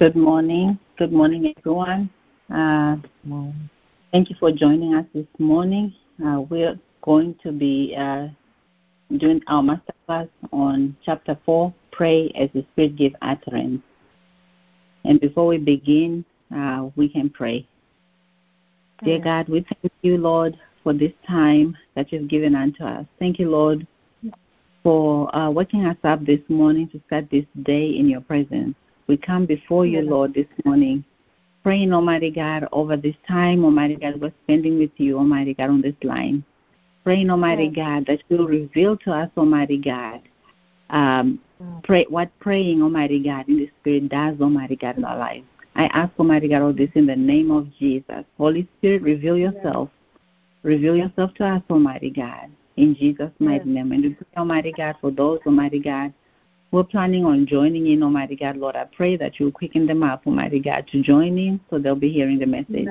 Good morning. Good morning, everyone. Uh, thank you for joining us this morning. Uh, we're going to be uh, doing our masterclass on chapter 4 Pray as the Spirit gives utterance. And before we begin, uh, we can pray. Dear God, we thank you, Lord, for this time that you've given unto us. Thank you, Lord, for uh, waking us up this morning to start this day in your presence. We come before you, Lord, this morning, praying, Almighty God, over this time, Almighty God, we're spending with you, Almighty God, on this line. Praying, Almighty God, that you'll reveal to us, Almighty God, um, pray, what praying, Almighty God, in the Spirit does, Almighty God, in our lives. I ask, Almighty God, all this in the name of Jesus. Holy Spirit, reveal yourself. Reveal yourself to us, Almighty God, in Jesus' mighty name. And we pray, Almighty God, for those, Almighty God, who are planning on joining in, oh Almighty God, Lord, I pray that you quicken them up, oh Almighty God, to join in so they'll be hearing the message.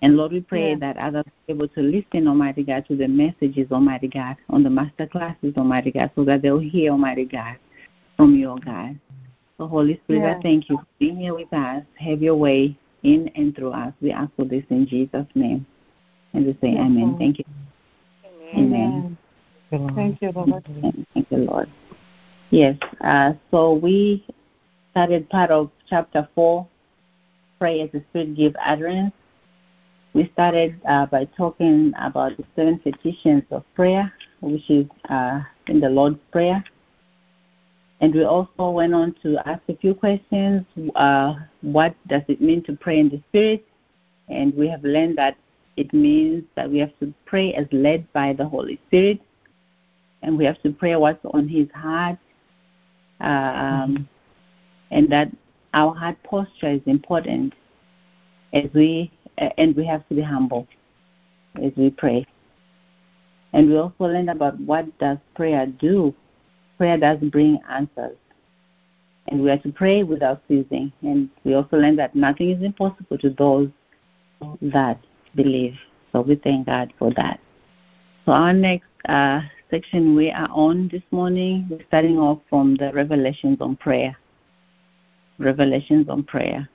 And Lord, we pray that others are able to listen, oh Almighty God, to the messages, Almighty God, on the master classes, Almighty God, so that they'll hear, Almighty God, from your oh God. So, Holy Spirit, Yeah. I thank you for being here with us. Have your way in and through us. We ask for this in Jesus' name. And we say Yes, amen. Thank you. Amen. Thank you, Lord. Amen. Thank you, Lord. Yes. Uh, so we started part of chapter 4, Pray as the Spirit Give Utterance. We started uh, by talking about the seven petitions of prayer, which is uh, in the Lord's Prayer. And we also went on to ask a few questions. Uh, what does it mean to pray in the Spirit? And we have learned that it means that we have to pray as led by the Holy Spirit, and we have to pray what's on His heart, um, and that our heart posture is important as we and we have to be humble as we pray. And we also learned about what does prayer do. Prayer does bring answers. And we are to pray without ceasing. And we also learned that nothing is impossible to those that believe. So we thank God for that. So our next uh, section we are on this morning, we're starting off from the Revelations on prayer. Revelations on prayer.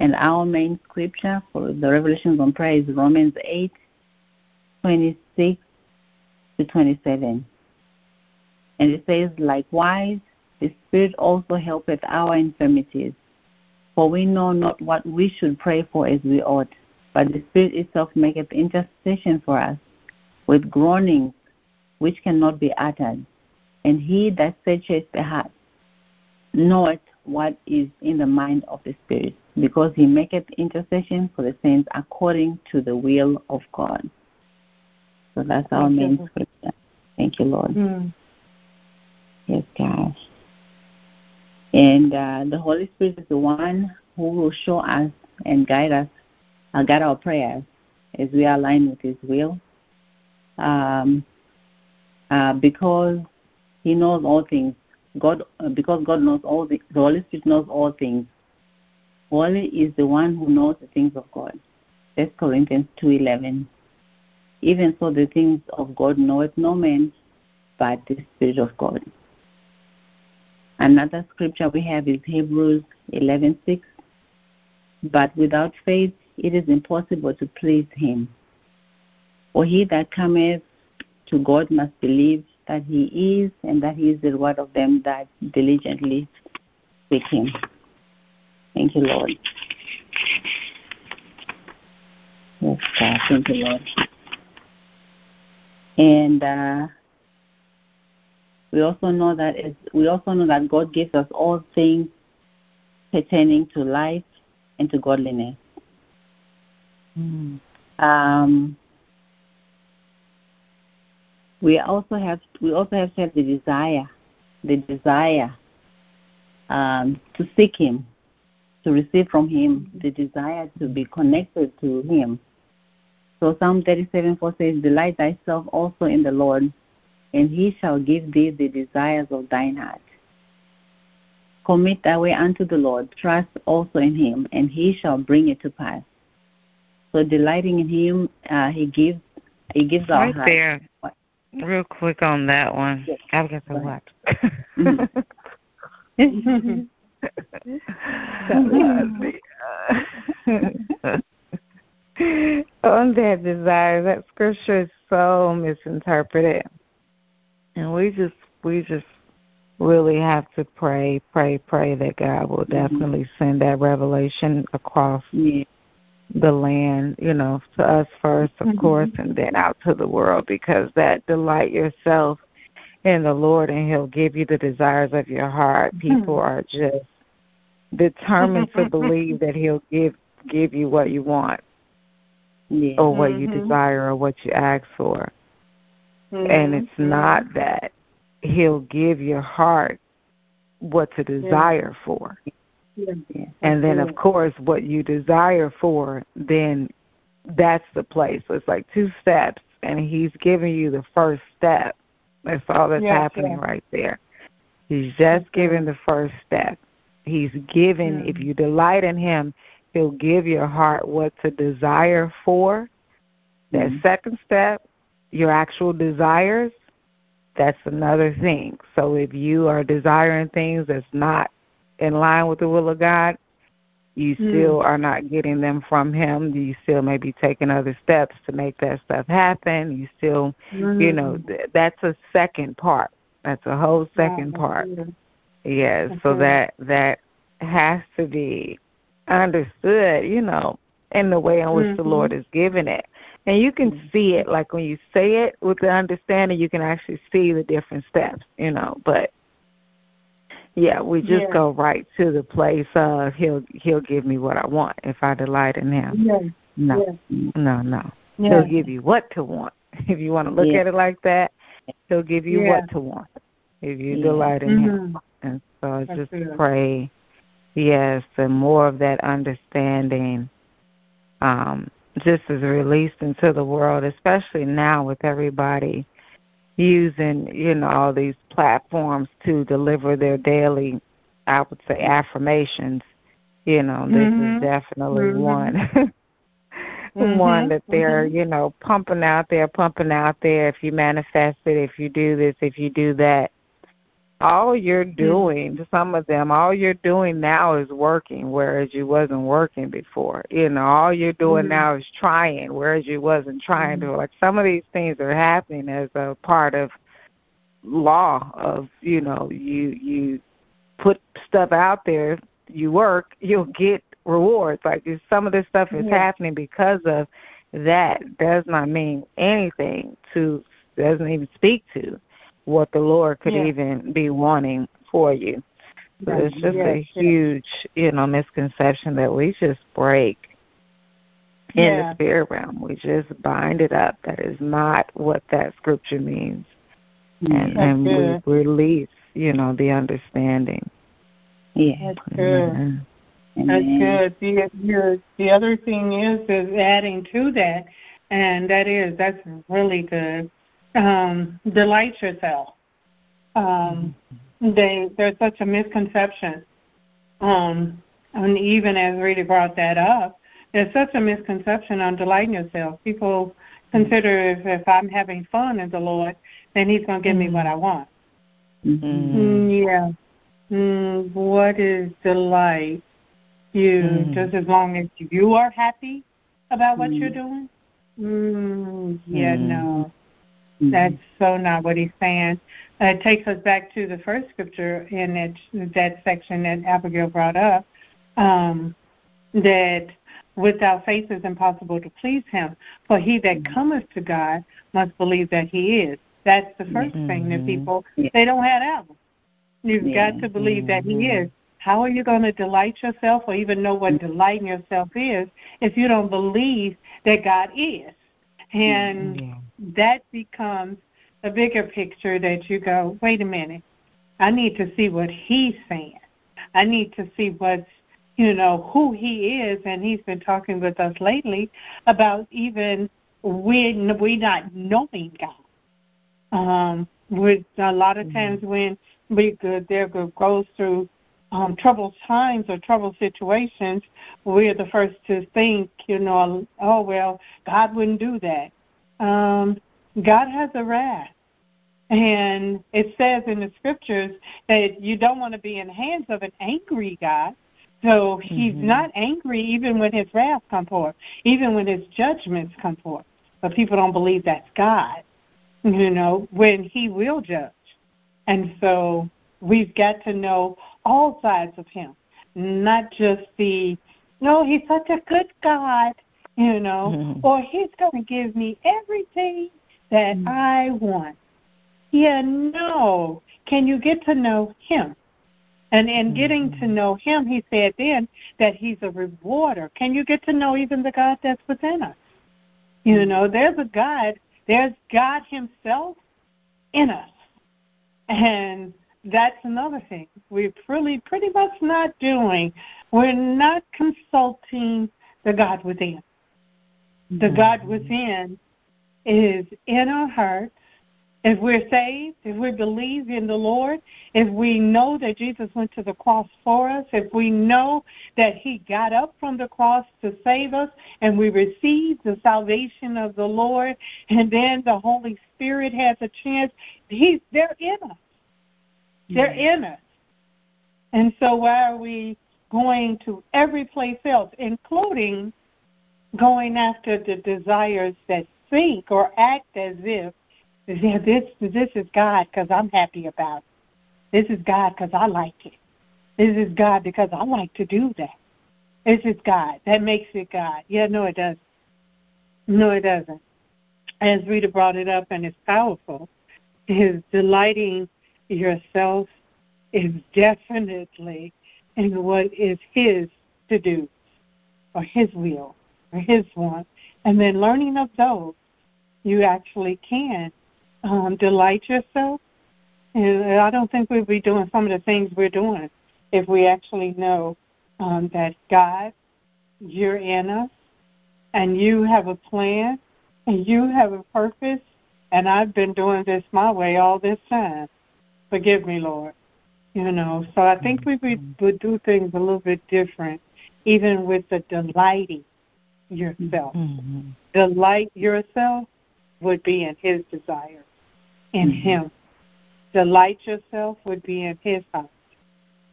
And our main scripture for the Revelations on prayer is Romans 8, 26 to 27. And it says, Likewise, the Spirit also helpeth our infirmities. For we know not what we should pray for as we ought, but the Spirit itself maketh intercession for us with groanings which cannot be uttered. And he that searcheth the heart knoweth what is in the mind of the Spirit, because he maketh intercession for the saints according to the will of God. So that's our Thank main scripture. Thank you, Lord. Mm. Yes, God. And uh, the Holy Spirit is the one who will show us and guide us, uh, guide our prayers as we align with His will. Um, uh, because He knows all things. God, uh, because God knows all the, the Holy Spirit knows all things. Holy is the one who knows the things of God. First Corinthians two eleven. Even so, the things of God knoweth no man, but the Spirit of God. Another scripture we have is Hebrews 11:6. But without faith it is impossible to please him. For he that cometh to God must believe that he is and that he is the reward of them that diligently seek him. Thank you, Lord. Yes, God. Thank you, Lord. And uh, we also know that we also know that God gives us all things pertaining to life and to godliness. Um, we also have we also have to have the desire, the desire um, to seek Him, to receive from Him, the desire to be connected to Him. So Psalm 37 4 says, Delight thyself also in the Lord, and he shall give thee the desires of thine heart. Commit thy way unto the Lord, trust also in him, and he shall bring it to pass. So delighting in him, uh, he gives he gives our right heart. there, real quick on that one. Yes. I've got to Go watch. On that desire, that scripture is so misinterpreted, and we just we just really have to pray, pray, pray that God will mm-hmm. definitely send that revelation across yeah. The land, you know, to us first, of mm-hmm. course, and then out to the world because that delight yourself in the Lord and He'll give you the desires of your heart. Mm-hmm. People are just determined to believe that He'll give give you what you want. Yeah. Or what you mm-hmm. desire or what you ask for. And it's not that he'll give your heart what to desire yeah. for. And then of course what you desire for, then that's the place. So it's like two steps and he's giving you the first step. That's all that's yes, happening yes. right there. He's just giving the first step. He's giving if you delight in him, he'll give your heart what to desire for. That mm-hmm. second step, your actual desires, that's another thing. So if you are desiring things that's not in line with the will of God, you mm. still are not getting them from him. You still may be taking other steps to make that stuff happen. You still, mm. you know, mm-hmm. th- that's a second part. That's a whole second yeah, part. Yes, yeah, so that that has to be understood, you know, in the way in which mm-hmm. the Lord is giving it. And you can mm-hmm. see it, like when you say it with the understanding, you can actually see the different steps, you know. But yeah, we just yeah. go right to the place of he'll he'll give me what I want if I delight in him. Yeah. No, yeah. no, no. He'll give you what to want. If you want to look at it like that, he'll give you what to want if you delight in mm-hmm. him. And so I just pray, yes, and more of that understanding. Um, just is released into the world, especially now with everybody using, you know, all these platforms to deliver their daily, I would say, affirmations. You know, this mm-hmm. is definitely mm-hmm. one. mm-hmm. one that they're, mm-hmm. you know, pumping out there, pumping out there. If you manifest it, if you do this, if you do that, all you're mm-hmm. doing to some of them all you're doing now is working whereas you wasn't working before you know all you're doing mm-hmm. now is trying whereas you wasn't trying mm-hmm. to like some of these things are happening as a part of law of you know you you put stuff out there you work you'll get rewards like some of this stuff is happening because of that does not mean anything to doesn't even speak to what the Lord could yeah. even be wanting for you. So right. it's just yes, a huge, yes. you know, misconception that we just break in yeah. the spirit realm. We just bind it up. That is not what that scripture means. And, and we release, you know, the understanding. Yeah. That's good. That's good. The, the, the other thing is is adding to that, and that is that's really good um, delight yourself. Um, they there's such a misconception, um, and even as Rita brought that up, there's such a misconception on delighting yourself. People consider if, if I'm having fun in the Lord, then He's going to give mm-hmm. me what I want. Mm-hmm. Mm, yeah. Mm, what is delight? You mm-hmm. just as long as you are happy about what you're mm-hmm. doing. Mm, yeah, mm-hmm. no. Mm-hmm. That's so not what he's saying. Uh, it takes us back to the first scripture in that, that section that Abigail brought up um, that without faith it's impossible to please him. For he that mm-hmm. cometh to God must believe that he is. That's the 1st mm-hmm. thing that people, they don't have that one. You've yeah. got to believe that he mm-hmm. is. How are you going to delight yourself or even know what delighting yourself is if you don't believe that God is? And yeah that becomes a bigger picture that you go, wait a minute, I need to see what he's saying. I need to see what's, you know, who he is. And he's been talking with us lately about even we we not knowing God. Um, with a lot of mm-hmm. times mm-hmm. when we go, there goes through um, troubled times or troubled situations, we're the first to think, you know, oh well, God wouldn't do that. Um, God has a wrath. And it says in the scriptures that you don't want to be in the hands of an angry God. So he's mm-hmm. not angry even when his wrath comes forth, even when his judgments come forth. But people don't believe that's God, you know, when he will judge. And so we've got to know all sides of him, not just the, no, he's such a good God, you know, mm-hmm. or he's going to give me everything that mm-hmm. I want. Yeah, no. Can you get to know him? And in getting to mm-hmm. know him, he said then that he's a rewarder. Can you get to know even the God that's within us? You mm-hmm. know, there's a God, there's God himself in us. And that's another thing we're really pretty much not doing. We're not consulting the God within. The mm-hmm. God within is in our hearts if we're saved, if we believe in the Lord, if we know that Jesus went to the cross for us, if we know that He got up from the cross to save us, and we receive the salvation of the Lord, and then the Holy Spirit has a chance, He's they're in us. They're in us. And so why are we going to every place else, including going after the desires that think or act as if yeah, this this is God because I'm happy about it. This is God because I like it. This is God because I like to do that. This is God. That makes it God. Yeah, no, it doesn't. No, it doesn't. As Rita brought it up, and it's powerful, is delighting yourself is definitely in what is His to do, or His will, or His want. And then learning of those, you actually can um, delight yourself. And I don't think we'd be doing some of the things we're doing if we actually know um, that God, you're in us, and you have a plan, and you have a purpose, and I've been doing this my way all this time. Forgive me, Lord. You know, so I think we would, would do things a little bit different, even with the delighting yourself. Mm-hmm. Delight yourself would be in His desire in mm-hmm. Him. Delight yourself would be in His heart,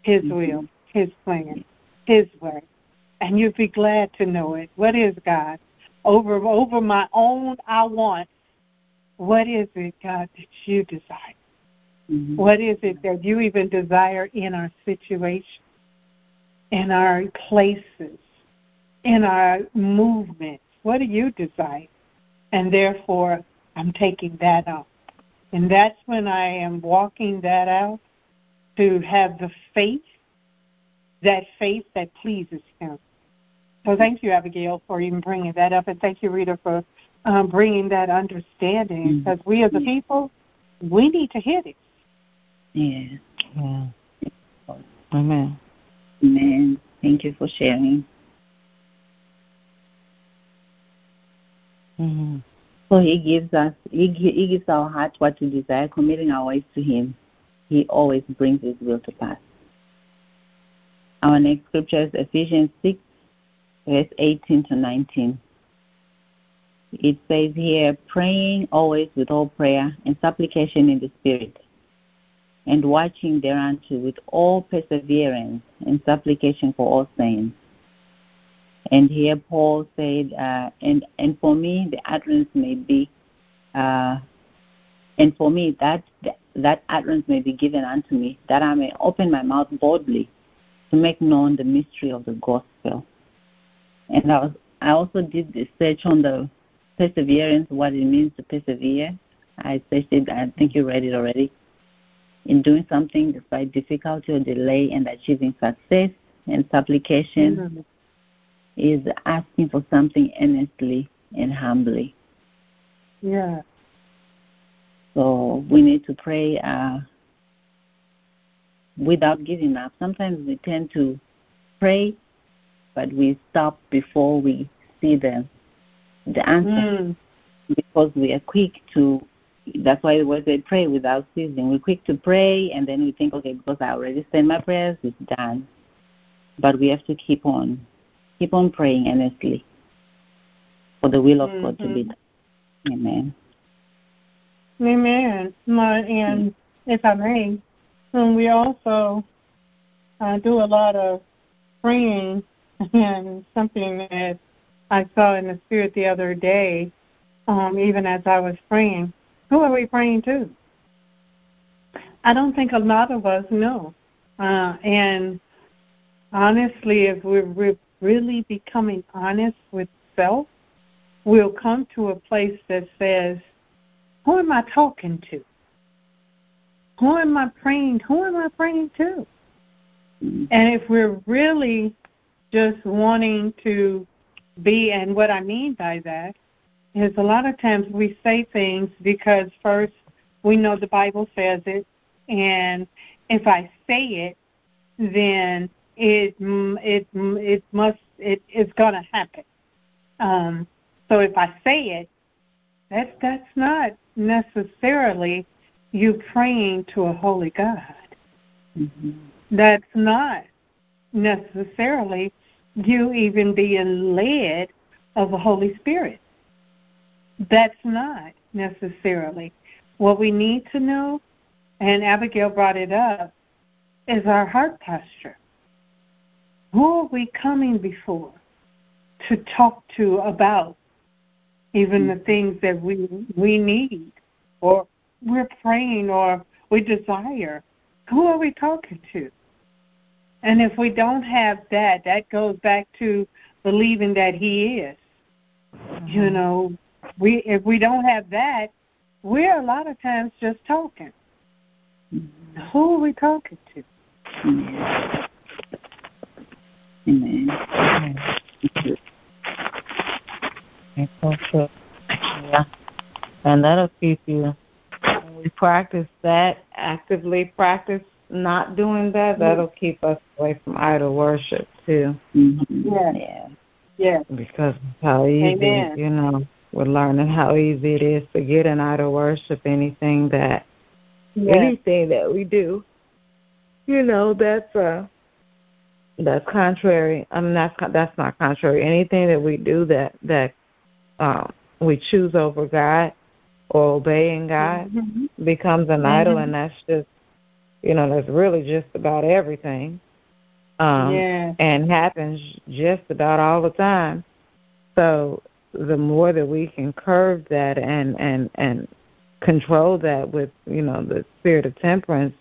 His mm-hmm. will, His plan, His way. And you'd be glad to know it. What is God? Over over my own I want. What is it, God, that you desire? Mm-hmm. What is it that you even desire in our situation, in our places, in our movements? What do you desire? And therefore, I'm taking that up. And that's when I am walking that out to have the faith, that faith that pleases Him. So thank you, Abigail, for even bringing that up. And thank you, Rita, for um, bringing that understanding. Mm-hmm. Because we as a people, we need to hit it. Yeah. yeah. Amen. Amen. Thank you for sharing. Mm-hmm. So he gives us, he, he gives our heart what we desire, committing our ways to him. He always brings his will to pass. Our next scripture is Ephesians 6, verse 18 to 19. It says here, praying always with all prayer and supplication in the Spirit, and watching thereunto with all perseverance and supplication for all saints and here Paul said, uh, and and for me the utterance may be, uh, and for me that that utterance may be given unto me, that I may open my mouth boldly to make known the mystery of the gospel. And I was I also did the search on the perseverance, what it means to persevere. I searched it. I think you read it already. In doing something despite difficulty or delay and achieving success and supplication. Mm-hmm is asking for something earnestly and humbly. Yeah. So we need to pray uh, without giving up. Sometimes we tend to pray, but we stop before we see the the answer mm. because we are quick to. That's why the word say pray without ceasing. We're quick to pray, and then we think, okay, because I already said my prayers, it's done. But we have to keep on keep on praying earnestly for the will of mm-hmm. God to be done. Amen. Amen. My, and if I may, um, we also uh, do a lot of praying, and something that I saw in the spirit the other day, um, even as I was praying, who are we praying to? I don't think a lot of us know. Uh, and honestly, if we're, we're really becoming honest with self, we'll come to a place that says, Who am I talking to? Who am I praying? Who am I praying to? Mm-hmm. And if we're really just wanting to be, and what I mean by that is a lot of times we say things because first we know the Bible says it, and if I say it, then it it it must it it's gonna happen. Um, so if I say it, that's that's not necessarily you praying to a holy God. Mm-hmm. That's not necessarily you even being led of the Holy Spirit. That's not necessarily. What we need to know, and Abigail brought it up, is our heart posture. Who are we coming before to talk to about even the things that we we need or we're praying or we desire? Who are we talking to? And if we don't have that, that goes back to believing that He is. Mm-hmm. You know, we if we don't have that, we're a lot of times just talking. Mm-hmm. Who are we talking to? Amen. Amen. Yeah. And that'll keep you when we practice that, actively practice not doing that, that'll keep us away from idol worship too. Mm-hmm. Yeah. Yeah. Because how easy, Amen. you know, we're learning how easy it is to get in idol worship. Anything that, yes. anything that we do, you know, that's uh, that's contrary. I mean, that's that's not contrary. Anything that we do that that um, we choose over God or obeying God mm-hmm. becomes an mm-hmm. idol, and that's just you know, that's really just about everything. Um yeah. and happens just about all the time. So the more that we can curb that and and and control that with you know the spirit of temperance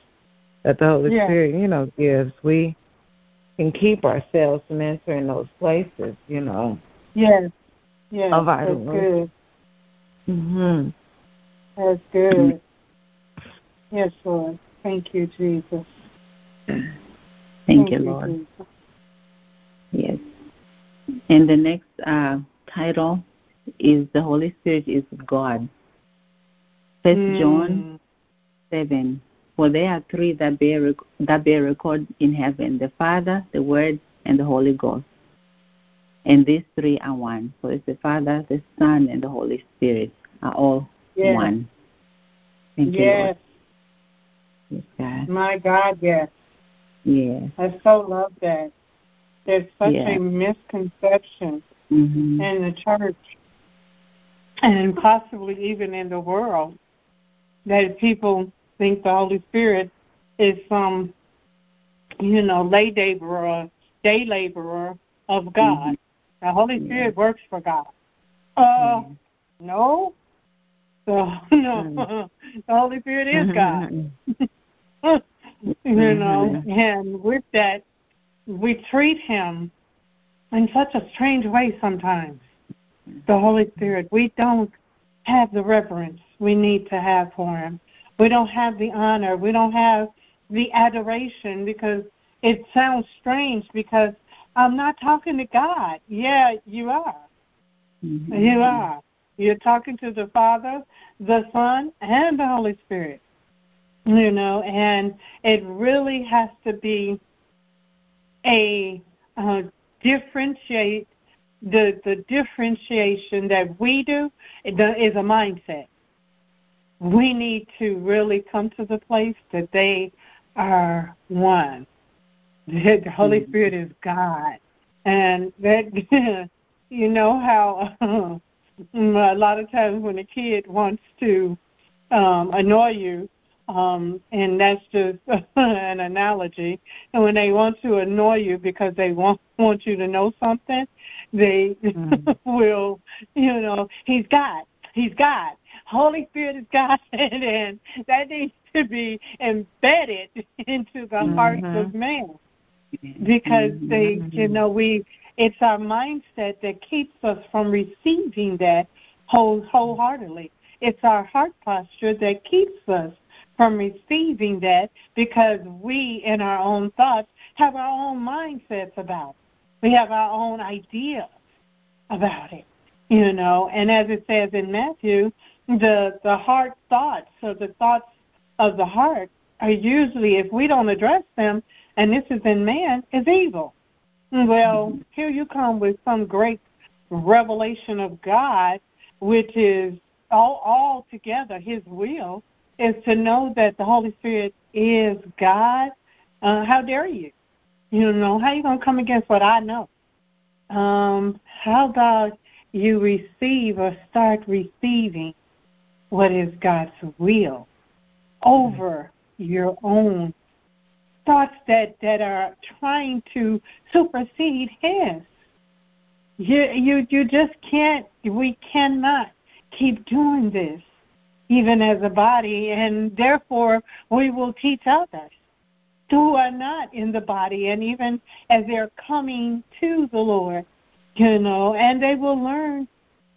that the Holy yeah. Spirit you know gives, we can keep ourselves from entering those places. You know. Yes. Yes. Of our that's good. Mhm. That's good. Yes, Lord. Thank you, Jesus. Thank, Thank you, Lord. Jesus. Yes. And the next uh, title is The Holy Spirit is God. First mm. John 7. For there are three that bear, that bear record in heaven the Father, the Word, and the Holy Ghost. And these three are one. So it's the Father, the Son, and the Holy Spirit are all yes. one. Thank yes. you, Lord. Yes, God. My God, yes. Yes. I so love that. There's such yes. a misconception mm-hmm. in the church and possibly even in the world that people think the Holy Spirit is some, you know, lay laborer, day laborer of God. Mm-hmm. The Holy Spirit works for God. Uh, no, so no, mm. the Holy Spirit is God. you know, and with that, we treat Him in such a strange way sometimes. The Holy Spirit, we don't have the reverence we need to have for Him. We don't have the honor. We don't have the adoration because it sounds strange because I'm not talking to God. Yeah, you are. Mm-hmm. You are. You're talking to the Father, the Son, and the Holy Spirit. You know, and it really has to be a uh, differentiate the the differentiation that we do is a mindset. We need to really come to the place that they are one. The Holy mm-hmm. Spirit is God, and that you know how Mm, a lot of times when a kid wants to um, annoy you, Um, and that's just an analogy. And when they want to annoy you because they want want you to know something, they mm. will, you know, he's God. He's God. Holy Spirit is God, and that needs to be embedded into the mm-hmm. hearts of man because mm-hmm. they, you know, we it's our mindset that keeps us from receiving that whole wholeheartedly. It's our heart posture that keeps us from receiving that because we, in our own thoughts, have our own mindsets about it. We have our own ideas about it, you know. And as it says in Matthew, the the heart thoughts or the thoughts of the heart are usually, if we don't address them, and this is in man, is evil. Well, here you come with some great revelation of God, which is all all together His will is to know that the Holy Spirit is God. Uh, how dare you? You know, how you gonna come against what I know? Um, how about you receive or start receiving what is God's will over your own thoughts that, that are trying to supersede his. You you you just can't we cannot keep doing this even as a body, and therefore we will teach others who are not in the body, and even as they're coming to the Lord, you know, and they will learn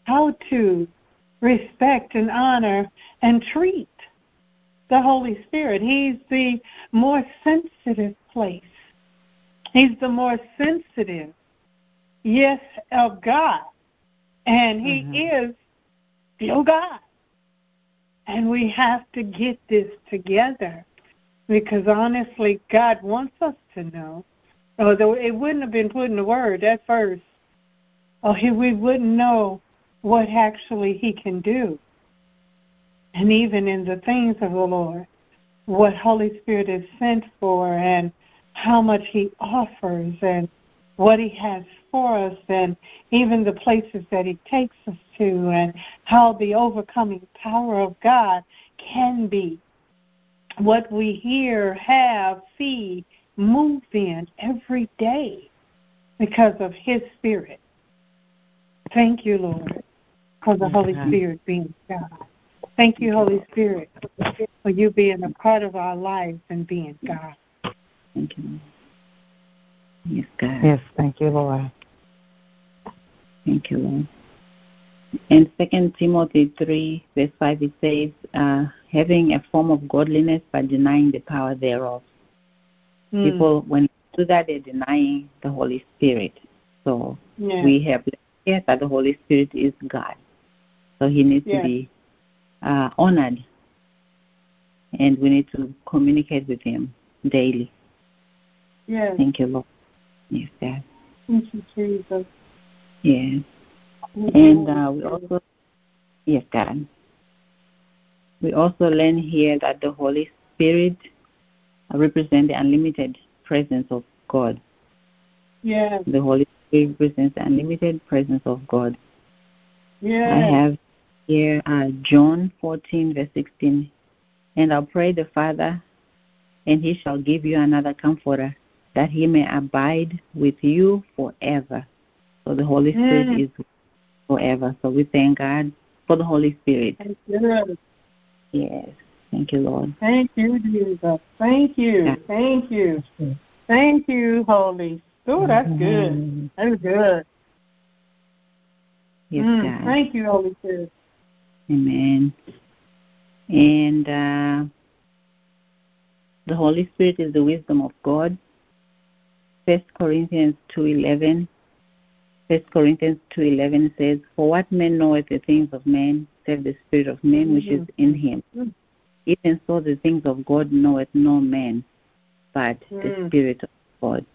how to respect and honor and treat the Holy Spirit. He's the more sensitive place. He's the more sensitive, yes, of God. And He mm-hmm. is still God. And we have to get this together because honestly, God wants us to know. Although it wouldn't have been put in the Word at first, or he, we wouldn't know what actually He can do. And even in the things of the Lord, what Holy Spirit is sent for and how much He offers and what He has for us and even the places that He takes us to and how the overcoming power of God can be what we hear, have, see, move in every day because of His Spirit. Thank you, Lord, for the Holy Spirit being God. Thank you, Holy Spirit, for you being a part of our lives and being God. Thank you. Yes, God. Yes, thank you, Lord. Thank you, Lord. In Second Timothy three verse five it says, uh, having a form of godliness but denying the power thereof. Mm. People when they do that they're denying the Holy Spirit. So yeah. we have here that the Holy Spirit is God. So he needs to be uh, honored and we need to communicate with him daily. Yes. Thank you, Lord. Yes, God. Thank you, Jesus. Yes. And uh, we also, yes, God. We also learn here that the Holy Spirit represents the unlimited presence of God. Yes. The Holy Spirit represents the unlimited presence of God. Yes. I have here uh, John 14, verse 16. And I'll pray the Father, and he shall give you another comforter, that he may abide with you forever. So the Holy Spirit is forever. So we thank God for the Holy Spirit. Thank you. Yes. Thank you, Lord. Thank you, Jesus. Thank you. Yeah. Thank you. Thank you, Holy. Oh, that's mm-hmm. good. That's good. Yes, mm. Thank you, Holy Spirit. Amen. And uh, the Holy Spirit is the wisdom of God. First Corinthians two eleven. First Corinthians two eleven says, For what man knoweth the things of man, save the spirit of man which is in him. Mm-hmm. Even so the things of God knoweth no man, but mm. the Spirit of God.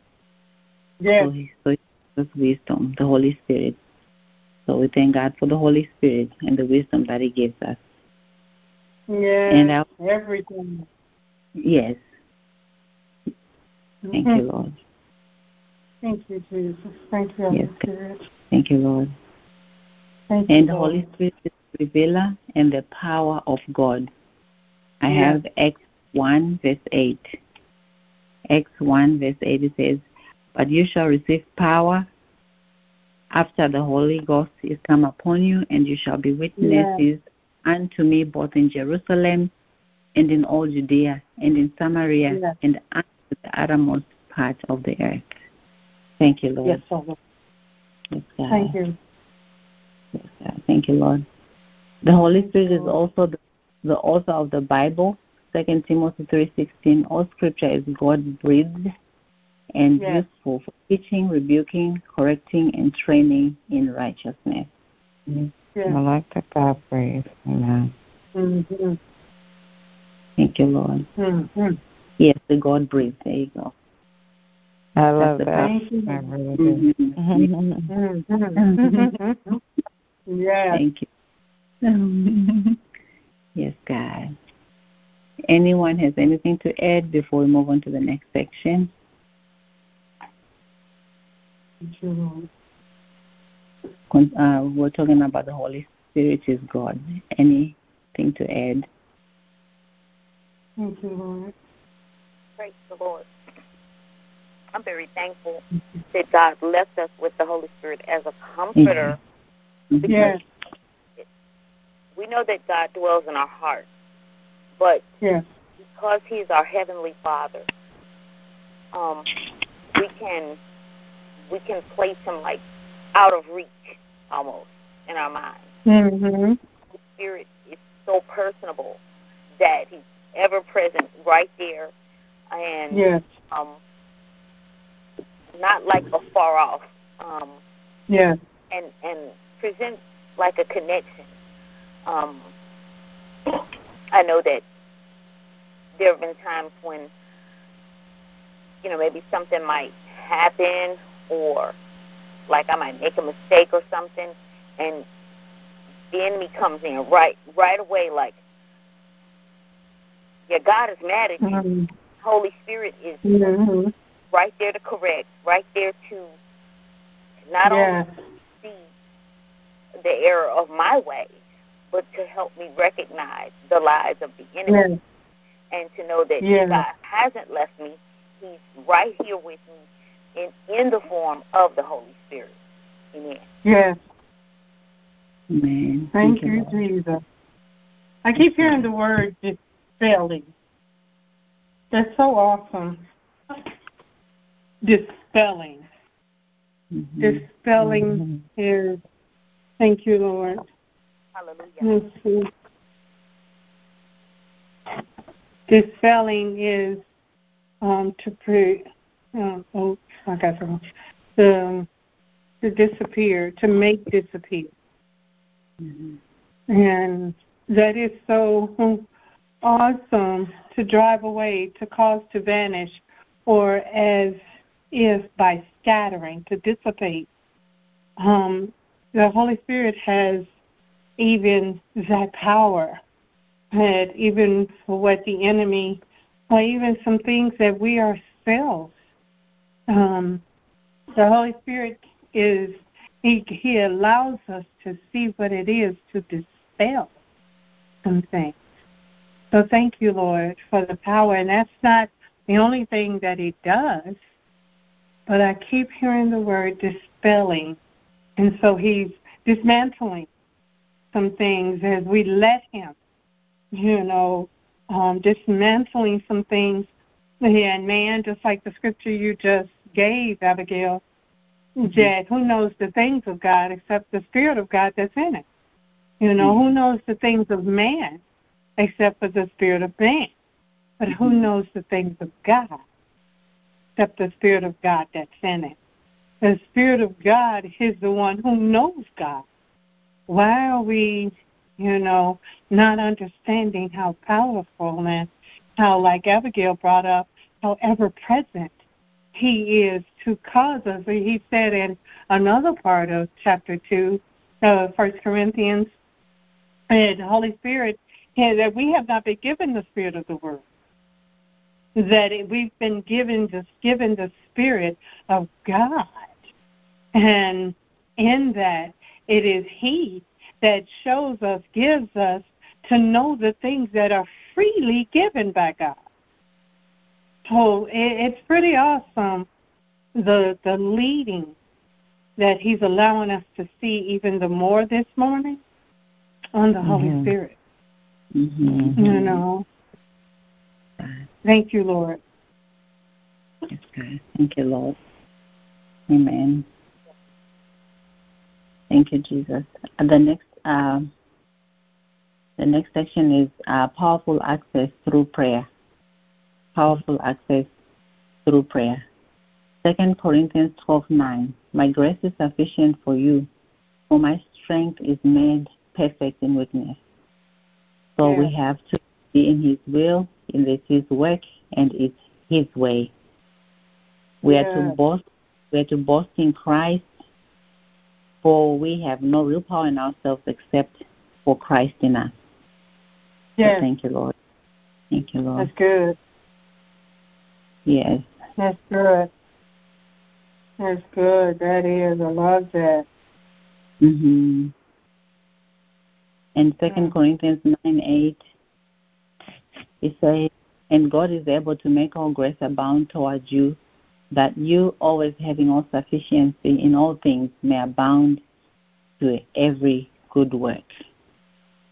Yes. So, so wisdom, the Holy Spirit. So we thank God for the Holy Spirit and the wisdom that He gives us. Yes, and our, everything. Yes. Thank mm-hmm. you, Lord. Thank you, Jesus. Thank you, Holy yes. Spirit. Thank you, Lord. Thank and you, the Holy Spirit is the revealer and the power of God. I have Acts 1, verse 8. Acts 1, verse 8, it says, But you shall receive power after the Holy Ghost is come upon you, and you shall be witnesses yes. unto me both in Jerusalem and in all Judea and in Samaria yes. and unto the uttermost part of the earth. Thank you, Lord. Yes, Lord. Yes, Thank you. Yes, God. Thank you, Lord. The Holy Spirit is also the, the author of the Bible. Second Timothy three sixteen. All Scripture is God breathed and yes. useful for teaching, rebuking, correcting, and training in righteousness. Mm-hmm. Yes. I like that God breathed. Amen. Mm-hmm. Thank you, Lord. Mm-hmm. Yes, the God breathed. There you go. I love That's that. Thank you. I really do. Mm-hmm. yeah. Thank you. yes, God. Anyone has anything to add before we move on to the next section? Uh, we're talking about the Holy Spirit is God. Anything to add? Thank you, Lord. Praise the Lord. I'm very thankful that God left us with the Holy Spirit as a comforter. Mm-hmm. Because yes. we know that God dwells in our hearts, but yes. because He's our heavenly Father, um, we can we can place Him like out of reach almost in our mind. Mm-hmm. The Spirit is so personable that He's ever present right there, and yes. um, not like a far off. Um, yeah. And and present like a connection. Um, I know that there have been times when you know maybe something might happen or like I might make a mistake or something, and the enemy comes in right right away like, yeah, God is mad at you. Mm-hmm. Holy Spirit is mm-hmm right there to correct, right there to not yes. only see the error of my way, but to help me recognize the lies of the enemy yes. and to know that yes. God hasn't left me. He's right here with me in, in the form of the Holy Spirit. Amen. Yes. Amen. Thank, Thank you, you Jesus. I keep hearing the word dispelling. That's so awesome dispelling. Mm-hmm. Dispelling mm-hmm. is, thank you, Lord. Hallelujah. Dispelling is um, to pre, uh, oh, I got the wrong. To, to disappear, to make disappear. Mm-hmm. And that is so awesome to drive away, to cause to vanish, or as if by scattering, to dissipate. Um, the Holy Spirit has even that power, that even for what the enemy, or even some things that we ourselves, um, the Holy Spirit is, he, he allows us to see what it is to dispel some things. So thank you, Lord, for the power. And that's not the only thing that he does. But I keep hearing the word dispelling. And so he's dismantling some things as we let him, you know, um, dismantling some things. And man, just like the scripture you just gave, Abigail, mm-hmm. that who knows the things of God except the Spirit of God that's in it? You know, mm-hmm. who knows the things of man except for the Spirit of man? But who mm-hmm. knows the things of God except the Spirit of God that's in it. The Spirit of God is the one who knows God. Why are we, you know, not understanding how powerful and how, like Abigail brought up, how ever present He is to cause us? He said in another part of chapter 2, uh, 1 Corinthians, the Holy Spirit, that we have not been given the Spirit of the world that we've been given just given the spirit of God, and in that it is He that shows us, gives us to know the things that are freely given by God. So it's pretty awesome the the leading that He's allowing us to see even the more this morning on the mm-hmm. Holy Spirit. Mm-hmm. You know. Thank you, Lord. Okay. Thank you, Lord. Amen. Thank you, Jesus. The next uh, the next section is uh, powerful access through prayer. Powerful access through prayer. Second Corinthians twelve nine. My grace is sufficient for you, for my strength is made perfect in weakness. So yeah. we have to be in His will, in this His work, and it's His way. We yeah. are to boast. We are to boast in Christ, for we have no real power in ourselves except for Christ in us. Yes. So thank you, Lord. Thank you, Lord. That's good. Yes. That's good. That's good. That is. I love that. Mhm. And Second mm. Corinthians nine eight, it says, "And God is able to make all grace abound towards you, that you, always having all sufficiency in all things, may abound to every good work."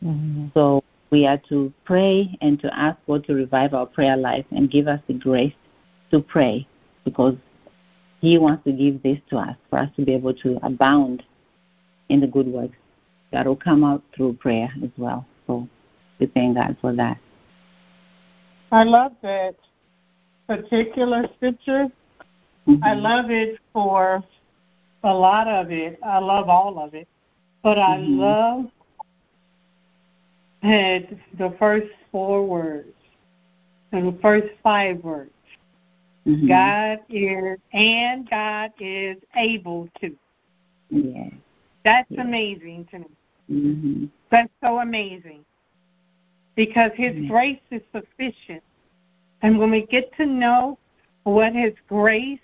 Mm-hmm. So we are to pray and to ask God to revive our prayer life and give us the grace to pray because He wants to give this to us for us to be able to abound in the good works that will come out through prayer as well. So we thank God for that. I love that particular scripture. Mm-hmm. I love it for a lot of it. I love all of it. But I mm-hmm. love had the first four words and the first five words. Mm-hmm. God is and God is able to. Yeah. That's yeah. amazing to me. Mm-hmm. That's so amazing. Because his mm-hmm. grace is sufficient. And when we get to know what his grace,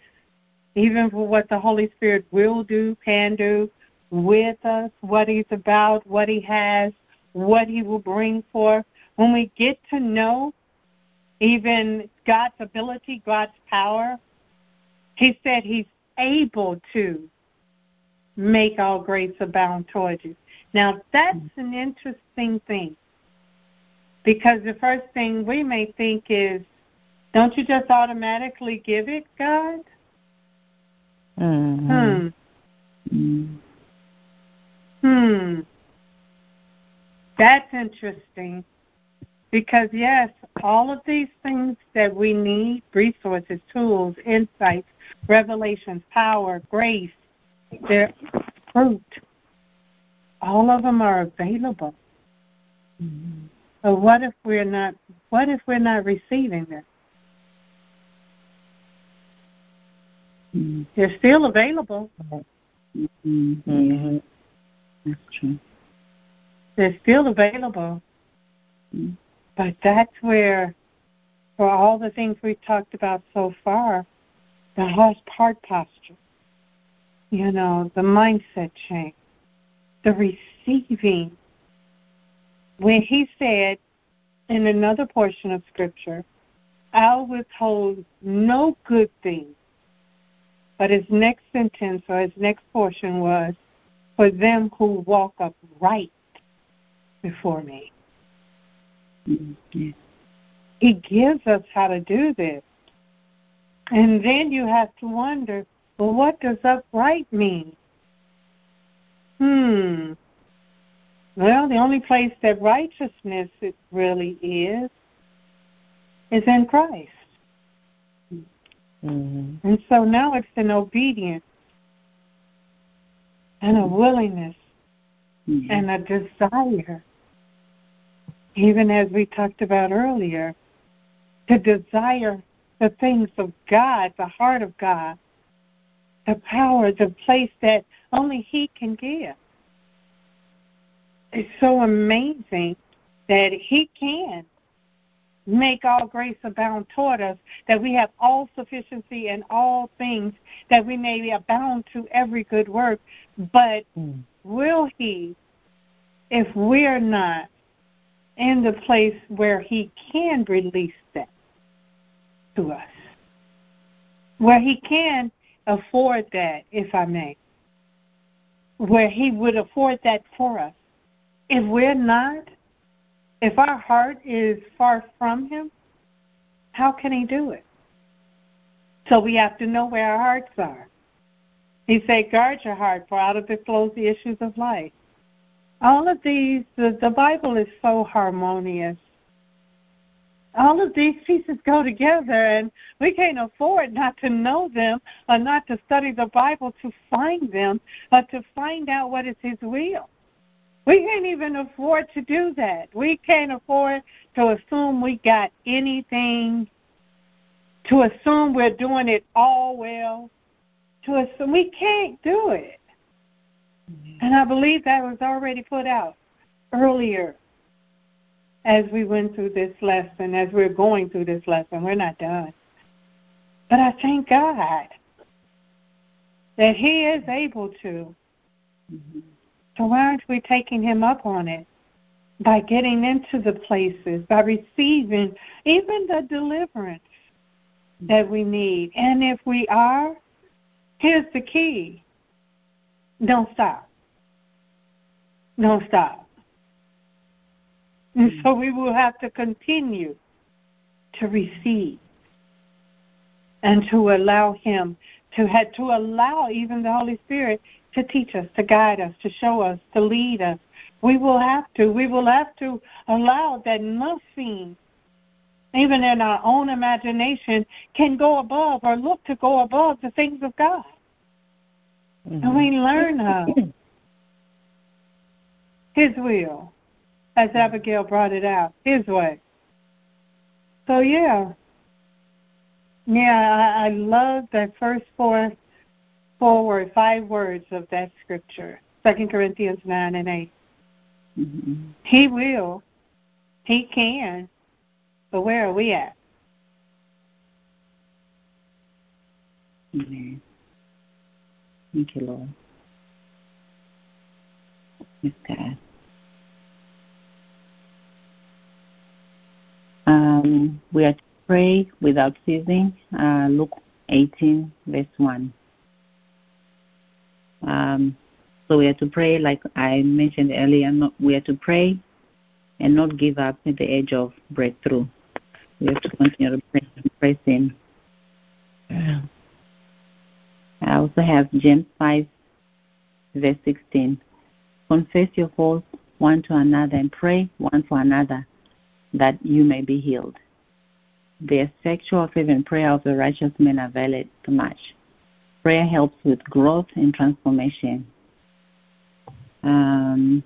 even for what the Holy Spirit will do, can do with us, what he's about, what he has, what he will bring forth. When we get to know even God's ability, God's power, he said he's able to make all grace abound towards you. Now, that's an interesting thing because the first thing we may think is, don't you just automatically give it, God? Mm-hmm. Hmm. Hmm. That's interesting. Because, yes, all of these things that we need resources, tools, insights, revelations, power, grace, their fruit all of them are available. Mm-hmm. So what if we're not what if we're not receiving them? Mm-hmm. They're still available. Mm-hmm. That's true. They're still available. But that's where, for all the things we've talked about so far, the heart posture, you know, the mindset change, the receiving. When he said in another portion of Scripture, I'll withhold no good thing. But his next sentence or his next portion was, for them who walk upright before me. Mm-hmm. He gives us how to do this. And then you have to wonder, well, what does upright mean? Hmm. Well, the only place that righteousness really is is in Christ. Mm-hmm. And so now it's an obedience and a willingness mm-hmm. and a desire even as we talked about earlier, to desire the things of God, the heart of God, the power, the place that only He can give. It's so amazing that He can make all grace abound toward us, that we have all sufficiency in all things, that we may abound to every good work. But mm. will He, if we're not in the place where He can release that to us, where He can afford that, if I may, where He would afford that for us. If we're not, if our heart is far from Him, how can He do it? So we have to know where our hearts are. He said, guard your heart, for out of it flows the issues of life. All of these, the, the Bible is so harmonious. All of these pieces go together, and we can't afford not to know them or not to study the Bible to find them or to find out what is His will. We can't even afford to do that. We can't afford to assume we got anything, to assume we're doing it all well, to assume we can't do it. Mm-hmm. And I believe that was already put out earlier as we went through this lesson, as we're going through this lesson. We're not done. But I thank God that He is able to. Mm-hmm. So why aren't we taking Him up on it? By getting into the places, by receiving even the deliverance that we need. And if we are, here's the key don't stop. Don't stop. And so we will have to continue to receive and to allow Him to have, to allow even the Holy Spirit to teach us, to guide us, to show us, to lead us. We will have to. We will have to allow that nothing, even in our own imagination, can go above or look to go above the things of God. Mm-hmm. And we learn how His will, as Abigail brought it out, His way. So yeah, yeah, I, I love that first four, four words, five words of that scripture, Second Corinthians nine and 8 mm-hmm. He will, He can, but where are we at? Mm-hmm. Thank you, Lord. Yes, God. Um, we are to pray without ceasing. Uh, Luke 18, verse 1. Um, so we are to pray, like I mentioned earlier, not, we are to pray and not give up at the edge of breakthrough. We have to continue to pray and press. I also have James 5, verse 16. Confess your faults one to another and pray one for another that you may be healed. The effectual fervent prayer of the righteous man availeth much. Prayer helps with growth and transformation. Um,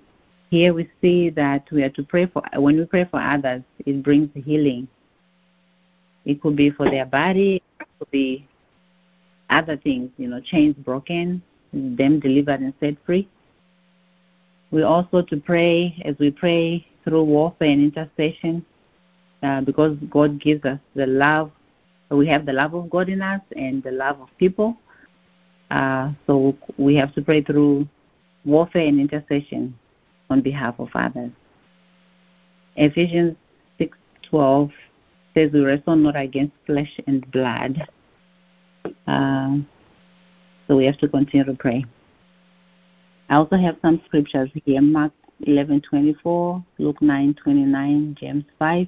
here we see that we are to pray for, when we pray for others, it brings healing. It could be for their body, it could be other things, you know, chains broken, them delivered and set free. We also to pray as we pray through warfare and intercession, uh, because God gives us the love. We have the love of God in us and the love of people. Uh, so we have to pray through warfare and intercession on behalf of others. Ephesians 6:12 says, "We wrestle not against flesh and blood, uh, so we have to continue to pray. I also have some scriptures here Mark 11:24, Luke 9:29, James 5,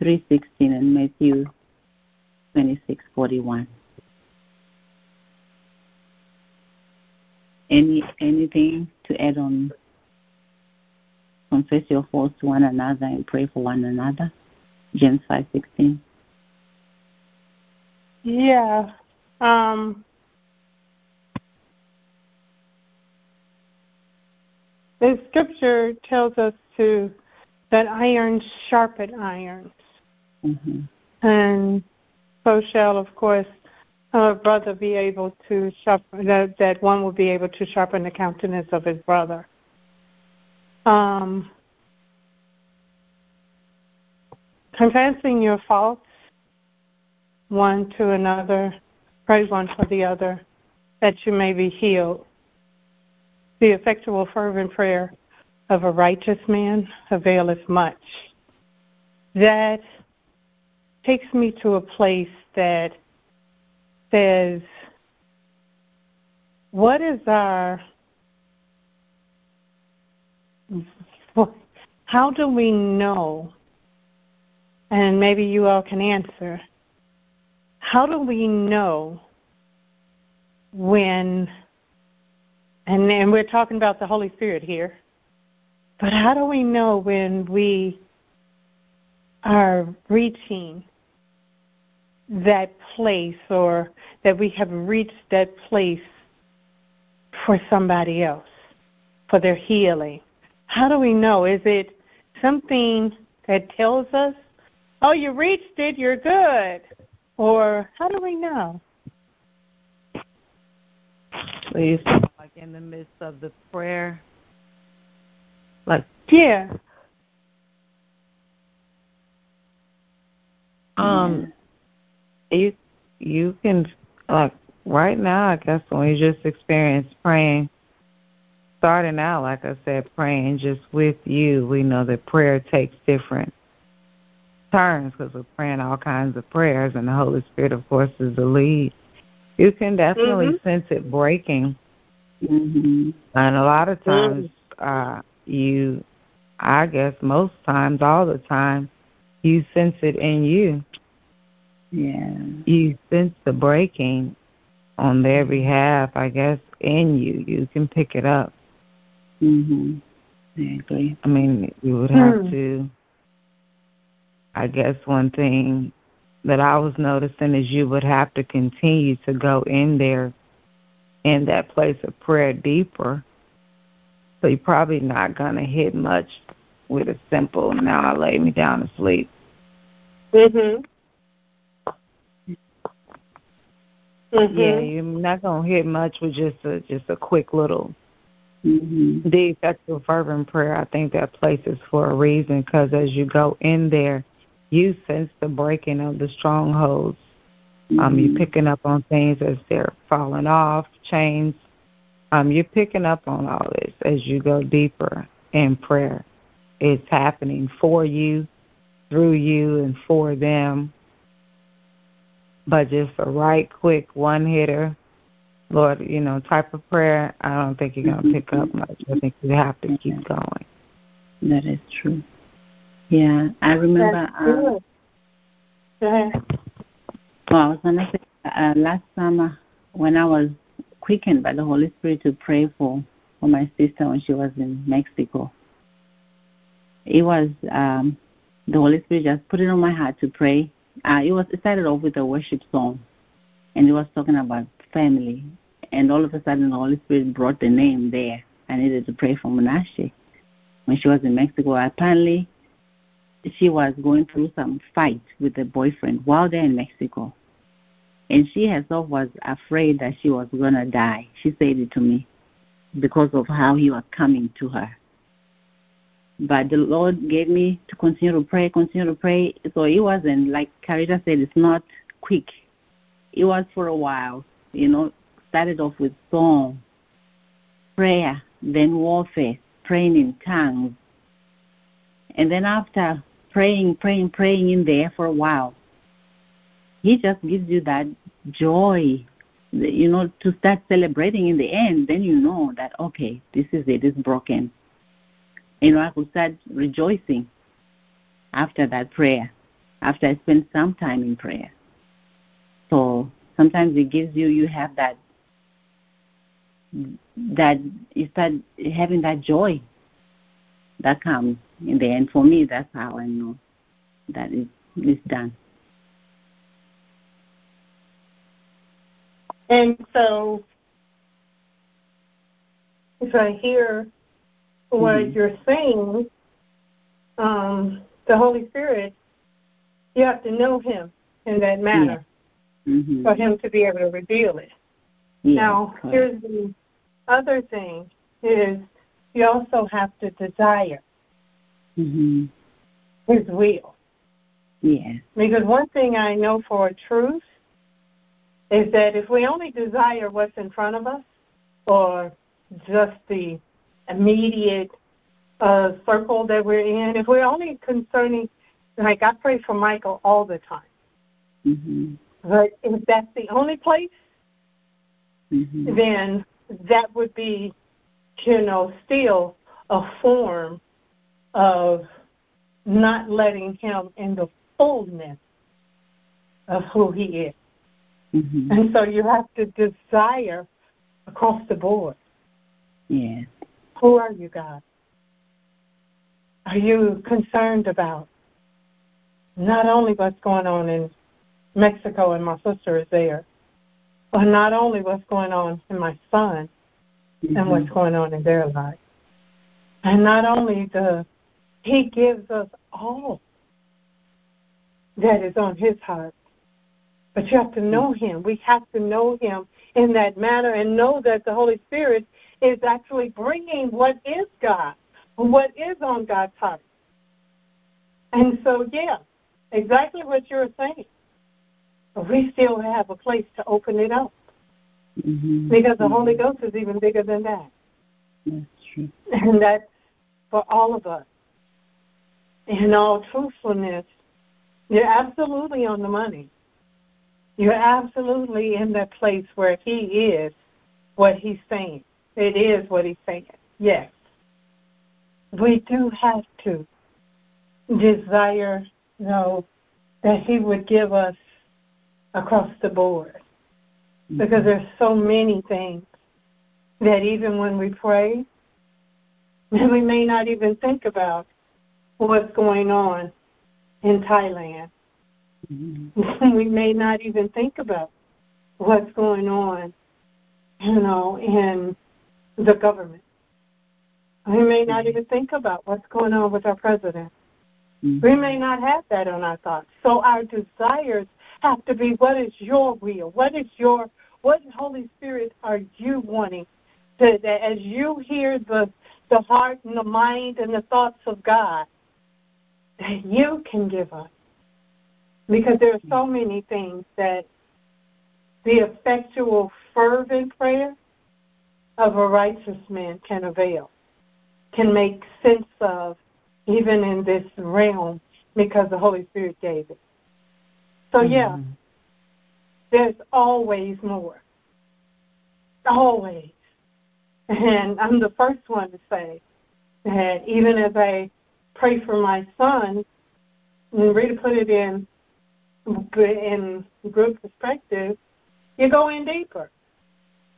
3:16, and Matthew 26:41. Any anything to add on? Confess your faults to one another and pray for one another. James 5:16. Yeah. Um, the scripture tells us to that iron sharpen irons. Mm-hmm. And so shall, of course, a brother be able to sharpen, that, that one will be able to sharpen the countenance of his brother. Um, confessing your faults one to another, pray one for the other, that you may be healed. The effectual fervent prayer of a righteous man availeth much. That takes me to a place that says, what is our, how do we know, and maybe you all can answer, how do we know when, and, and we're talking about the Holy Spirit here, but how do we know when we are reaching that place or that we have reached that place for somebody else, for their healing? How do we know? Is it something that tells us, oh, you reached it, you're good? Or how do we know? Please, like in the midst of the prayer, like yeah. Um, you you can like right now. I guess when you just experience praying, starting out, like I said, praying just with you. We know that prayer takes different turns because we're praying all kinds of prayers, and the Holy Spirit, of course, is the lead. You can definitely mm-hmm. sense it breaking, mm-hmm. and a lot of times, mm-hmm. uh, you, I guess, most times, all the time, you sense it in you. Yeah. You sense the breaking on their behalf, I guess, in you. You can pick it up. Mhm. Exactly. I mean, you would have hmm. to I guess one thing that I was noticing is you would have to continue to go in there in that place of prayer deeper. So you're probably not gonna hit much with a simple now I lay me down to sleep. Mhm. Mm-hmm. Yeah, you're not gonna hit much with just a just a quick little mm-hmm. the effectual fervent prayer. I think that place is for a reason because as you go in there, you sense the breaking of the strongholds. Mm-hmm. Um, you're picking up on things as they're falling off, chains. Um, you're picking up on all this as you go deeper in prayer. It's happening for you, through you, and for them but just a right quick one hitter, Lord, you know, type of prayer, I don't think you're gonna pick up much. I think you have to keep going. That is true. Yeah, I remember. Um, Go ahead. Well, I was gonna say uh, last summer when I was quickened by the Holy Spirit to pray for for my sister when she was in Mexico. It was um, the Holy Spirit just put it on my heart to pray uh, it was it started off with a worship song, and it was talking about family. And all of a sudden, the Holy Spirit brought the name there. I needed to pray for Menashe when she was in Mexico. Apparently, she was going through some fight with a boyfriend while they're in Mexico, and she herself was afraid that she was gonna die. She said it to me because of how he was coming to her. But the Lord gave me to continue to pray, continue to pray. So it wasn't like Carita said, it's not quick. It was for a while, you know, started off with song, prayer, then warfare, praying in tongues. And then after praying, praying, praying in there for a while, He just gives you that joy, you know, to start celebrating in the end. Then you know that, okay, this is it, it's broken you know, I could start rejoicing after that prayer, after I spend some time in prayer. So sometimes it gives you, you have that, that you start having that joy that comes in the end. For me, that's how I know that it is done. And so, if I hear what mm-hmm. you're saying, um, the Holy Spirit, you have to know Him in that manner yeah. mm-hmm. for Him to be able to reveal it. Yeah, now, correct. here's the other thing: is you also have to desire mm-hmm. His will. Yes. Because one thing I know for a truth is that if we only desire what's in front of us, or just the immediate uh, circle that we're in, if we're only concerning, like I pray for Michael all the time, mm-hmm. but if that's the only place, mm-hmm. then that would be, you know, still a form of not letting him in the fullness of who he is. Mm-hmm. And so you have to desire across the board. Yes. Who are you, God? Are you concerned about not only what's going on in Mexico and my sister is there, but not only what's going on in my son mm-hmm. and what's going on in their life. And not only the he gives us all that is on his heart. But you have to know him. We have to know him in that manner and know that the Holy Spirit is actually bringing what is God, what is on God's heart. And so, yeah, exactly what you're saying. But we still have a place to open it up. Mm-hmm. Because the Holy Ghost is even bigger than that. That's true. And that's for all of us. In all truthfulness, you're absolutely on the money. You're absolutely in that place where He is what He's saying. It is what He's saying. Yes. We do have to desire, you know, that He would give us across the board. Mm-hmm. Because there's so many things that even when we pray, we may not even think about what's going on in Thailand. Mm-hmm. we may not even think about what's going on, you know, in the government. We may not even think about what's going on with our president. Mm-hmm. We may not have that on our thoughts. So our desires have to be what is your will? What is your what Holy Spirit are you wanting to that as you hear the the heart and the mind and the thoughts of God that you can give us. Because there are so many things that the effectual, fervent prayer of a righteous man can avail, can make sense of, even in this realm, because the Holy Spirit gave it. So, yeah, Mm-hmm. there's always more. Always. And I'm the first one to say that even as I pray for my son, and Rita put it in in group perspective, you go in deeper.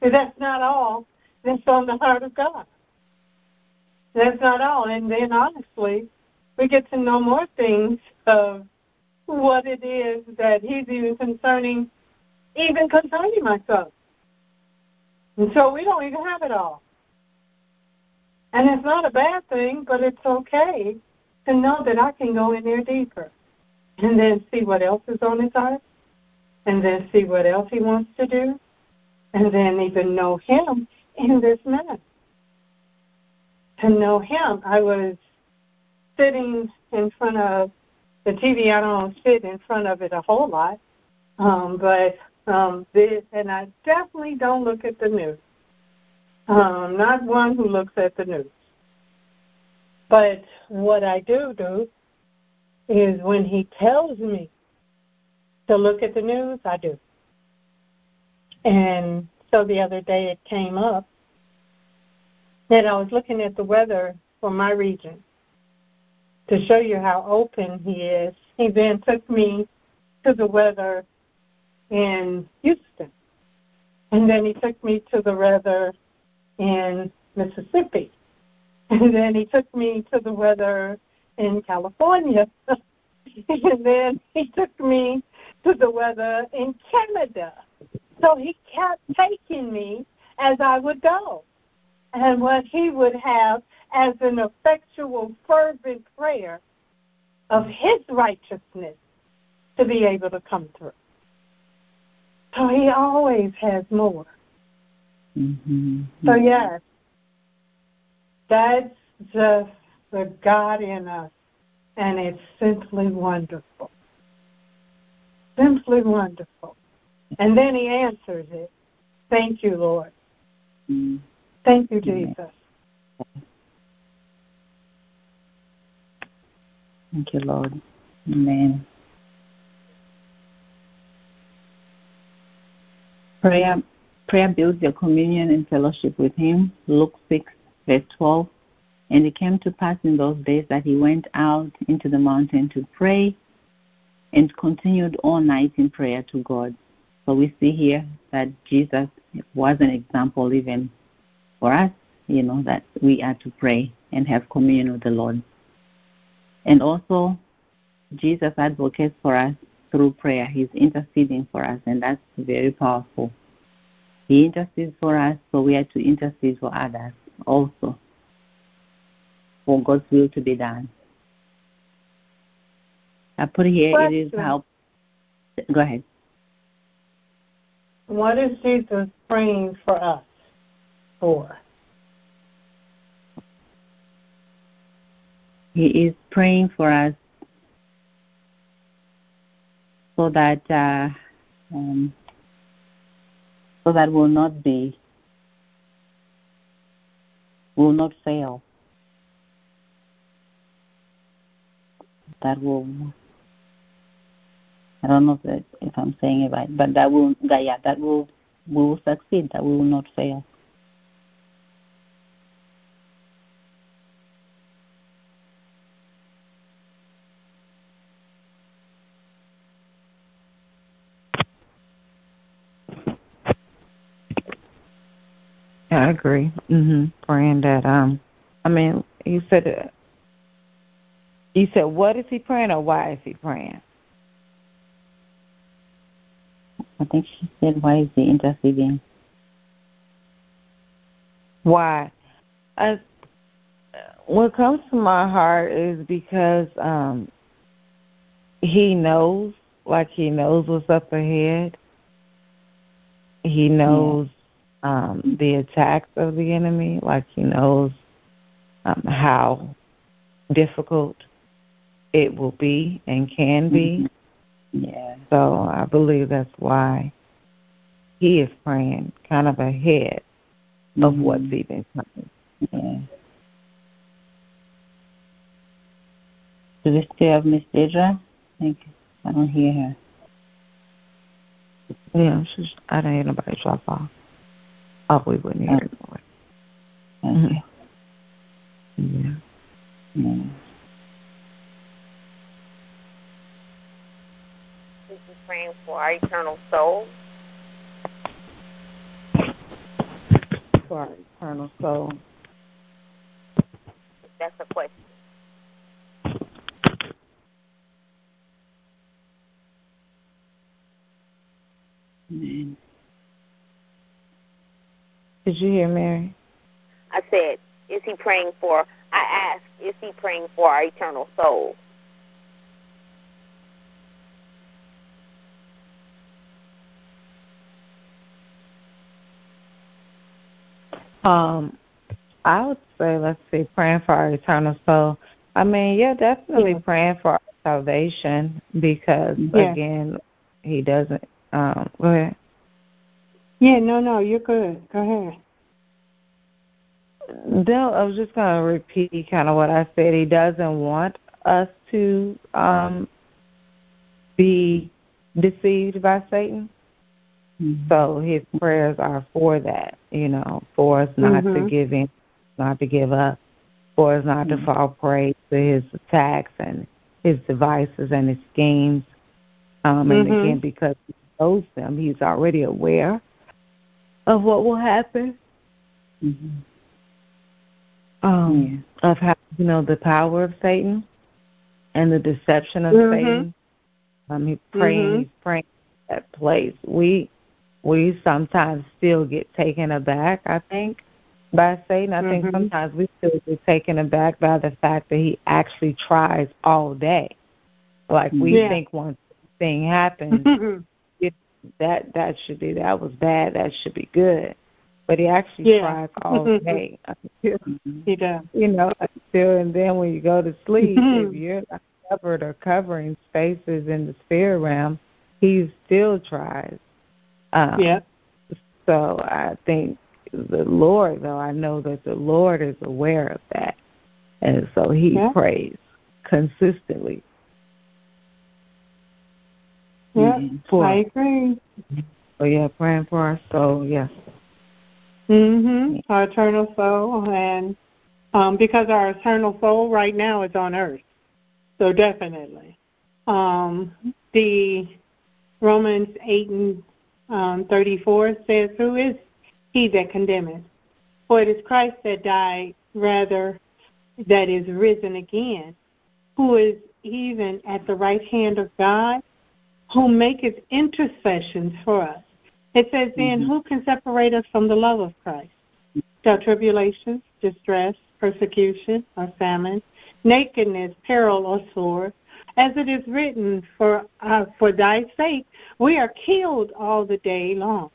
And that's not all that's on the heart of God. That's not all. And then honestly, we get to know more things of what it is that he's even concerning even concerning myself. And so we don't even have it all. And it's not a bad thing, but it's okay to know that I can go in there deeper and then see what else is on his heart and then see what else he wants to do and then even know him in this manner. To know him, I was sitting in front of the TV. I don't sit in front of it a whole lot, um, but um, this, and I definitely don't look at the news. Um, not one who looks at the news. But what I do do is when he tells me to look at the news, I do. And so the other day it came up that I was looking at the weather for my region to show you how open he is. He then took me to the weather in Houston. And then he took me to the weather in Mississippi. And then he took me to the weather in California. and then he took me to the weather in Canada. So he kept taking me as I would go. And what he would have as an effectual, fervent prayer of his righteousness to be able to come through. So he always has more. Mm-hmm. So, yes, that's just the God in us, and it's simply wonderful. Simply wonderful. And then he answers it. Thank you, Lord. Thank you, Jesus. Thank you, Lord. Amen. Prayer, prayer builds your communion and fellowship with Him. Luke 6, verse 12. And it came to pass in those days that he went out into the mountain to pray and continued all night in prayer to God. So we see here that Jesus was an example even for us, you know, that we are to pray and have communion with the Lord. And also, Jesus advocates for us through prayer. He's interceding for us, and that's very powerful. He intercedes for us, so we are to intercede for others also for God's will to be done. I put here Question. it is help. Go ahead. What is Jesus praying for us for? He is praying for us so that uh, um, so that will not be will not fail. that will I don't know if, if I'm saying it right, but that will that yeah that will will succeed. That will not fail. I agree. Mhm. Praying that um I mean, you said you said, what is he praying or why is he praying? I think she said, why is he interceding? Why? I, what comes to my heart is because um, he knows, like he knows what's up ahead. He knows. Um, the attacks of the enemy, like he knows um, how difficult it will be and can be. Mm-hmm. Yeah. So I believe that's why he is praying kind of ahead mm-hmm. of what's even coming. Yeah. Do we still have Miss Deidre? I think I don't hear her. Yeah, she's, I don't hear nobody drop off. Oh, we wouldn't hear her. Okay. Yeah. Mm. yeah. praying for our eternal soul? For our eternal soul. That's a question. Amen. Did you hear Mary? I said, is he praying for, I asked, is he praying for our eternal soul? Um, I would say, let's see, praying for our eternal soul. I mean, yeah, definitely yeah. praying for our salvation because, yeah. again, he doesn't. Um, go ahead. Yeah, no, no, you're good. Go ahead. Bill, I was just going to repeat kind of what I said. He doesn't want us to um, be deceived by Satan. Mm-hmm. So his prayers are for that, you know, for us not mm-hmm. to give in, not to give up, for us not mm-hmm. to fall prey to his attacks and his devices and his schemes. Um, and mm-hmm. again, because he knows them, he's already aware of what will happen. Mm-hmm. Um, yeah. Of how you know the power of Satan and the deception of mm-hmm. Satan. Um, he's praying. He's praying that place. We we sometimes still get taken aback, I think, by Satan. I mm-hmm. think sometimes we still get taken aback by the fact that he actually tries all day. Like we yeah. think once thing happens, that that should be that was bad, that should be good. But he actually yeah. tries all day. he does. You know, until and then when you go to sleep, if you're not covered or covering spaces in the spirit realm, he still tries. Um, yeah. So I think the Lord, though, I know that the Lord is aware of that, and so He yeah. prays consistently. Yeah, for, I agree. Oh yeah, praying for our soul. Yes. Mhm. Our eternal soul, and um, because our eternal soul right now is on earth, so definitely. Um, the Romans eight and um, thirty four says, "Who is he that condemneth? For it is Christ that died, rather that is risen again, who is even at the right hand of God, who maketh intercessions for us. It says, then, mm-hmm. who can separate us from the love of Christ? Shall tribulations, distress, persecution, or famine, nakedness, peril, or sword? As it is written, for, uh, for thy sake we are killed all the day long,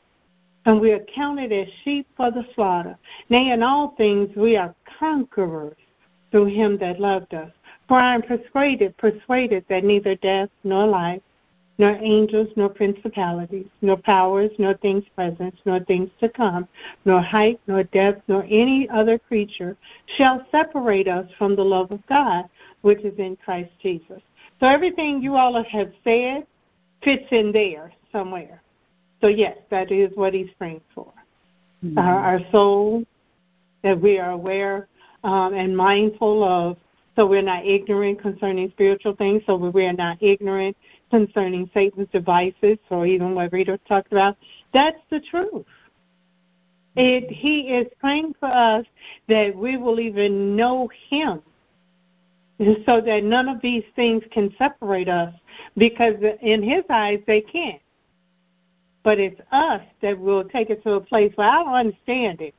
and we are counted as sheep for the slaughter. Nay, in all things we are conquerors through him that loved us. For I am persuaded, persuaded that neither death nor life, nor angels, nor principalities, nor powers, nor things present, nor things to come, nor height, nor depth, nor any other creature shall separate us from the love of God, which is in Christ Jesus. So everything you all have said fits in there somewhere. So yes, that is what he's praying for. Mm-hmm. Our, our soul, that we are aware um, and mindful of so we're not ignorant concerning spiritual things, so we're not ignorant concerning Satan's devices or even what Rita talked about. That's the truth. It, he is praying for us that we will even know him so that none of these things can separate us because in his eyes they can't. But it's us that will take it to a place where I don't understand it.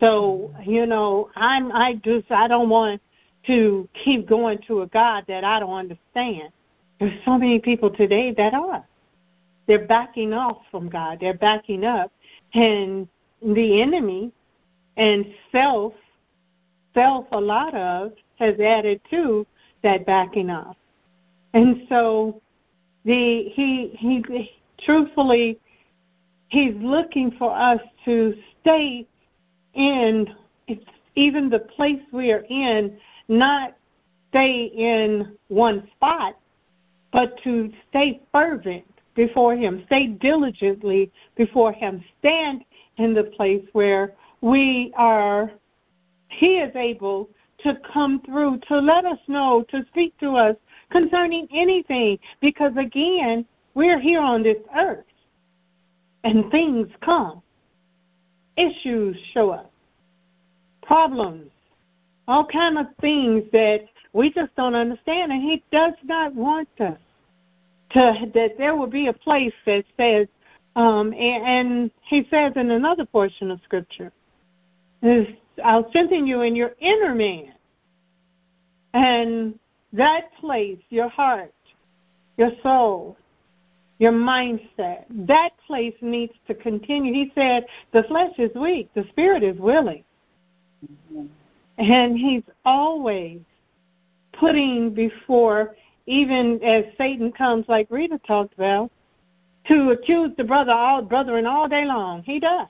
So, you know, I'm I just I don't want to keep going to a God that I don't understand. There's so many people today that are. They're backing off from God. They're backing up. And the enemy and self, self a lot of, has added to that backing off. And so the he he truthfully he's looking for us to stay in even the place we are in not stay in one spot, but to stay fervent before Him, stay diligently before Him, stand in the place where we are, He is able to come through, to let us know, to speak to us concerning anything, because again, we're here on this earth and things come. Issues show up. Problems all kind of things that we just don't understand, and He does not want us to that there will be a place that says, um, and, and He says in another portion of Scripture, is I'll strengthen you in your inner man, and that place, your heart, your soul, your mindset, that place needs to continue. He said, the flesh is weak, the spirit is willing. Mm-hmm. And he's always putting before, even as Satan comes, like Rita talked about, to accuse the brother, all brethren, all day long. He does.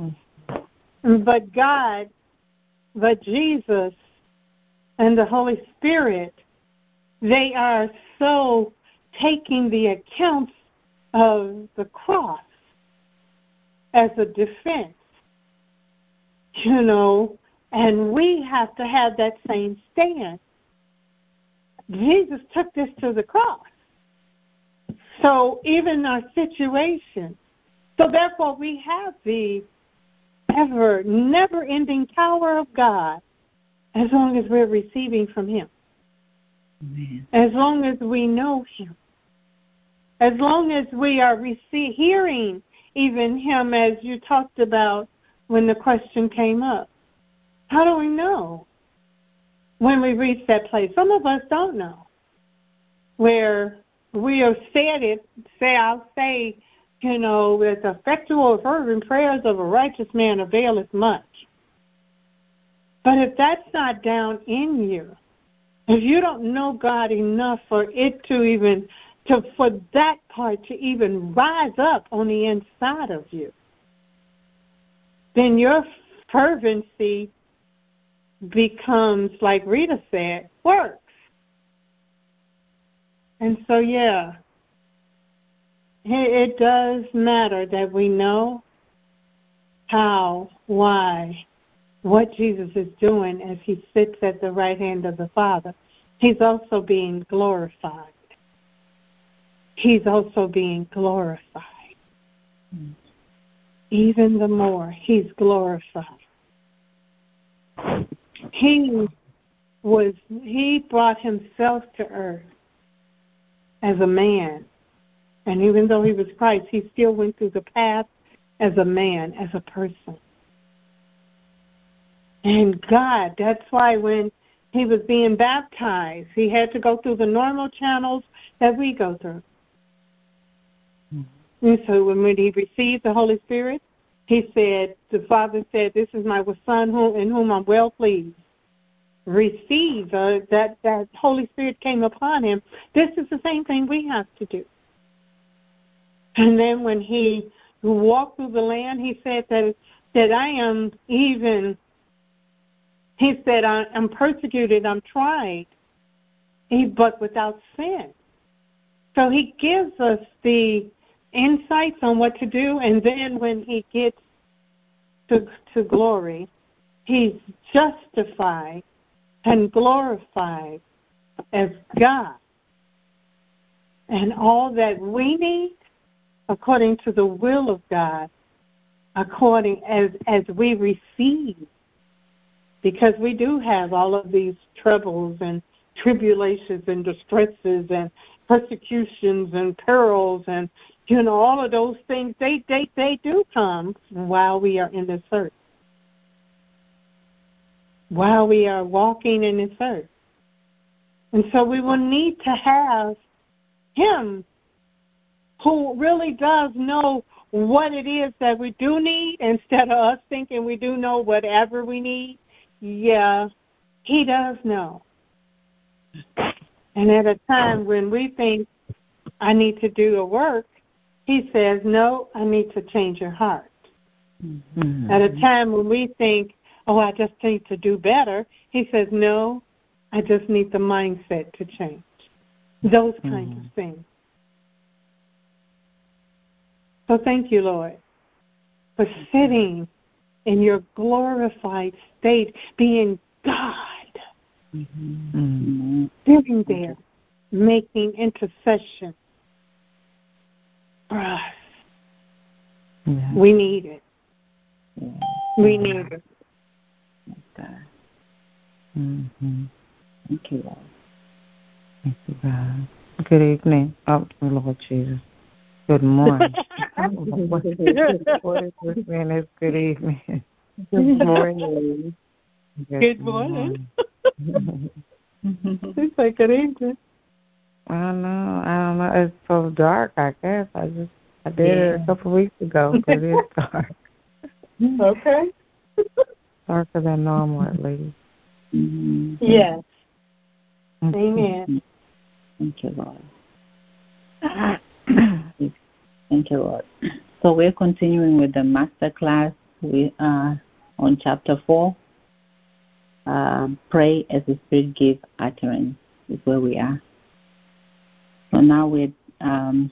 Mm. But God, but Jesus, and the Holy Spirit, they are so taking the accounts of the cross as a defense. You know, and we have to have that same stand. Jesus took this to the cross. So even our situation, so therefore we have the ever, never ending power of God as long as we're receiving from Him. Amen. As long as we know Him. As long as we are rece- hearing even Him, as you talked about when the question came up. How do we know when we reach that place? Some of us don't know. Where we have said it, say, I'll say, you know, with effectual fervent prayers of a righteous man availeth much. But if that's not down in you, if you don't know God enough for it to even to for that part to even rise up on the inside of you, then your fervency becomes, like Rita said, works. And so, yeah, it does matter that we know how, why, what Jesus is doing as he sits at the right hand of the Father. He's also being glorified. He's also being glorified. Even the more, he's glorified. He was he brought himself to earth as a man. And even though he was Christ, he still went through the path as a man, as a person. And God, that's why when he was being baptized, he had to go through the normal channels that we go through. Mm-hmm. And so when he received the Holy Spirit, he said, the Father said, This is my Son whom, in whom I'm well pleased. Receive uh, that, that Holy Spirit came upon him. This is the same thing we have to do. And then when he walked through the land, he said that, that I am even he said, I'm persecuted, I'm tried, he, but without sin. So he gives us the insights on what to do, and then when he gets to, to glory, he's justified and glorified as God. And all that we need, according to the will of God, according as as we receive because we do have all of these troubles and tribulations and distresses and persecutions and perils and you know all of those things they they they do come while we are in this earth. While we are walking in this earth. And so we will need to have him who really does know what it is that we do need instead of us thinking we do know whatever we need. Yeah, he does know. And at a time when we think, I need to do a work, he says, No, I need to change your heart. Mm-hmm. At a time when we think, Oh, I just need to do better, he says, No, I just need the mindset to change. Those mm-hmm. kinds of things. So thank you, Lord, for sitting in your glorified state, being God, mm-hmm. sitting there, making intercession for us. Yeah. We need it. Yeah. We need it. God. Mm-hmm. Thank you, Lord. Thank you, God. Good evening. Oh, Lord Jesus. Good morning. what is this good evening. Good morning. Good, good morning. morning. it's like good evening. I don't know. I don't know. It's so dark. I guess I just I did yeah. it a couple of weeks ago because it's dark. okay. Darker than normal, at least. Mm-hmm. Yes. Amen. Thank you, Lord. Thank you, Lord. So we're continuing with the master class we, are on chapter 4. Uh, pray as the Spirit gives utterance is where we are. So now we um,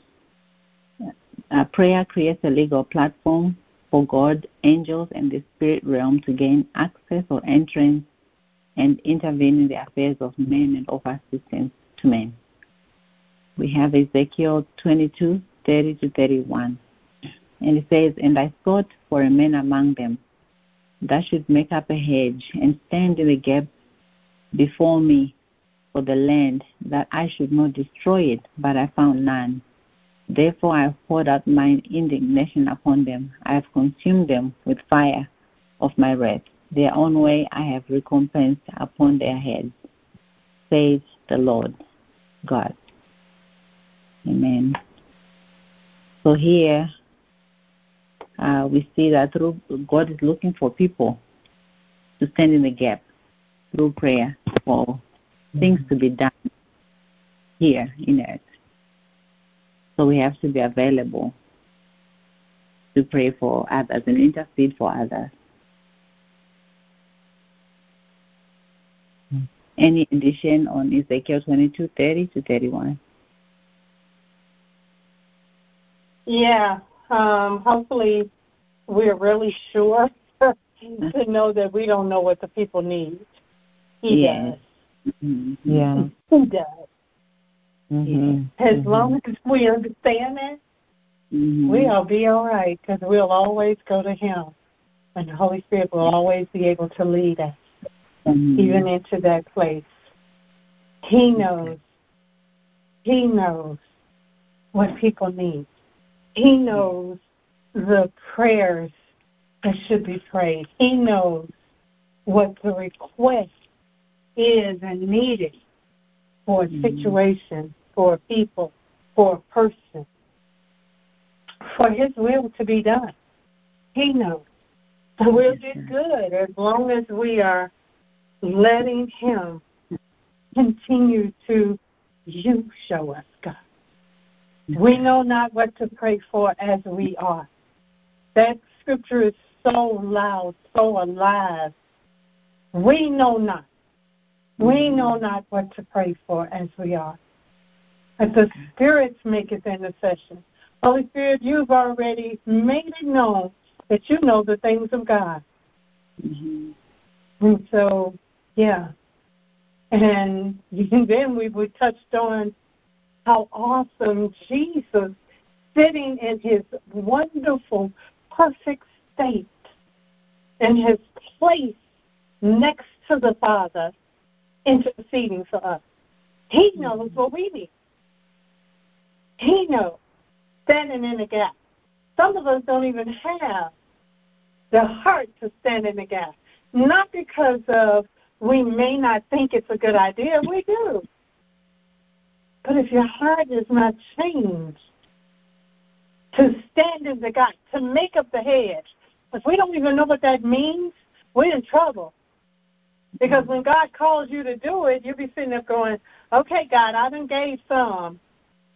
prayer creates a legal platform for God, angels, and the spirit realm to gain access or entrance and intervene in the affairs of men and offer assistance to men. We have Ezekiel 22, 30 to 31. And it says, And I sought for a man among them that should make up a hedge and stand in the gap before me for the land, that I should not destroy it, but I found none. Therefore I poured out mine indignation upon them. I have consumed them with fire of my wrath. Their own way I have recompensed upon their heads, says the Lord God. Amen. So here uh, we see that through God is looking for people to stand in the gap through prayer for things to be done here in earth. So we have to be available to pray for others and intercede for others. Any addition on Ezekiel 22, 30 to 31? Yeah. Um, hopefully, we're really sure to know that we don't know what the people need. He yes. does. Mm-hmm. Yeah. He does. Mm-hmm. As mm-hmm. long as we understand that, mm-hmm. we'll be all right because we'll always go to Him. And the Holy Spirit will always be able to lead us mm-hmm. even into that place. He knows. He knows what people need. He knows the prayers that should be prayed. He knows what the request is and needed for a mm-hmm. situation, for a people, for a person, for His will to be done. He knows. We'll do good as long as we are letting Him continue to you show us, God. We know not what to pray for as we are. That scripture is so loud, so alive. We know not. We know not what to pray for as we are. But the Spirit maketh intercession. Holy Spirit, you've already made it known that you know the things of God. Mm-hmm. And so, yeah. And then we, we touched on how awesome Jesus, sitting in his wonderful, perfect state, in his place next to the Father, interceding for us. He knows what we need. He knows, standing in the gap. Some of us don't even have the heart to stand in the gap. Not because of we may not think it's a good idea, we do. But if your heart is not changed to stand in the gap, to make up the hedge, if we don't even know what that means, we're in trouble. Because when God calls you to do it, you'll be sitting up going, okay, God, I done gave some.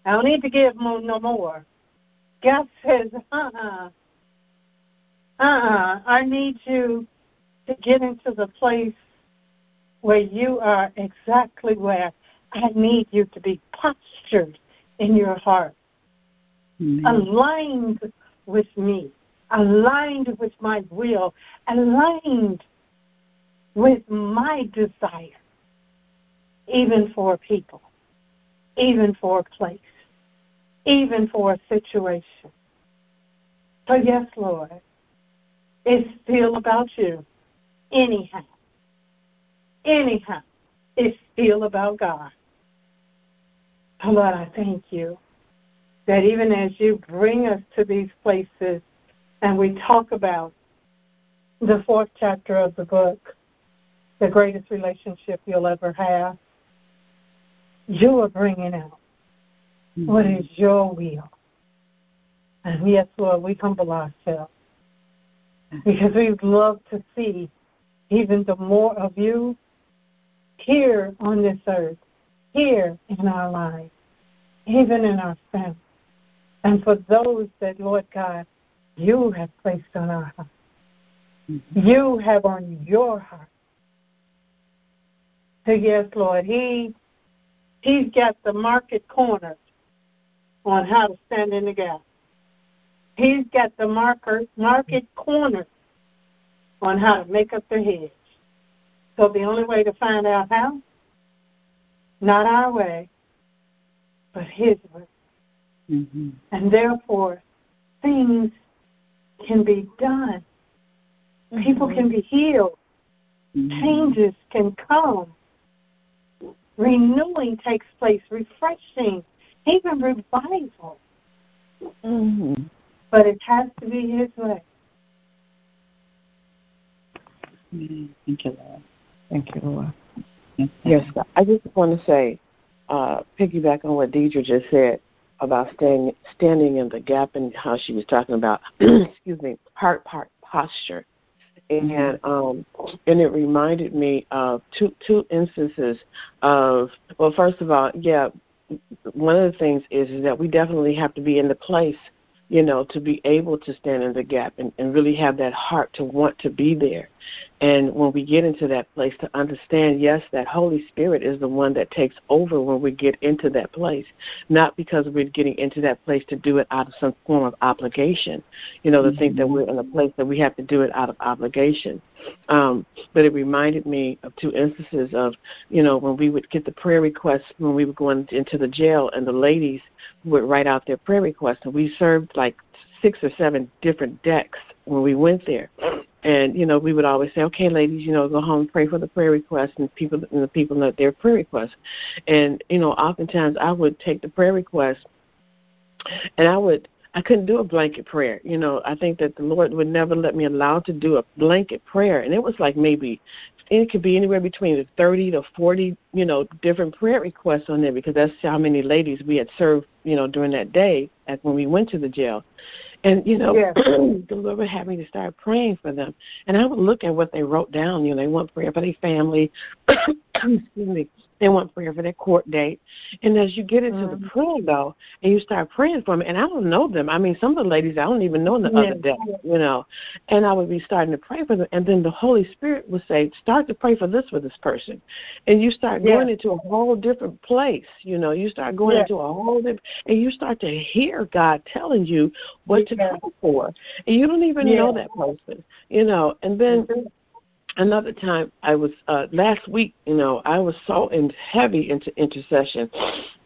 I don't need to give more, no more. God says, uh-uh. Uh-uh. I need you to get into the place where you are exactly where I need you to be postured in your heart, mm-hmm. aligned with me, aligned with my will, aligned with my desire, even for people, even for a place, even for a situation. So, yes, Lord, it's still about you, anyhow. Anyhow, it's still about God. Oh, Lord, I thank you that even as you bring us to these places and we talk about the fourth chapter of the book, the greatest relationship you'll ever have, you are bringing out mm-hmm. what is your will. And yes, Lord, we humble ourselves because we would love to see even the more of you here on this earth, here in our lives, even in our family. And for those that, Lord God, you have placed on our heart, mm-hmm. you have on your heart. So yes, Lord, He He's got the market cornered on how to stand in the gap. He's got the marker market cornered on how to make up the hedge. So the only way to find out how, not our way, but His way. Mm-hmm. And therefore, things can be done. Mm-hmm. People can be healed. Mm-hmm. Changes can come. Renewing takes place, refreshing, even revival. Mm-hmm. But it has to be His way. Thank you, Lord. Thank you, Lord. Yes, I just want to say, uh, piggyback on what Deidre just said about staying, standing in the gap and how she was talking about, excuse me, heart part posture, and um, and it reminded me of two two instances of well, first of all, yeah, one of the things is, is that we definitely have to be in the place you know, to be able to stand in the gap and, and really have that heart to want to be there. And when we get into that place to understand, yes, that Holy Spirit is the one that takes over when we get into that place, not because we're getting into that place to do it out of some form of obligation, you know, to mm-hmm. think that we're in a place that we have to do it out of obligation. Um, but it reminded me of two instances of, you know, when we would get the prayer requests when we were going into the jail, and the ladies would write out their prayer requests, and we served like six or seven different decks when we went there. And you know, we would always say, "Okay, ladies, you know, go home, pray for the prayer requests, and people and the people know their prayer requests." And you know, oftentimes I would take the prayer request, and I would I couldn't do a blanket prayer. You know, I think that the Lord would never let me allow to do a blanket prayer, and it was like maybe it could be anywhere between 30 to 40, you know, different prayer requests on there because that's how many ladies we had served, you know, during that day at when we went to the jail. And you know, yeah. the Lord would have me to start praying for them, and I would look at what they wrote down. You know, they want prayer for their family. excuse me. They want prayer for their court date. And as you get into mm-hmm. the prayer though, and you start praying for them, and I don't know them. I mean, some of the ladies I don't even know in the other day, you know. And I would be starting to pray for them, and then the Holy Spirit would say, "Start to pray for this for this person," and you start going into a whole different place. You know, you start going into a whole different, and you start to hear God telling you what to pray for, and you don't even know that person, you know. And then. Mm-hmm another time I was uh last week, you know, I was so in heavy into intercession.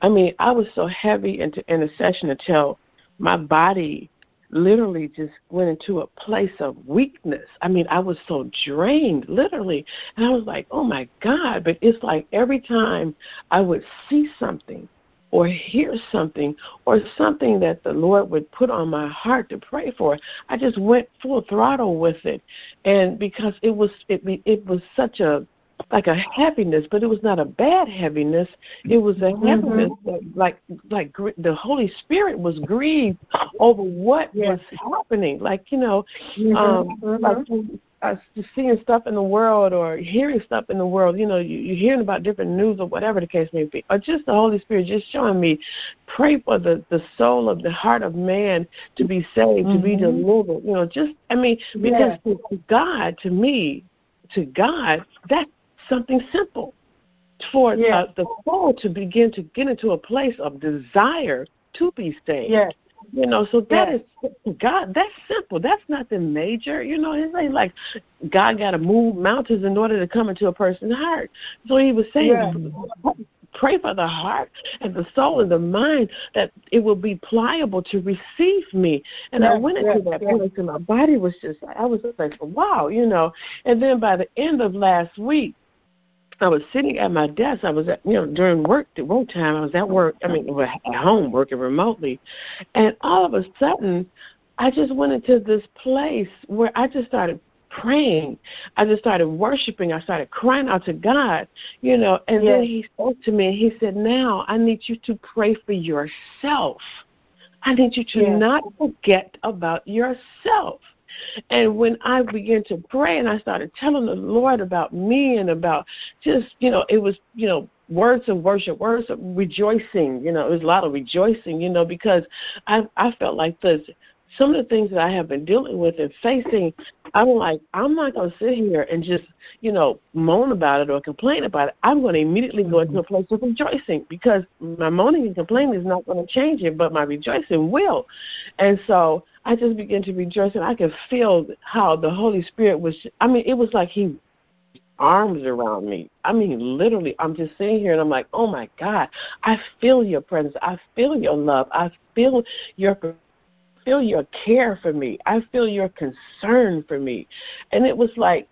I mean, I was so heavy into intercession until my body literally just went into a place of weakness. I mean, I was so drained, literally. And I was like, oh my God. But it's like every time I would see something or hear something or something that the Lord would put on my heart to pray for, I just went full throttle with it, and because it was it it was such a like a heaviness, but it was not a bad heaviness. It was a mm-hmm. heaviness that, like, like the Holy Spirit was grieved over what yes. was happening. Like, you know, mm-hmm. um, mm-hmm. like uh, seeing stuff in the world or hearing stuff in the world, you know, you, you're hearing about different news or whatever the case may be, or just the Holy Spirit just showing me, pray for the the soul of the heart of man to be saved, mm-hmm. to be mm-hmm. delivered. You know, just I mean, because yeah. to God, to me, to God, that's something simple. For yeah. uh, the soul to begin to get into a place of desire to be saved. Yes. You know, so that is God. That's simple. That's nothing major. You know, it's ain't like God got to move mountains in order to come into a person's heart. So He was saying, pray for the heart and the soul and the mind that it will be pliable to receive me. And I went into that place, and my body was just, I was just like, wow, you know. And then by the end of last week, I was sitting at my desk. I was at, you know, during work work time. I was at work. I mean, at home working remotely, and all of a sudden, I just went into this place where I just started praying. I just started worshiping. I started crying out to God, you know. And yes. then He spoke to me and He said, "Now I need you to pray for yourself. I need you to yes. not forget about yourself." And when I began to pray and I started telling the Lord about me and about just, you know, it was, you know, words of worship, words of rejoicing, you know, it was a lot of rejoicing, you know, because I I felt like this some of the things that I have been dealing with and facing, I'm like, I'm not going to sit here and just, you know, moan about it or complain about it. I'm going to immediately go into a place of rejoicing because my moaning and complaining is not going to change it, but my rejoicing will. And so I just began to rejoice, and I could feel how the Holy Spirit was. I mean, it was like He arms around me. I mean, literally, I'm just sitting here and I'm like, oh my God, I feel your presence. I feel your love. I feel your feel your care for me. I feel your concern for me. And it was like,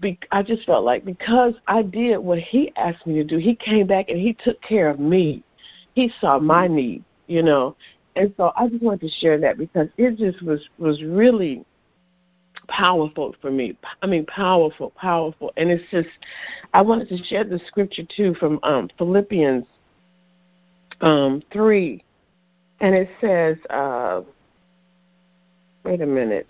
be, I just felt like because I did what he asked me to do, he came back and he took care of me. He saw my mm-hmm. need, you know, and so I just wanted to share that because it just was was really powerful for me. I mean, powerful, powerful, and it's just I wanted to share the scripture too from um, Philippians um, three, and it says, uh, wait a minute.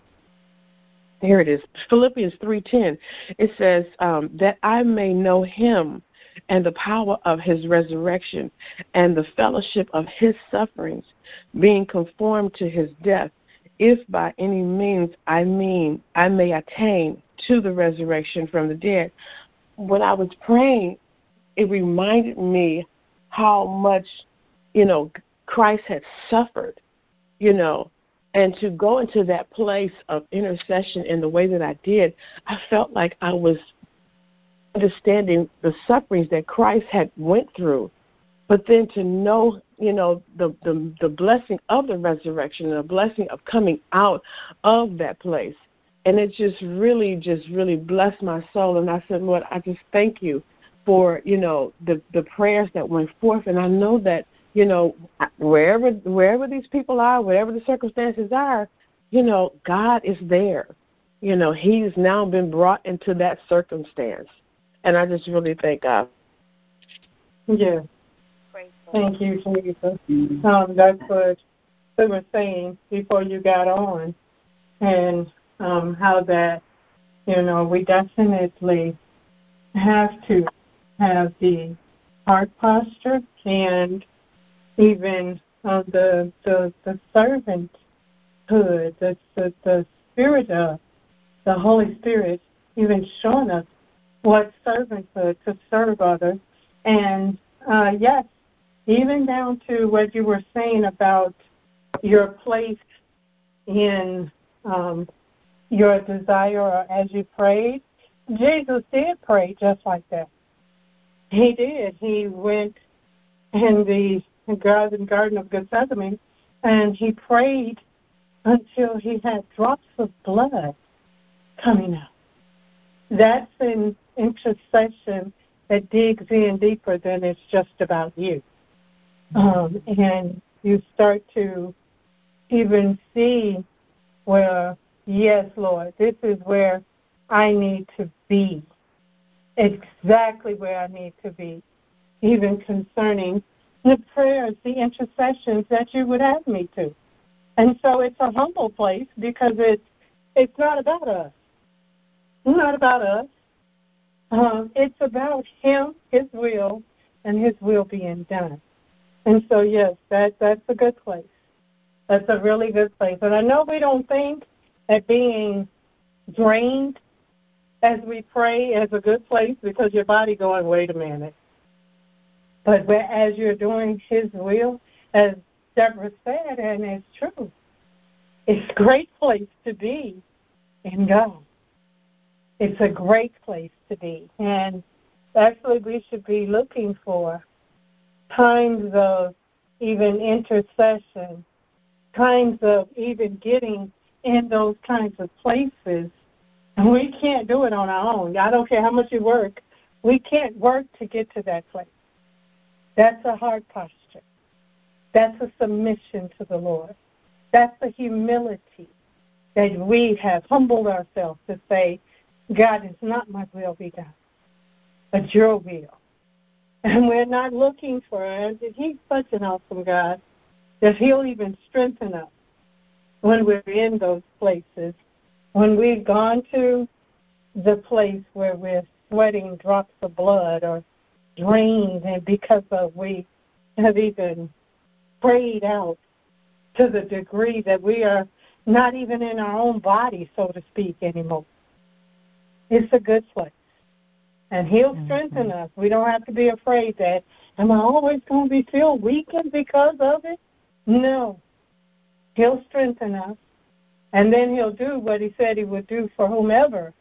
Here it is, Philippians three ten. It says um, that I may know Him and the power of his resurrection and the fellowship of his sufferings, being conformed to his death, if by any means I mean I may attain to the resurrection from the dead. When I was praying, it reminded me how much, you know, Christ had suffered, you know, and to go into that place of intercession in the way that I did, I felt like I was understanding the sufferings that Christ had went through, but then to know, you know, the the, the blessing of the resurrection and the blessing of coming out of that place. And it just really, just really blessed my soul. And I said, Lord, I just thank you for, you know, the the prayers that went forth. And I know that, you know, wherever wherever these people are, whatever the circumstances are, you know, God is there. You know, He's now been brought into that circumstance and I just really thank God. Yeah. Thank you, Jesus. Um, that's what they were saying before you got on, and um, how that, you know, we definitely have to have the heart posture and even uh, the the the servanthood, the, the the spirit of the Holy Spirit, even showing us what servanthood to serve others. And uh, yes, even down to what you were saying about your place in um, your desire or as you prayed, Jesus did pray just like that. He did. He went in the garden, garden of Gethsemane and he prayed until he had drops of blood coming out. That's an intercession that digs in deeper than it's just about you. Um, and you start to even see where, yes, Lord, this is where I need to be. Exactly where I need to be, even concerning the prayers, the intercessions that you would have me to. And so it's a humble place because it's it's not about us. Not about us. Um, it's about Him, His will, and His will being done. And so, yes, that that's a good place. That's a really good place. And I know we don't think that being drained as we pray is a good place because your body going, wait a minute. But as you're doing His will, as Deborah said, and it's true, it's a great place to be in God it's a great place to be. And actually, we should be looking for times of even intercession, times of even getting in those kinds of places. And we can't do it on our own. I don't care how much you work, we can't work to get to that place. That's a hard posture. That's a submission to the Lord. That's a humility that we have humbled ourselves to say, God, it's not my will be done, but your will. And we're not looking for it. He's such an awesome God that He'll even strengthen us when we're in those places. When we've gone to the place where we're sweating drops of blood or drained and because of we have even prayed out to the degree that we are not even in our own body, so to speak, anymore. It's a good place. And He'll mm-hmm. strengthen us. We don't have to be afraid that, am I always going to be feel weakened because of it? No. He'll strengthen us. And then He'll do what He said He would do for whomever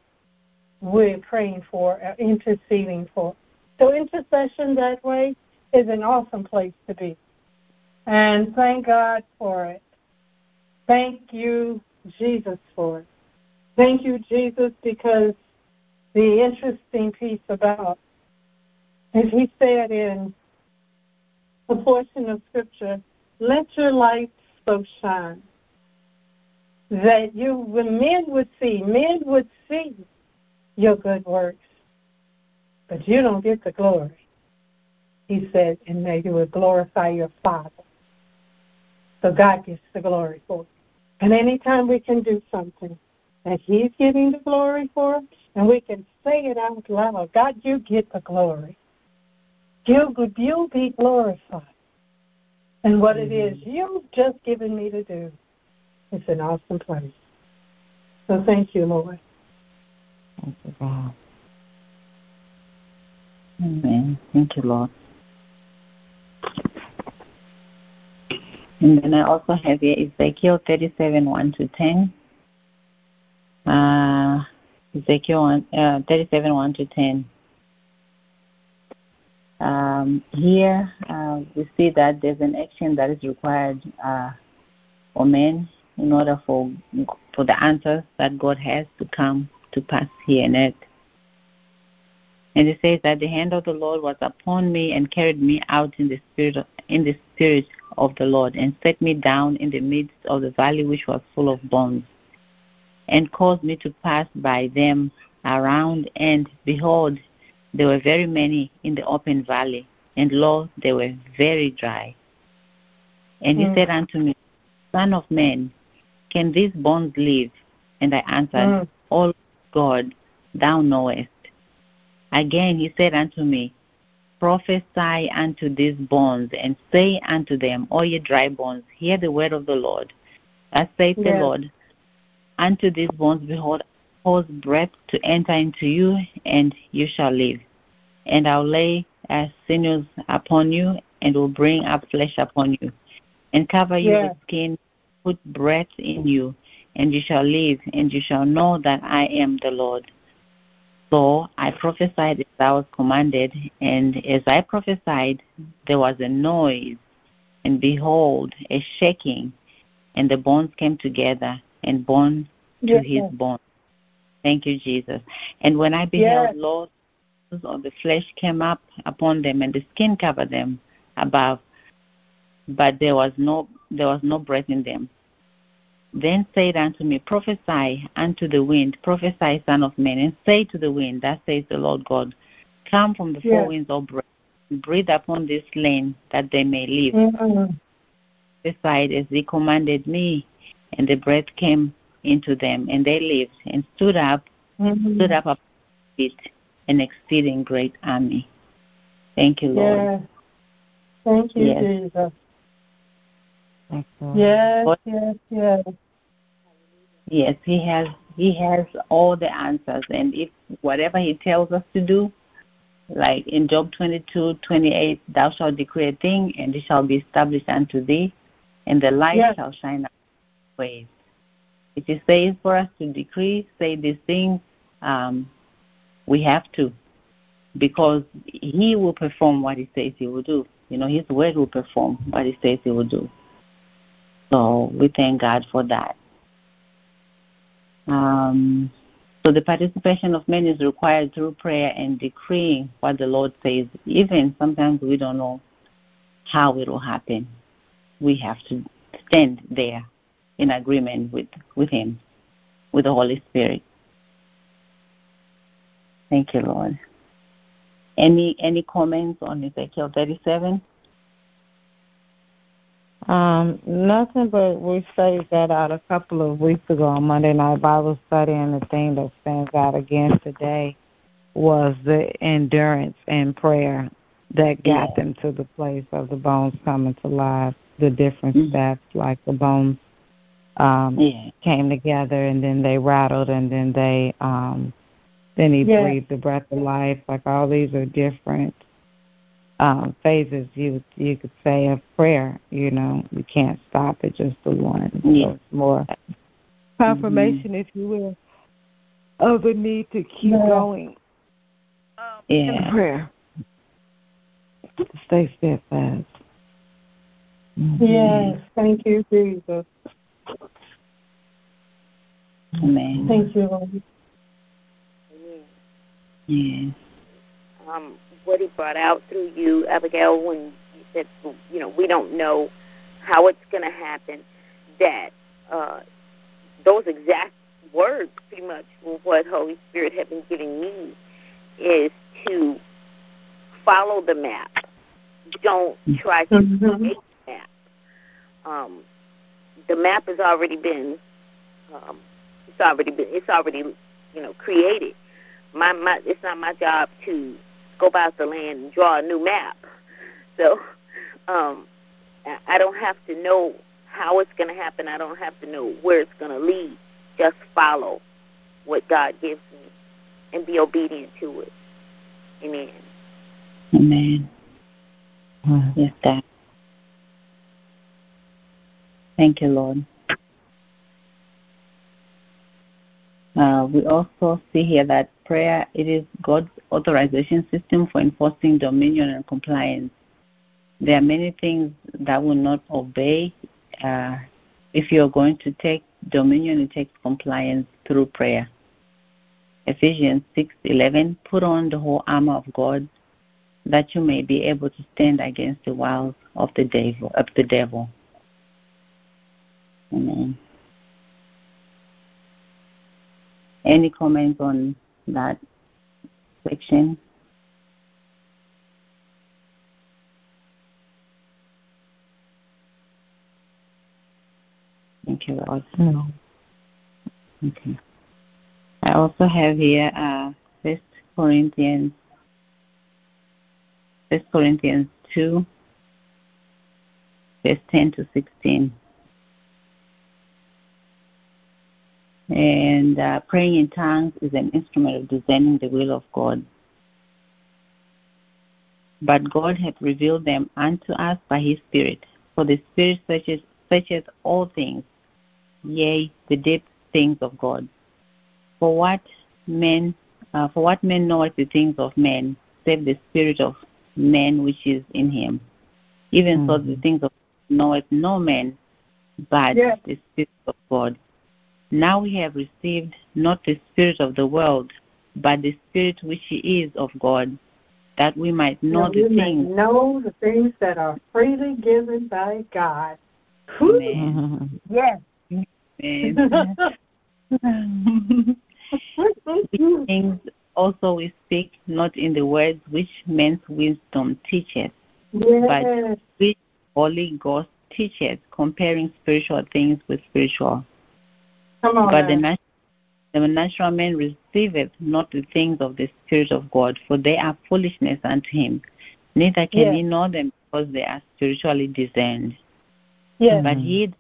we're praying for, or interceding for. So intercession that way is an awesome place to be. And thank God for it. Thank you, Jesus, for it. Thank you, Jesus, because the interesting piece about, as he said in a portion of Scripture, let your light so shine that you, men would see, men would see your good works, but you don't get the glory. He said, and that you would glorify your Father. So God gets the glory for it. And anytime we can do something that He's getting the glory for, and we can say it out loud God, you get the glory. You, you be glorified. And what it is you've just given me to do. It's an awesome place. So thank you, Lord. Thank you, God. Amen. Thank you, Lord. And then I also have here Ezekiel 37, 1 to 10. Uh, Ezekiel 1, uh, 37, 1 to 10. Um, here uh, we see that there's an action that is required uh, for men in order for for the answers that God has to come to pass here on earth. And it says that the hand of the Lord was upon me and carried me out in the spirit of, in the spirit of the Lord and set me down in the midst of the valley which was full of bones and caused me to pass by them around and behold there were very many in the open valley and lo they were very dry. And he mm. said unto me, Son of man, can these bones live? And I answered, mm. Oh God, thou knowest. Again he said unto me, Prophesy unto these bones, and say unto them, O ye dry bones, hear the word of the Lord. Thus saith yes. the Lord, Unto these bones, behold, cause breath to enter into you, and you shall live. And I'll lay as sinews upon you, and will bring up flesh upon you, and cover you with skin, put breath in you, and you shall live, and you shall know that I am the Lord. So I prophesied as I was commanded, and as I prophesied, there was a noise, and behold, a shaking, and the bones came together, and to yes. his bone. Thank you, Jesus. And when I beheld, yes. Lord, of the flesh came up upon them, and the skin covered them above, but there was no there was no breath in them. Then said unto me, Prophesy unto the wind, prophesy, Son of Man, and say to the wind, Thus says the Lord God, Come from the four winds, O breath, and breathe upon this land, that they may live. Mm-hmm. Beside as he commanded me, and the breath came into them, and they lived, and stood up, mm-hmm. stood up it, an exceeding great army. Thank you, Lord. Yes. Thank you, yes. Jesus. Yes, yes, yes. Yes, he has he has all the answers and if whatever he tells us to do, like in Job 22, 28, thou shalt decree a thing and it shall be established unto thee and the light yes. shall shine ways. If he says for us to decree, say these things, um, we have to because he will perform what he says he will do. You know, his word will perform what he says he will do. So we thank God for that. Um, so the participation of men is required through prayer and decreeing what the Lord says. Even sometimes we don't know how it will happen. We have to stand there in agreement with, with Him, with the Holy Spirit. Thank you, Lord. Any any comments on Ezekiel 37? Um, nothing but we studied that out a couple of weeks ago on Monday Night Bible Study, and the thing that stands out again today was the endurance and prayer that got yeah. them to the place of the bones coming to life, the different mm-hmm. steps, like the bones um yeah. came together and then they rattled and then they um then he yeah. breathed the breath of life. Like all these are different um, phases you you could say of prayer. You know, you can't stop at just the one. Yeah. So it's more confirmation, mm-hmm. if you will, of the need to keep yeah. going um, yeah. in prayer. Stay steadfast. Mm-hmm. Yes, thank you, Jesus. Amen. Thank you, Lord. Yes. Um, what he brought out through you, Abigail, when you said, you know, we don't know how it's going to happen, that uh, those exact words, pretty much, what Holy Spirit had been giving me, is to follow the map. Don't try to mm-hmm. make the map. Um, the map has already been, um, it's already been, it's already, you know, created. My, my, it's not my job to scope out the land and draw a new map. So um, I don't have to know how it's going to happen. I don't have to know where it's going to lead. Just follow what God gives me and be obedient to it. Amen. Amen. Yes, God. Thank you, Lord. Uh, we also see here that prayer it is God's authorization system for enforcing dominion and compliance. There are many things that will not obey. Uh, if you're going to take dominion, it takes compliance through prayer. Ephesians 6:11 Put on the whole armor of God that you may be able to stand against the wiles of the devil of the devil. Amen. Any comments on that section? Thank you, Lord. No. Okay. I also have here uh, First Corinthians, First Corinthians two, verse ten to sixteen. And uh, praying in tongues is an instrument of discerning the will of God. But God hath revealed them unto us by his Spirit. For the Spirit searches, searches all things, yea, the deep things of God. For what men, uh, for what man knoweth the things of men, save the Spirit of man which is in him. Even mm-hmm. so, the things of knoweth no man, but yes. the Spirit of God. Now we have received not the Spirit of the world, but the Spirit which is of God, that we might know the things. know the things that are freely given by God. Amen. yes. Amen. These things also we speak not in the words which men's wisdom teacheth, yes. but which Holy Ghost teacheth, comparing spiritual things with spiritual. Come on but the natural, the natural man receiveth not the things of the Spirit of God, for they are foolishness unto him. Neither can yes. he know them because they are spiritually discerned. Yes. But he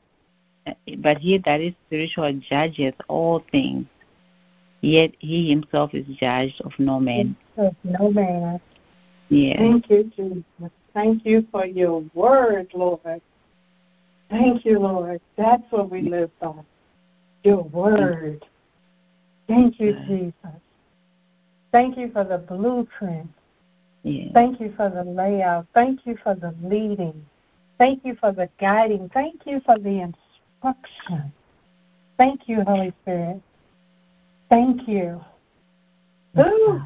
but he that is spiritual judgeth all things, yet he himself is judged of no man. Of no man. Yeah. Thank you, Jesus. Thank you for your word, Lord. Thank you, Lord. That's what we live by. Your word. Thank you, Jesus. Thank you for the blueprint. Yeah. Thank you for the layout. Thank you for the leading. Thank you for the guiding. Thank you for the instruction. Thank you, Holy Spirit. Thank you. Ooh.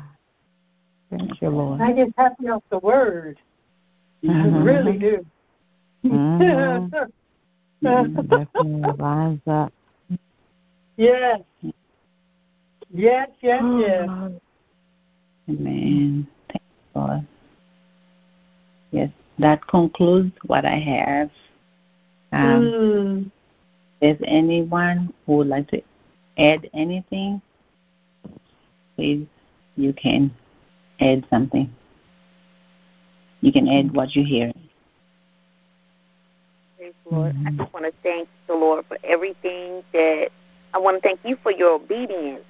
Thank you, Lord. I get happy off the word. Mm-hmm. I really do. Mm-hmm. definitely lines up. Yes. Yes, yes, yes. Amen. Thank you, Lord. Yes, that concludes what I have. Um, mm. Is anyone who would like to add anything? Please, you can add something. You can add what you hear. Praise Lord. Mm-hmm. I just want to thank the Lord for everything that I want to thank you for your obedience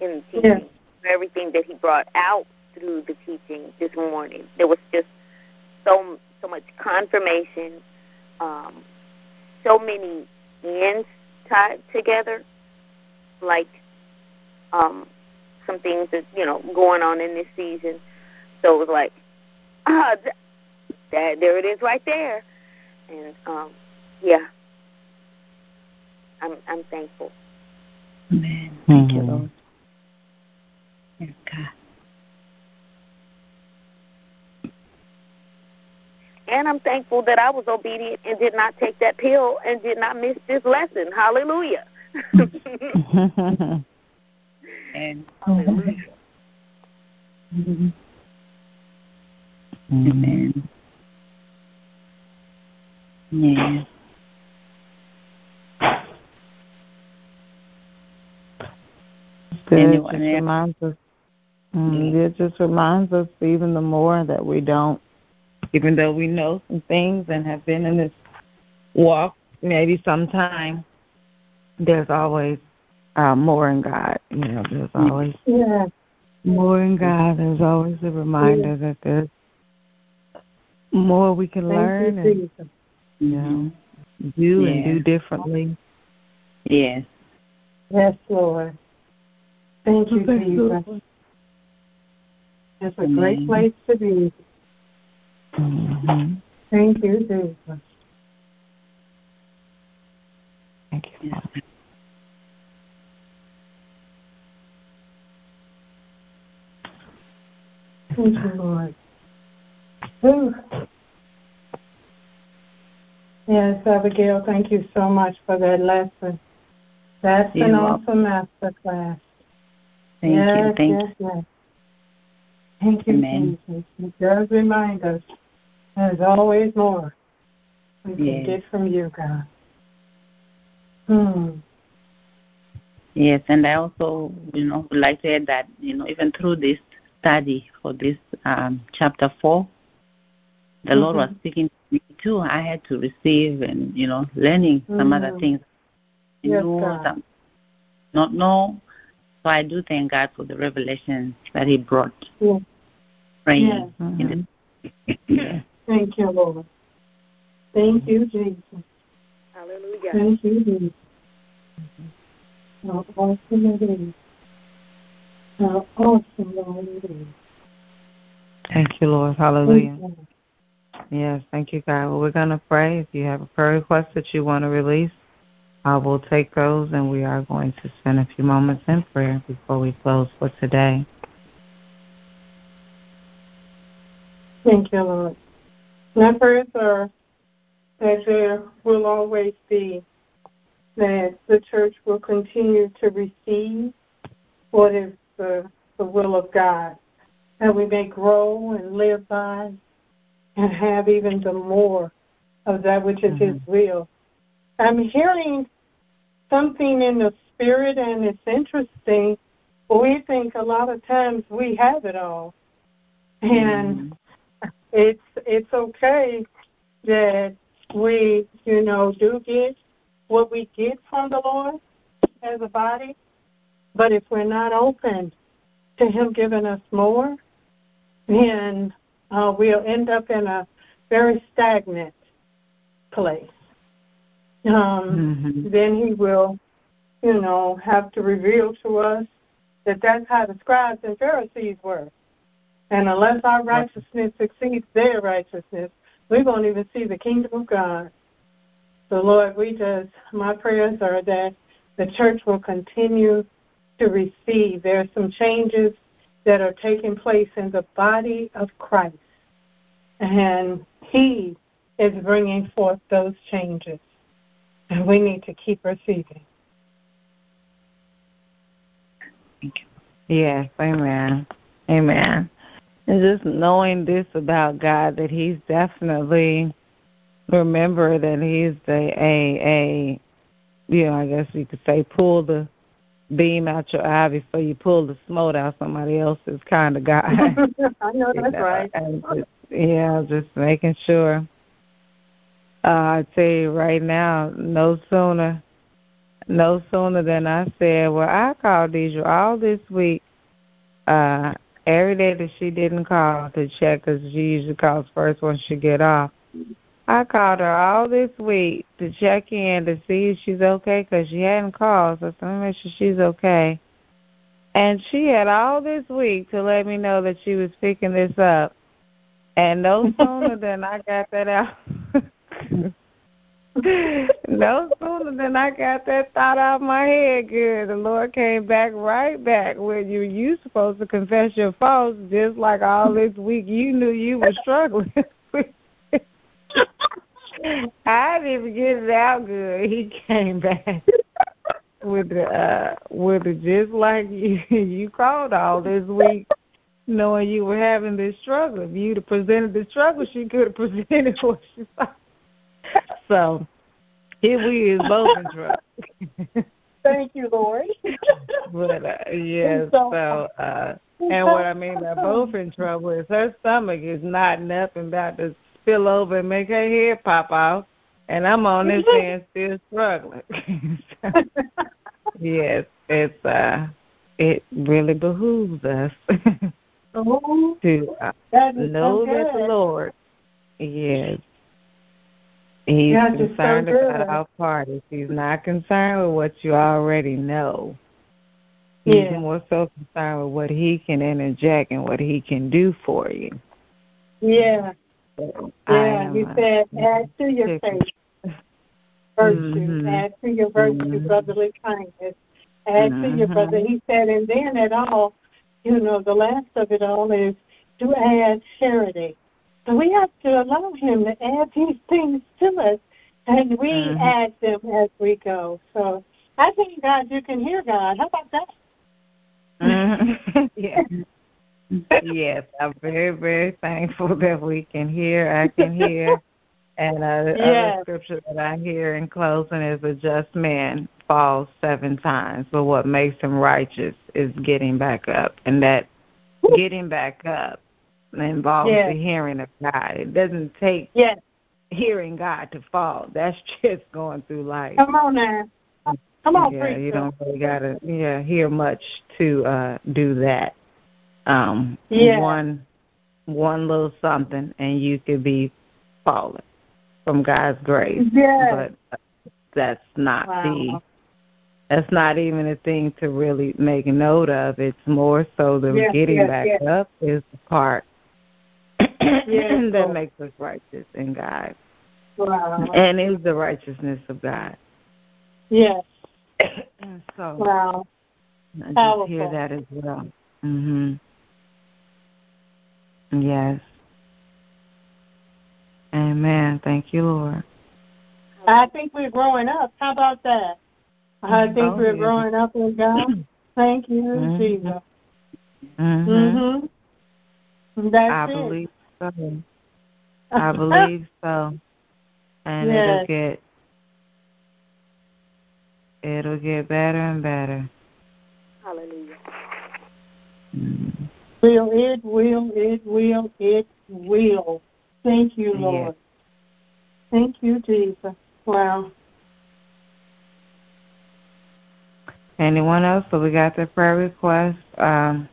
in teaching, yes. for everything that He brought out through the teaching this morning. There was just so so much confirmation, um, so many ends tied together, like um, some things that you know going on in this season. So it was like, ah, that there it is right there, and um, yeah, I'm I'm thankful. Amen. Thank mm-hmm. you, Lord. Yes, God. And I'm thankful that I was obedient and did not take that pill and did not miss this lesson. Hallelujah. and hallelujah. Mm-hmm. Amen. Yeah. Anyone reminds us Mm, it just reminds us even the more that we don't, even though we know some things and have been in this walk maybe sometime, there's always uh, more in God. You know, there's always yeah. more in God. There's always a reminder yeah. that there's more we can Thank learn you, and Jesus. you know do and do differently. Yes. Yes, Lord. Thank you, Thank you. Jesus. It's a great place to be. Mm-hmm. Thank you, Jesus. Thank you. Father. Thank you, Lord. Whew. Yes, Abigail, thank you so much for that lesson. That's You're an awesome master class. Thank yes, you. Thank yes, yes. Thank you, Amen. Jesus. It does remind us there's always more we can Yes. get from you, God. Hmm. Yes, and I also, you know, would like to add that, you know, even through this study for this um, chapter four, the Lord was Mhm. speaking to me too. I had to receive and, you know, learning some other Mm. things. Yes, knew God. some, not know. So I do thank God for the revelations that He brought. Yes. Praying. Yes. Mhm. Thank you, Lord. Thank you, Jesus. Hallelujah. Thank you, Jesus. How awesome it is. How awesome, Lord, it is. Thank you, Lord. Thank Hallelujah. you. Yes, thank you, God. Well, we're going to pray. If you have a prayer request that you want to release, I will take those, and we are going to spend a few moments in prayer before we close for today. Thank you, Lord. Prayers are that there will always be that the church will continue to receive what is the, the will of God, that we may grow and live by and have even the more of that which is His mm-hmm. will. I'm hearing something in the spirit, and it's interesting. We think a lot of times we have it all, and mm-hmm. It's it's okay that we, you know, do get what we get from the Lord as a body, but if we're not open to Him giving us more, then uh, we'll end up in a very stagnant place. Um, Mhm. Then He will, you know, have to reveal to us that that's how the scribes and Pharisees were. And unless our righteousness exceeds their righteousness, we won't even see the kingdom of God. So, Lord, we just, my prayers are that the church will continue to receive. There are some changes that are taking place in the body of Christ. And He is bringing forth those changes. And we need to keep receiving. Thank you. Yes, amen. Amen. And just knowing this about God that He's definitely remember that He's the a a you know, I guess you could say pull the beam out your eye before you pull the smoke out somebody else's kind of guy. I know You that's know, right. and just, yeah, just making sure. Uh, I tell you right now, no sooner, no sooner than I said, well, I called Deidre all this week. Uh, every day that she didn't call to check, because she usually calls first when she get off. I called her all this week to check in to see if she's okay, because she hadn't called. So I said, let me make sure she's okay. And she had all this week to let me know that she was picking this up. And no sooner than I got that out, no sooner than I got that thought out of my head, good, the Lord came back right back when you you supposed to confess your faults, just like all this week you knew you were struggling. I didn't even get it out good. He came back with the uh with the just like you you called all this week knowing you were having this struggle. If you'd have presented the struggle, she could have presented what she thought. So here we is both in trouble. Thank you, Lord. but uh, yeah, So- so uh and what I mean by both in trouble is her stomach is up and about to spill over and make her head pop out, and I'm on this end still struggling. yes, it's uh, it really behooves us oh, to uh, that know so that the. Lord, yes, He's is so concerned about our parties. He's not concerned with what you already know. He's Yeah. more so concerned with what he can interject and what he can do for you. Yeah, So yeah. He uh, said, add to your faith virtue, Mhm. add to your virtue Mhm. brotherly kindness, add to your brother. He said, and then at all, you know, the last of it all is to add charity. So we have to allow him to add these things to us, and we Mhm. add them as we go. So I thank God you can hear God. How about that? Mhm. yes. yes, I'm very, very thankful that we can hear. I can hear. And uh, Yes. other scripture that I hear in closing is a just man falls seven times, but what makes him righteous is getting back up. And that getting back up involves Yes. the hearing of God. It doesn't take Yes. hearing God to fall. That's just going through life. Come on now. Come on, yeah, you don't really gotta yeah hear much to uh do that. Um, Yeah. one one little something, and you could be falling from God's grace. Yes. But that's not the that's not even a thing to really make note of. It's more so the getting back up is the part Yes, that makes us righteous in God, Wow. and is the righteousness of God. Yes. And so Wow. I just Powerful. hear that as well. Mhm. Yes. Amen. Thank you, Lord. I think we're growing up. How about that? I think Oh, we're yeah. growing up in God. Thank you, Mhm. Jesus. Mhm. Mhm. That's I it. believe so. I believe so. And Yes. it'll get it'll get better and better. Hallelujah. Mhm. Will it will it will it will. Thank you, Yes. Lord. Thank you, Jesus. Wow. Anyone else? So we got the prayer request. Um,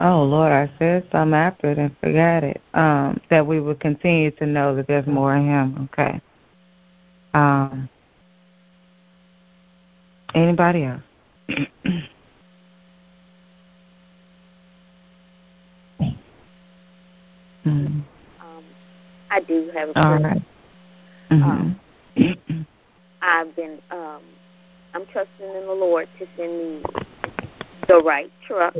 oh Lord, I said something after it and forgot it. Um, that we would continue to know that there's more in Him. Okay. Um, anybody else? mm. Um, I do have a All right. Mhm. I've been um I'm trusting in the Lord to send me the right truck.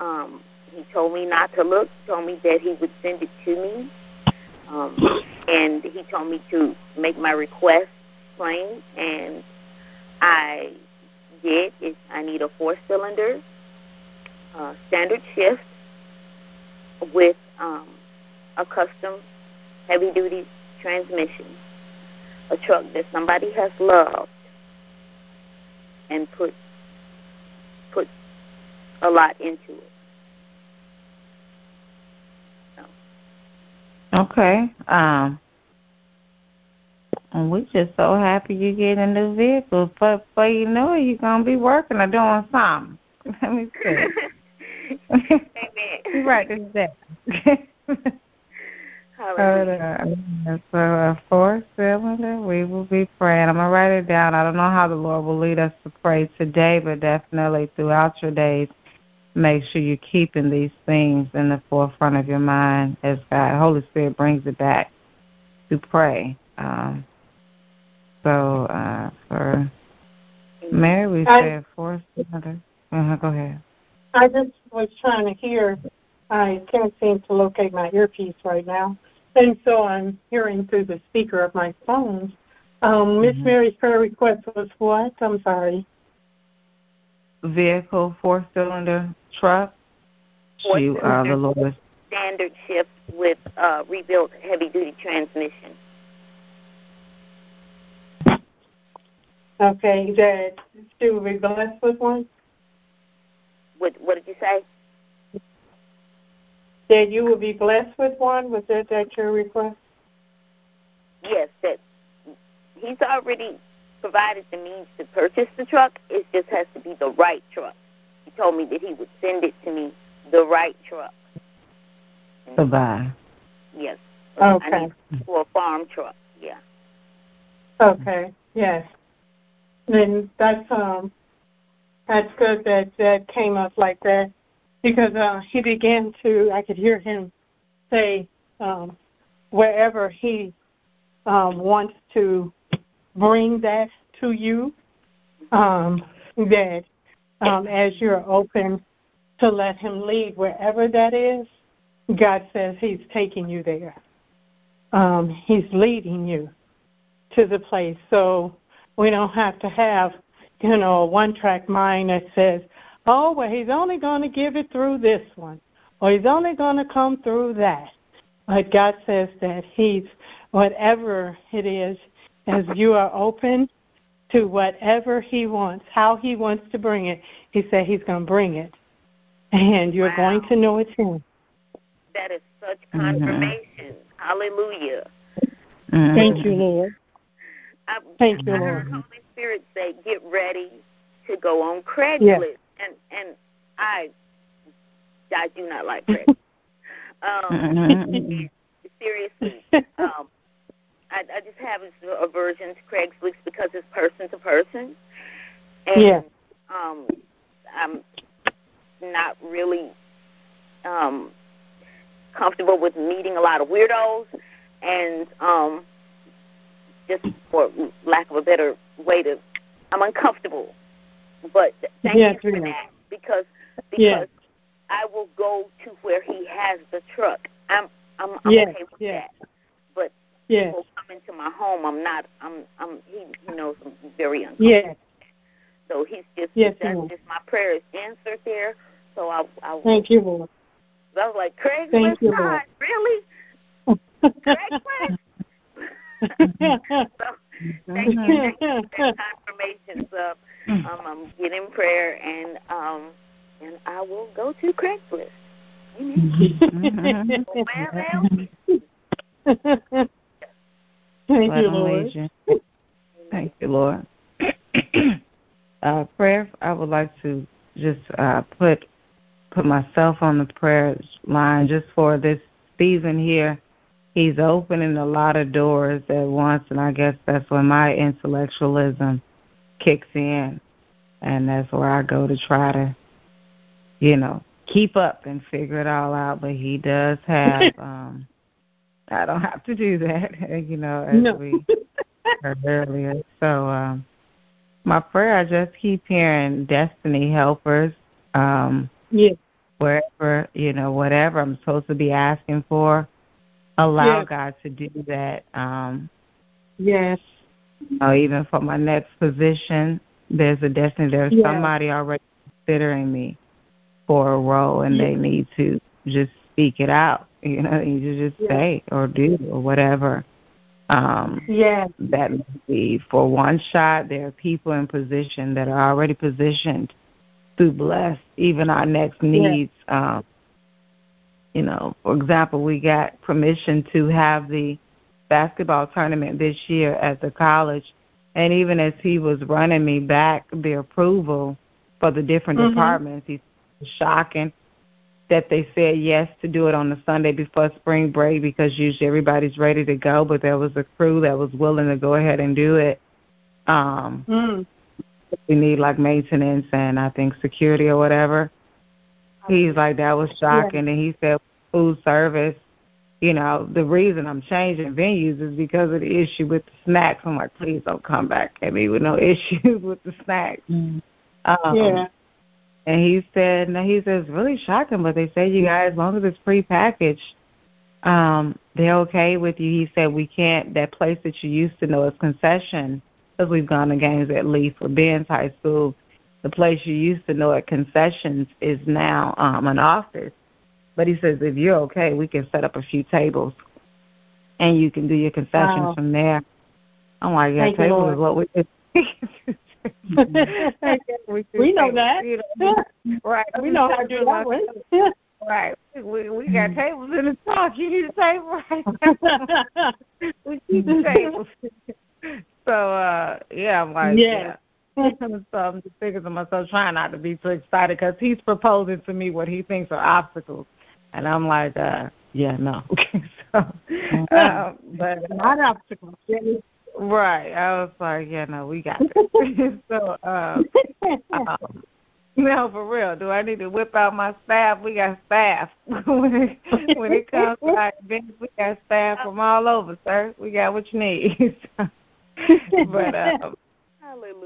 Um he told me not to look, told me that he would send it to me. Um and he told me to make my request plain and I did is I need a four cylinder uh standard shift with um a custom heavy duty transmission a truck that somebody has loved and put a lot into it. Okay. Um, and we just so happy you get a new vehicle. But but you know you're gonna be working or doing something. Let me see. Amen. write this down. Hallelujah. Hold on. So a four cylinder, we will be praying. I'm gonna write it down. I don't know how the Lord will lead us to pray today, but definitely throughout your days, make sure you're keeping these things in the forefront of your mind as God, Holy Spirit brings it back to pray. Um, so uh, for Mary, we I- said four cylinder. Uh-huh, go ahead. I just was trying to hear. I can't seem to locate my earpiece right now, and so I'm hearing through the speaker of my phone. Um, Miss Mhm. Mary's prayer request was what? I'm sorry. Vehicle, four cylinder truck. Four She, uh, the cylinder. Lord Standard shift with uh rebuilt heavy duty transmission. Okay, that she will be blessed with one. What What did you say? That you will be blessed with one. Was that that your request? Yes, that he's already provided the means to purchase the truck. It just has to be the right truck. He told me that he would send it to me, the right truck. Goodbye. Yes. Okay. I need for a farm truck. Yeah. Okay. Yes. Then that's um that's good that that came up like that because uh he began to I could hear him say um wherever he um wants to bring that to you um that um as you're open to let him lead wherever that is God says he's taking you there. Um he's leading you to the place. So we don't have to have you know a one track mind that says oh well he's only going to give it through this one or he's only going to come through that. But god says that he's whatever it is as you are open to whatever he wants how he wants to bring it he said he's going to bring it and you're wow. going to know it's him that is such confirmation mm-hmm. hallelujah mm-hmm. thank you lord I, Thank you, I Lord. heard Holy Spirit say, "Get ready to go on Craigslist," yes. and and I, I do not like Craigslist. um, Mm-hmm. seriously, um, I, I just have this aversion to Craigslist because it's person to person, and yes. um, I'm not really um comfortable with meeting a lot of weirdos, and um just for lack of a better way to I'm uncomfortable. But thank yes, you for that because because yes. I will go to where he has the truck. I'm I'm, I'm yes. okay with yes. that. Yes. people come into my home, I'm not I'm I'm he he knows I'm very uncomfortable. Yes. So he's just yes, that's Lord. just my prayer is answered there. So I I Thank you, Lord. I was like, Craigslist Thank you, Lord. really? Craigslist? so, thank you, thank you for that confirmation. So, um, I'm getting prayer, and um, and I will go to Craigslist. Amen. well, well. Thank you, Lord. Thank you, Lord. uh, prayer. I would like to just uh, put put myself on the prayer line just for this season here he's opening a lot of doors at once and I guess that's when my intellectualism kicks in and that's where I go to try to, you know, keep up and figure it all out. But he does have um I don't have to do that, you know, as no. we heard earlier. So um my prayer I just keep hearing destiny helpers, um yeah. wherever, you know, whatever I'm supposed to be asking for allow yes. God to do that. Um, yes. Or even for my next position, there's a destiny. There's yes. somebody already considering me for a role, and yes. they need to just speak it out. You know, you just yes. say or do or whatever. Um, yes. That may be for one shot. There are people in position that are already positioned to bless even our next needs. Yes. Um, you know, for example, we got permission to have the basketball tournament this year at the college. And even as he was running me back the approval for the different mm-hmm. departments, he's shocking that they said yes to do it on the Sunday before spring break because usually everybody's ready to go, but there was a crew that was willing to go ahead and do it. Um mm. we need like maintenance and I think security or whatever. He's like that was shocking yeah. and he said food service you know, the reason I'm changing venues is because of the issue with the snacks. I'm like, please don't come back at me with no issues with the snacks. Mm. Um, yeah. And he said, no, he says, really shocking, but they say you guys, as long as it's prepackaged, um, they're okay with you. He said, we can't, that place that you used to know as concession, because we've gone to games at Lee for Ben's High School, the place you used to know at concessions is now um, an office. But he says, if you're okay, we can set up a few tables and you can do your concessions wow. from there. I'm like, yeah, Thank tables is what we we, we know that. You know, right. We know how to do that. Right. We we got tables in the talk. You need a table right We keep the tables. so uh yeah, I'm like yeah. yeah. so I'm just thinking to myself, trying not to be too excited because he's proposing to me what he thinks are obstacles, and I'm like, uh, yeah, no. Okay, so, um, but not obstacles. Right. I was like, yeah, no, we got this. so, um, um, no, for real. Do I need to whip out my staff? We got staff. when it when it comes to our events, we got staff from all over, sir. We got what you need. but um,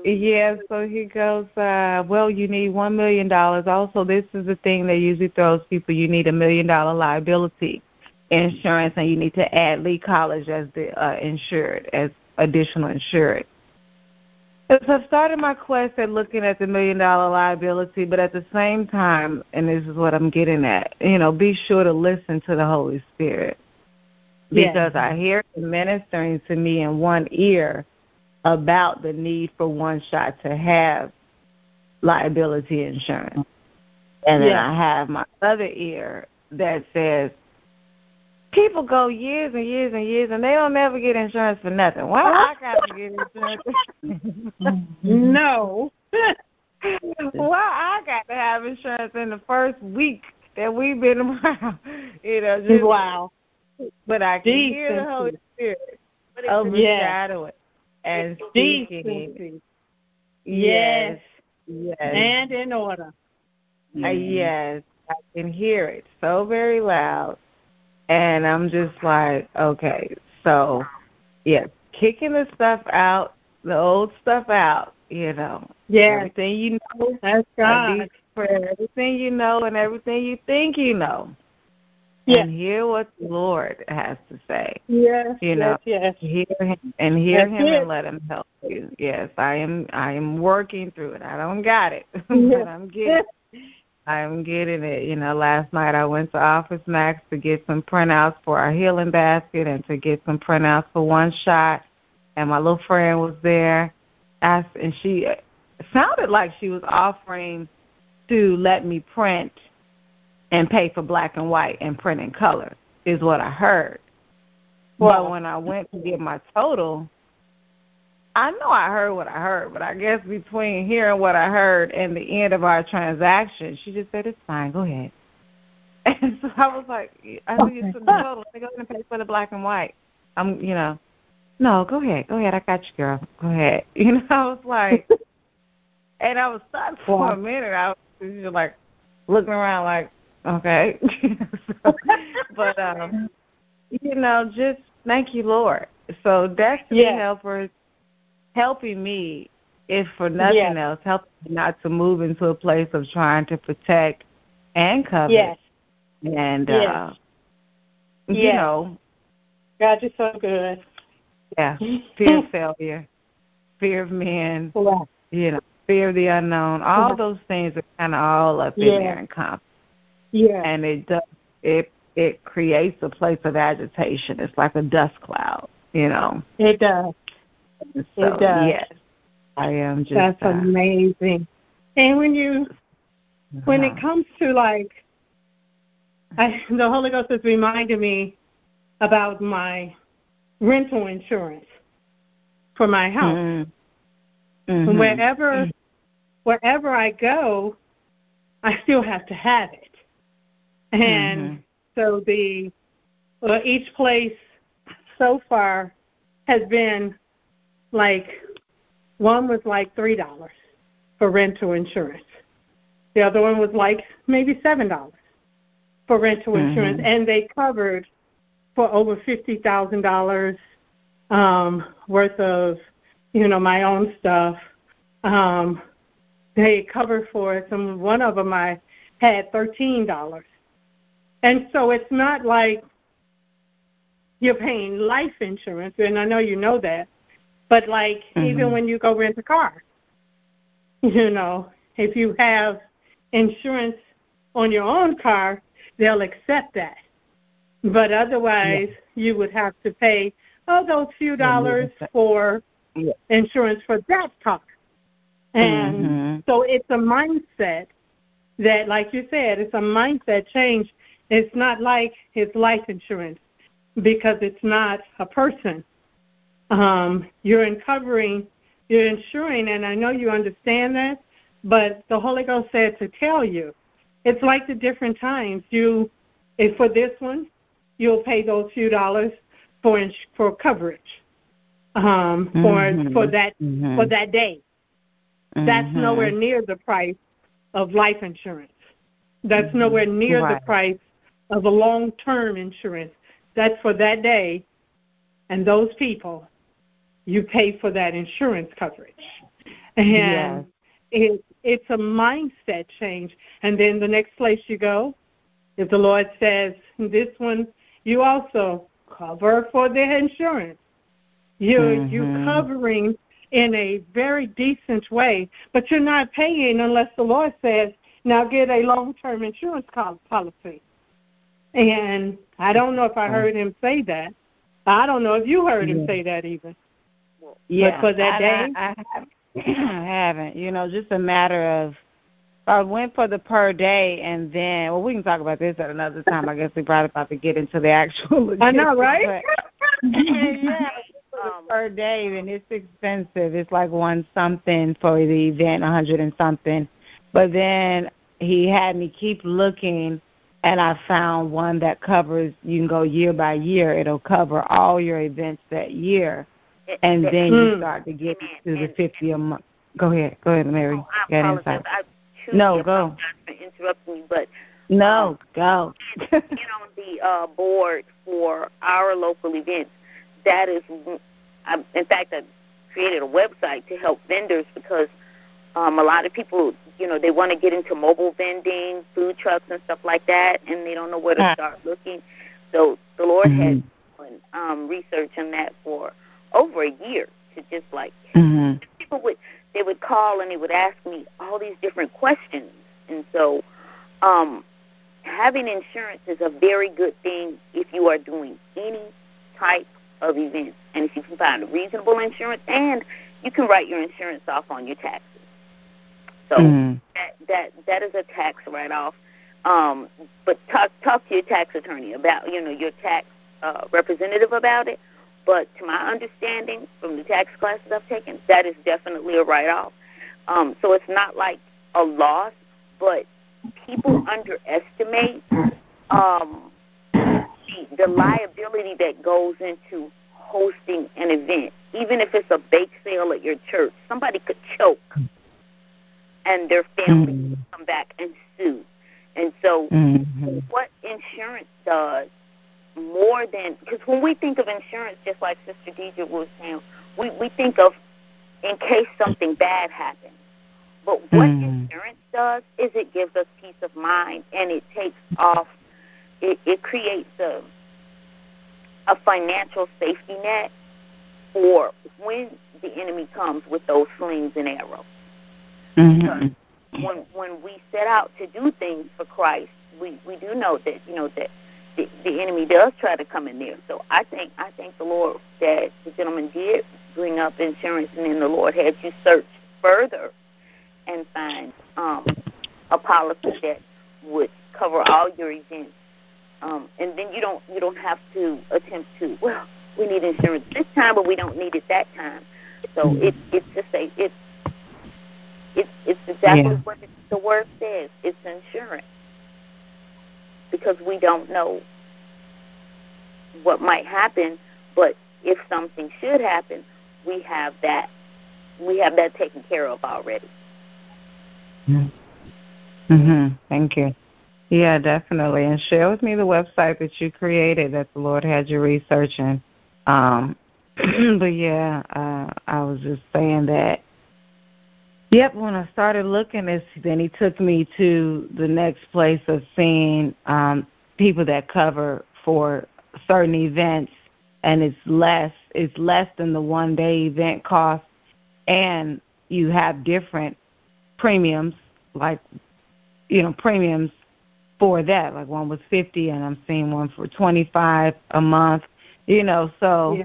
yeah, so he goes, uh, well, you need one million dollars. Also, this is the thing that usually throws people. You need a million dollar liability insurance, and you need to add Lee College as the uh, insured, as additional insured. So I've started my quest at looking at the million dollar liability, but at the same time, and this is what I'm getting at, you know, be sure to listen to the Holy Spirit. Because I hear him ministering to me in one ear about the need for one shot to have liability insurance. And then I have my other ear that says people go years and years and years and they don't ever get insurance for nothing. Why I got to get insurance? no. Why I got to have insurance in the first week that we've been around? You know, just wow. But I can Decency. hear the Holy Spirit overshadow it and speaking. Yes. Yes. And in order. Uh, yes, I can hear it so very loud and I'm just like, okay, so yeah, kicking the stuff out, the old stuff out, you know. Yeah. Everything you know. That's God. For everything you know and everything you think you know. Yes. And hear what the Lord has to say. Yes. You know, yes, yes. hear him and hear That's him it. and let him help you. Yes, I am I am working through it. I don't got it. Yes. but I'm getting I'm getting it. You know, last night I went to Office Max to get some printouts for our healing basket and to get some printouts for one shot. And my little friend was there, and she uh, sounded like she was offering to let me print and pay for black and white and print in color, is what I heard. Well, But when I went to get my total, I know I heard what I heard, but I guess between hearing what I heard and the end of our transaction, she just said, "It's fine. Go ahead." And so I was like, "I think it's the total. They go ahead and pay for the black and white." I'm, you know, no, go ahead, go ahead. I got you, girl. Go ahead. You know, I was like, and I was stuck for a minute. I was just like looking around, like, okay. so, but um, you know, just thank you, Lord. So destiny yeah. helpers helping me, if for nothing yes. else, helping me not to move into a place of trying to protect and cover. Yes. And yes. uh yes. you know God you're so good. Yeah. Fear of failure, fear of men, wow. you know, fear of the unknown. All those things are kinda all up yeah. in there and common. Yeah. And it does it it creates a place of agitation. It's like a dust cloud, you know. It does. So, it does. Yes, I am just. That's uh, amazing. And when you, uh-huh. when it comes to like, I, the Holy Ghost has reminded me about my rental insurance for my house. Mm-hmm. Mm-hmm. Wherever, wherever I go, I still have to have it. And mm-hmm. so the, well, each place so far has been like one was like three dollars for rental insurance. The other one was like maybe seven dollars for rental mm-hmm. insurance, and they covered for over fifty thousand dollars um, worth of you know my own stuff. Um, they covered for it. Some one of them I had thirteen dollars, and so it's not like you're paying life insurance, and I know you know that but like mm-hmm. even when you go rent a car, you know, if you have insurance on your own car, they'll accept that. But otherwise, yeah. you would have to pay oh those few dollars for yeah. insurance for that car. And mm-hmm. so it's a mindset that, like you said, it's a mindset change. It's not like it's life insurance because it's not a person. Um, you're uncovering, you're insuring, and I know you understand that, but the Holy Ghost said to tell you. It's like the different times. You, if for this one, you'll pay those few dollars for for coverage um, for mm-hmm. for that mm-hmm. for that day. Mm-hmm. That's nowhere near the price of life insurance. That's nowhere near right. the price of a long term insurance. That's for that day and those people. You pay for that insurance coverage. And yes. it, it's a mindset change. And then the next place you go, if the Lord says, this one, you also cover for the insurance. You're, mm-hmm. you're covering in a very decent way, but you're not paying unless the Lord says, now get a long term insurance policy. And I don't know if I heard him say that. I don't know if you heard him say that even. Yeah, but for that I, day, I, I, I haven't. You know, just a matter of I went for the per day, and then well, we can talk about this at another time. I guess we probably about to get into the actual. I know, right? yeah, um, per day, and it's expensive. It's like one something for the event, a hundred and something. But then he had me keep looking, and I found one that covers. You can go year by year. It'll cover all your events that year, and then you start to get to the fifty a month. Go ahead, go ahead, Mary. Oh, I no, go. For interrupting me, but no, um, go. get on the uh, board for our local events. That is I, in fact, I created a website to help vendors because um, a lot of people, you know, they want to get into mobile vending, food trucks, and stuff like that, and they don't know where to start looking. So the Lord mm-hmm. has done um, research on that for over a year to just like mm-hmm. people would they would call and they would ask me all these different questions, and so um, having insurance is a very good thing if you are doing any type of events. And if you can find a reasonable insurance, and you can write your insurance off on your taxes. So mm. that that that is a tax write off. Um, but talk talk to your tax attorney about you know your tax uh, representative about it. But to my understanding, from the tax classes I've taken, that is definitely a write off. Um, so it's not like a loss, but people underestimate um, the, the liability that goes into hosting an event, even if it's a bake sale at your church, somebody could choke and their family mm-hmm. come back and sue. And so, mm-hmm. what insurance does more than because when we think of insurance, just like Sister Deidre was saying, we we think of in case something bad happens. But what mm. insurance does is it gives us peace of mind and it takes off it, it creates a a financial safety net for when the enemy comes with those slings and arrows. Mm-hmm. when when we set out to do things for Christ, we we do know that you know that the, the enemy does try to come in there. So I think I thank the Lord that the gentleman did bring up insurance, and then the Lord had you search further and find um, a policy that would cover all your events um, and then you don't you don't have to attempt to well we need insurance this time but we don't need it that time so it it's just a it's it's it's exactly yeah. what the word says it's insurance because we don't know what might happen but if something should happen we have that we have that taken care of already mhm mhm thank you yeah, definitely. And share with me the website that you created that the Lord had you researching. Um, but yeah, uh, I was just saying that. Yep, when I started looking, this, then he took me to the next place of seeing um, people that cover for certain events, and it's less. It's less than the one day event cost, and you have different premiums, like you know premiums for that. Like one was fifty, and I'm seeing one for twenty five a month. You know, so yeah,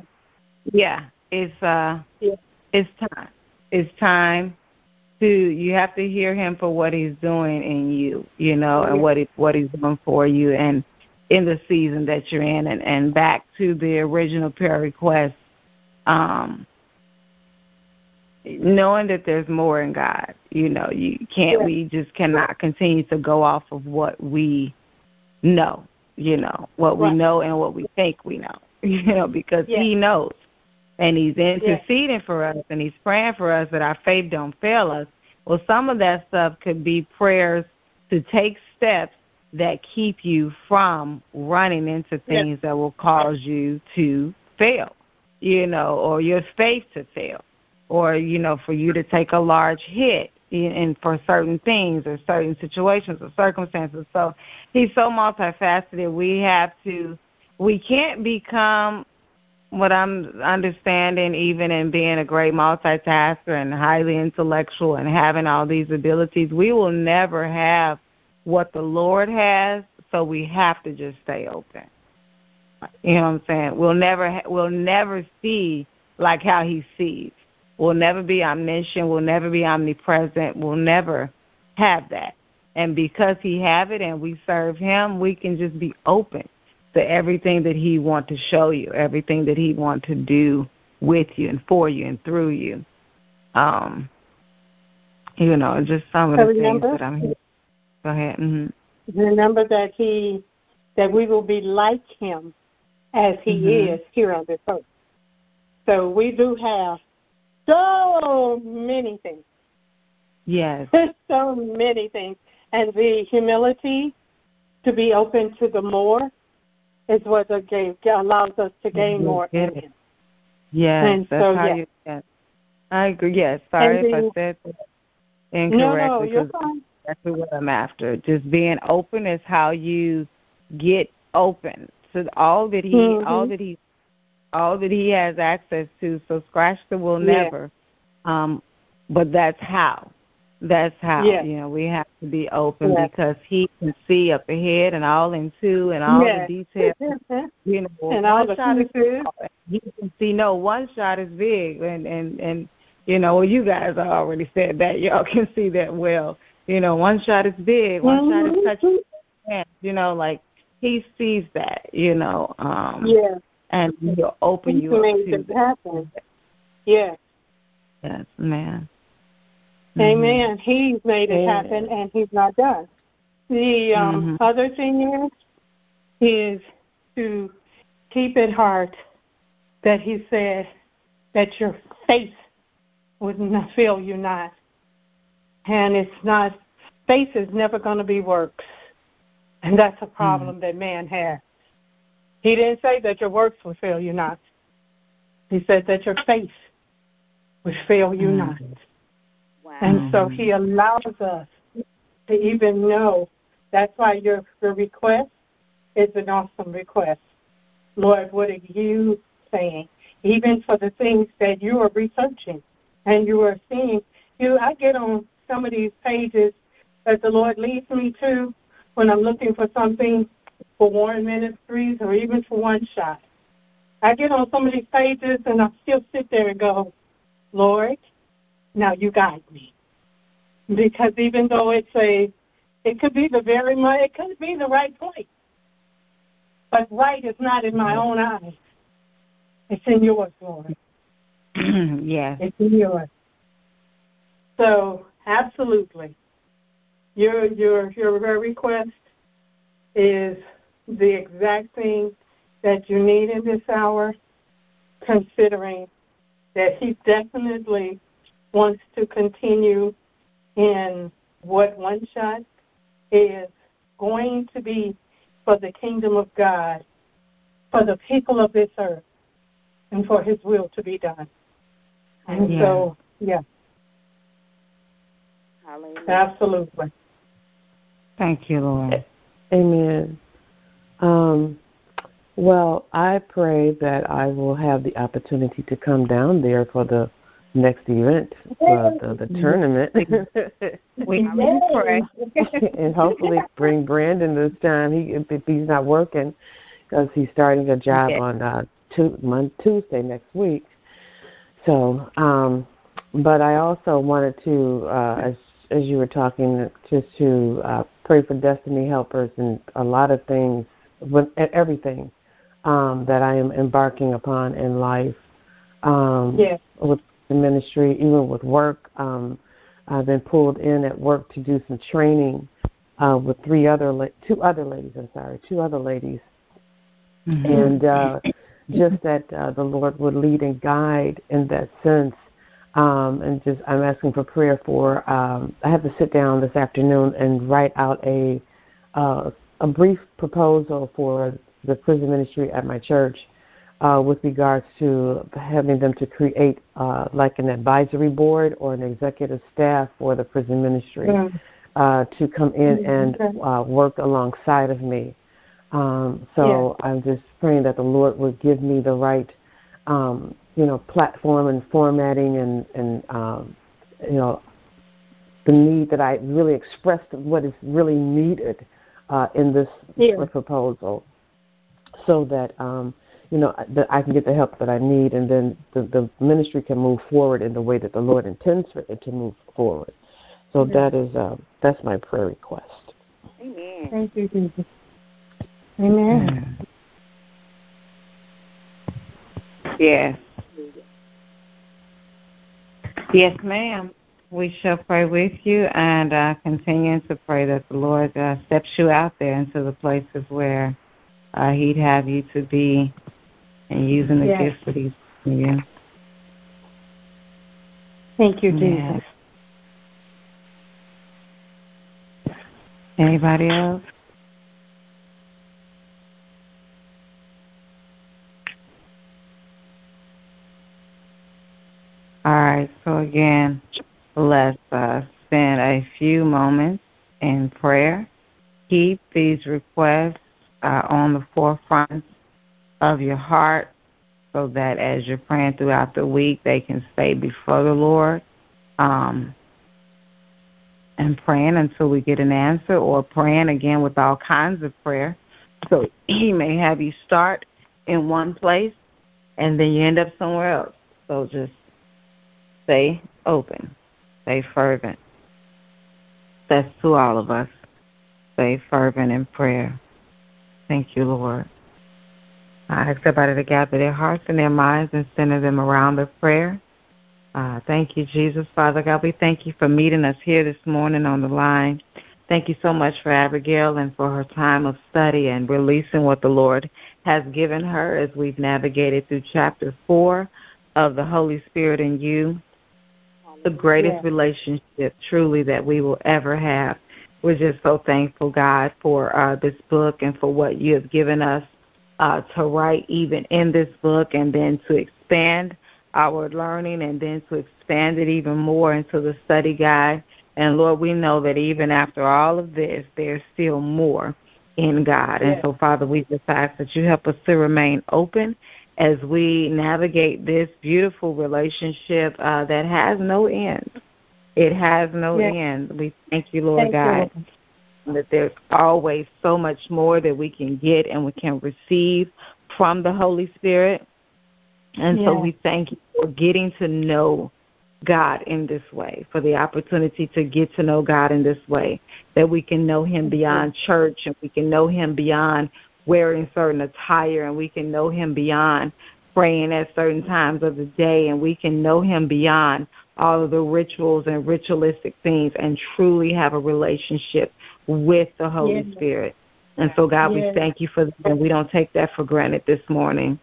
yeah it's uh, yeah. it's time. It's time to you have to hear him for what he's doing in you, you know, and what he, what he's doing for you and in the season that you're in and, and back to the original prayer request, um knowing that there's more in God. You know, you can't yeah. we just cannot continue to go off of what we know, you know, what right. we know and what we think we know. You know, because yeah. he knows and he's interceding yeah. for us and he's praying for us that our faith don't fail us. Well, some of that stuff could be prayers to take steps that keep you from running into things yeah. that will cause you to fail, you know, or your faith to fail, or you know, for you to take a large hit in for certain things or certain situations or circumstances. So he's so multifaceted. We have to we can't become what I'm understanding, even in being a great multitasker and highly intellectual and having all these abilities, we will never have what the Lord has. So we have to just stay open. You know what I'm saying? We'll never we'll never see like how He sees. We'll never be omniscient. We'll never be omnipresent. We'll never have that. And because He have it and we serve Him, we can just be open to everything that He want to show you, everything that He want to do with you and for you and through you. Um, you know, just some of the remember, things that I'm. Go ahead. Mm-hmm. Remember that He that we will be like Him as He mm-hmm. is here on this earth. So we do have so many things. Yes. so many things. And the humility to be open to the more is what the game allows us to gain more. Yes, and that's so, how you. Yes. I agree. Yes, sorry if I said incorrectly. No, no, you're fine. That's what I'm after. Just being open is how you get open to all that He, mm-hmm. all that He, all that He has access to. So scratch the will yeah. never. Um, but that's how. That's how yes. you know we have to be open yes. because he can see up ahead and all into and all yes. the details. you know, and all the shot is. He can see no one shot is big, and and and you know, well, you guys already said that. Y'all can see that well. You know, one shot is big, one mm-hmm. shot is touching hands. You know, like he sees that. You know, um, yeah, and he'll open he you up to that. happen. Yes. Yes, man. Amen. Mm-hmm. He's made it happen, and he's not done. The um, mm-hmm. other thing is, is to keep it heart that he said that your faith would not fail you not, and it's not. Faith is never going to be works, and that's a problem mm-hmm. that man has. He didn't say that your works would fail you not. He said that your faith would fail you mm-hmm. not. And so mm-hmm. he allows us to even know. That's why your, your request is an awesome request. Lord, what are you saying? Even for the things that you are researching and you are seeing. You I get on some of these pages that the Lord leads me to when I'm looking for something for Warren Ministries or even for one shot. I get on some of these pages and I still sit there and go, Lord, now you guide me. Because even though it's a, it could be the very, it could be the right place. But right is not in my own eyes. It's in yours, Lord. yeah. It's in yours. So absolutely. Your your your request is the exact thing that you need in this hour, considering that he definitely wants to continue in what one shot is going to be for the kingdom of God, for the people of this earth, and for his will to be done. And yeah. so, yeah. Hallelujah. Absolutely. Thank you, Lord. Amen. Um, well, I pray that I will have the opportunity to come down there for the next event, for the, the tournament. we pray. and hopefully bring Brandon this time. He if he's not working because he's starting a job on uh, two, Monday, Tuesday next week. So, um, but I also wanted to, uh, as as you were talking, just to uh, pray for destiny helpers and a lot of things, with everything um, that I am embarking upon in life. Um, yes. With the ministry, even with work, um, I've been pulled in at work to do some training uh, with three other, la- two other ladies. I'm sorry, two other ladies, mm-hmm. and uh, just that uh, the Lord would lead and guide in that sense um, and just I'm asking for prayer for. Um, I have to sit down this afternoon and write out a uh, a brief proposal for the prison ministry at my church uh, with regards to having them to create uh, like an advisory board or an executive staff for the prison ministry yeah. uh, to come in and uh, work alongside of me. Um, so yeah. I'm just praying that the Lord would give me the right um, you know platform and formatting and and um, you know the need that I really expressed what is really needed uh, in this proposal, so that um, you know that I can get the help that I need, and then the, the ministry can move forward in the way that the Lord intends for it to move forward. So mm-hmm. that is uh, that's my prayer request. Amen. Thank you, Jesus. Amen. Yes. Yes, ma'am. We shall pray with you and uh, continue to pray that the Lord uh, steps you out there into the places where uh, He'd have you to be and using the yes. gifts that He's given you. Thank you, Jesus. Yes. Anybody else? All right, so again, let's uh, spend a few moments in prayer. Keep these requests uh, on the forefront of your heart so that as you're praying throughout the week, they can stay before the Lord um, and praying until we get an answer, or praying again with all kinds of prayer. So He may have you start in one place and then you end up somewhere else. So just Stay open. Stay fervent. That's to all of us. Stay fervent in prayer. Thank you, Lord. I ask everybody to gather their hearts and their minds and center them around the prayer. Uh, thank you, Jesus. Father God, we thank you for meeting us here this morning on the line. Thank you so much for Abigail and for her time of study and releasing what the Lord has given her as we've navigated through chapter 4 of the Holy Spirit in you the greatest relationship truly that we will ever have. We're just so thankful, God, for uh, this book and for what you have given us uh, to write even in this book and then to expand our learning and then to expand it even more into the study guide. And Lord, we know that even after all of this, there's still more in God. And so, Father, we just ask that you help us to remain open as we navigate this beautiful relationship uh, that has no end. It has no yes. end. We thank you, Lord thank God, you. That there's always so much more that we can get and we can receive from the Holy Spirit. And so we thank you for getting to know God in this way, for the opportunity to get to know God in this way, that we can know Him beyond church and we can know Him beyond wearing certain attire and we can know him beyond praying at certain times of the day and we can know him beyond all of the rituals and ritualistic things and truly have a relationship with the Holy yes. Spirit. And so, God, yes. we thank you for that, and we don't take that for granted this morning.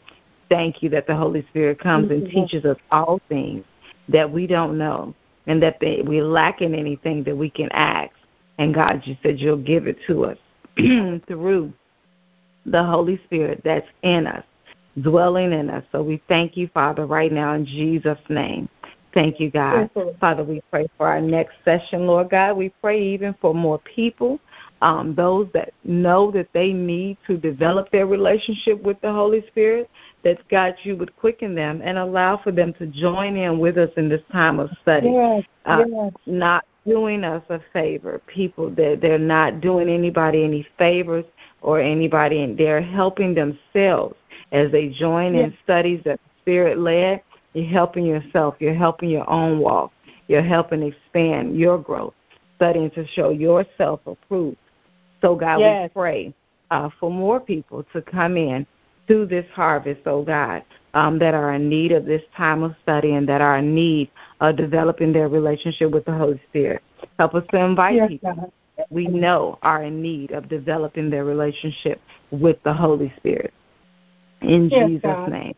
Thank you that the Holy Spirit comes and teaches us all things that we don't know, and that they, we lack in anything that we can ask. And God, you said you'll give it to us through the Holy Spirit that's in us, dwelling in us. So we thank you, Father, right now in Jesus' name. Thank you, God. Father, we pray for our next session, Lord God. We pray even for more people, um, those that know that they need to develop their relationship with the Holy Spirit, that God, you would quicken them and allow for them to join in with us in this time of study. Yes, uh, yes. Not doing us a favor. People that they're not doing anybody any favors or anybody, and they're helping themselves as they join yes. in studies that Spirit led. You're helping yourself. You're helping your own walk. You're helping expand your growth, studying to show yourself approved. So, God, yes. we pray uh, for more people to come in to this harvest, oh God, um, that are in need of this time of study and that are in need of developing their relationship with the Holy Spirit. Help us to invite yes, people God. that we know are in need of developing their relationship with the Holy Spirit. In yes, Jesus' God. name.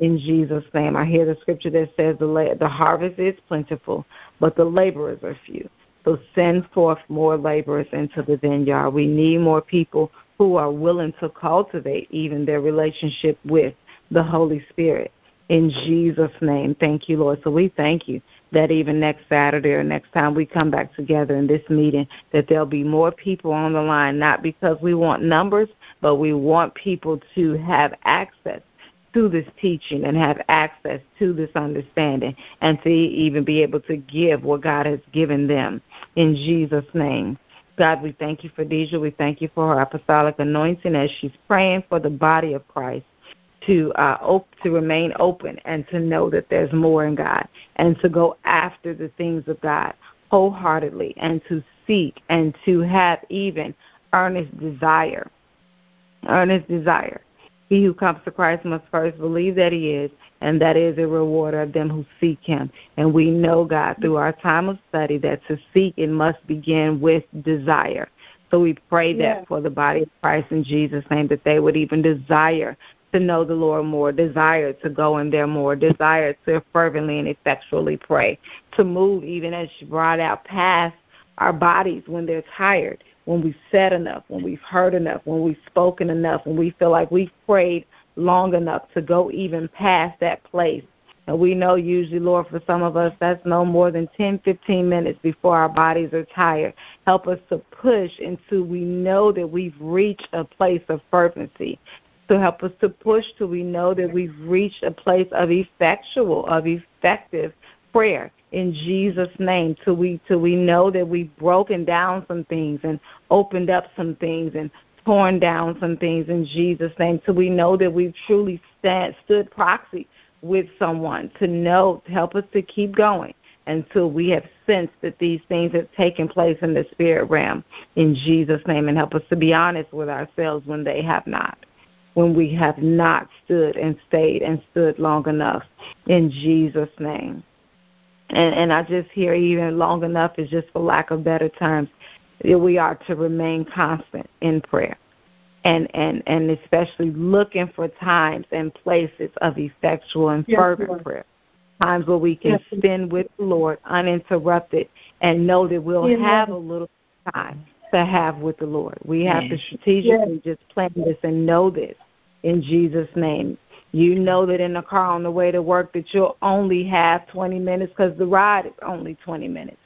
In Jesus' name. I hear the scripture that says the, la- the harvest is plentiful, but the laborers are few. So send forth more laborers into the vineyard. We need more people who are willing to cultivate even their relationship with the Holy Spirit. In Jesus' name, thank you, Lord. So we thank you that even next Saturday or next time we come back together in this meeting, that there'll be more people on the line, not because we want numbers, but we want people to have access to this teaching and have access to this understanding and to even be able to give what God has given them in Jesus' name. God, we thank you for Deja. We thank you for her apostolic anointing as she's praying for the body of Christ to uh, op- to remain open and to know that there's more in God and to go after the things of God wholeheartedly and to seek and to have even earnest desire. Earnest desire. He who comes to Christ must first believe that he is, and that is a rewarder of them who seek him. And we know, God, through our time of study, that to seek it must begin with desire. So we pray that for the body of Christ in Jesus' name, that they would even desire to know the Lord more, desire to go in there more, desire to fervently and effectually pray, to move even as you brought out past our bodies when they're tired, when we've said enough, when we've heard enough, when we've spoken enough, when we feel like we've prayed long enough to go even past that place. And we know usually, Lord, for some of us, that's no more than 10, 15 minutes before our bodies are tired. Help us to push until we know that we've reached a place of fervency, to help us to push till we know that we've reached a place of effectual, of effective prayer in Jesus' name till we till we know that we've broken down some things and opened up some things and torn down some things in Jesus' name till we know that we've truly stand, stood proxy with someone to know to help us to keep going until we have sensed that these things have taken place in the spirit realm in Jesus' name and help us to be honest with ourselves when they have not when we have not stood and stayed and stood long enough in Jesus' name. And and I just hear even long enough is just for lack of better terms, that we are to remain constant in prayer. And, and and especially looking for times and places of effectual and yes, fervent Lord. prayer. Times where we can yes, spend with the Lord uninterrupted and know that we'll yes, have a little time to have with the Lord. We have to strategically just plan this and know this in Jesus' name. You know that in the car on the way to work that you'll only have 20 minutes because the ride is only 20 minutes.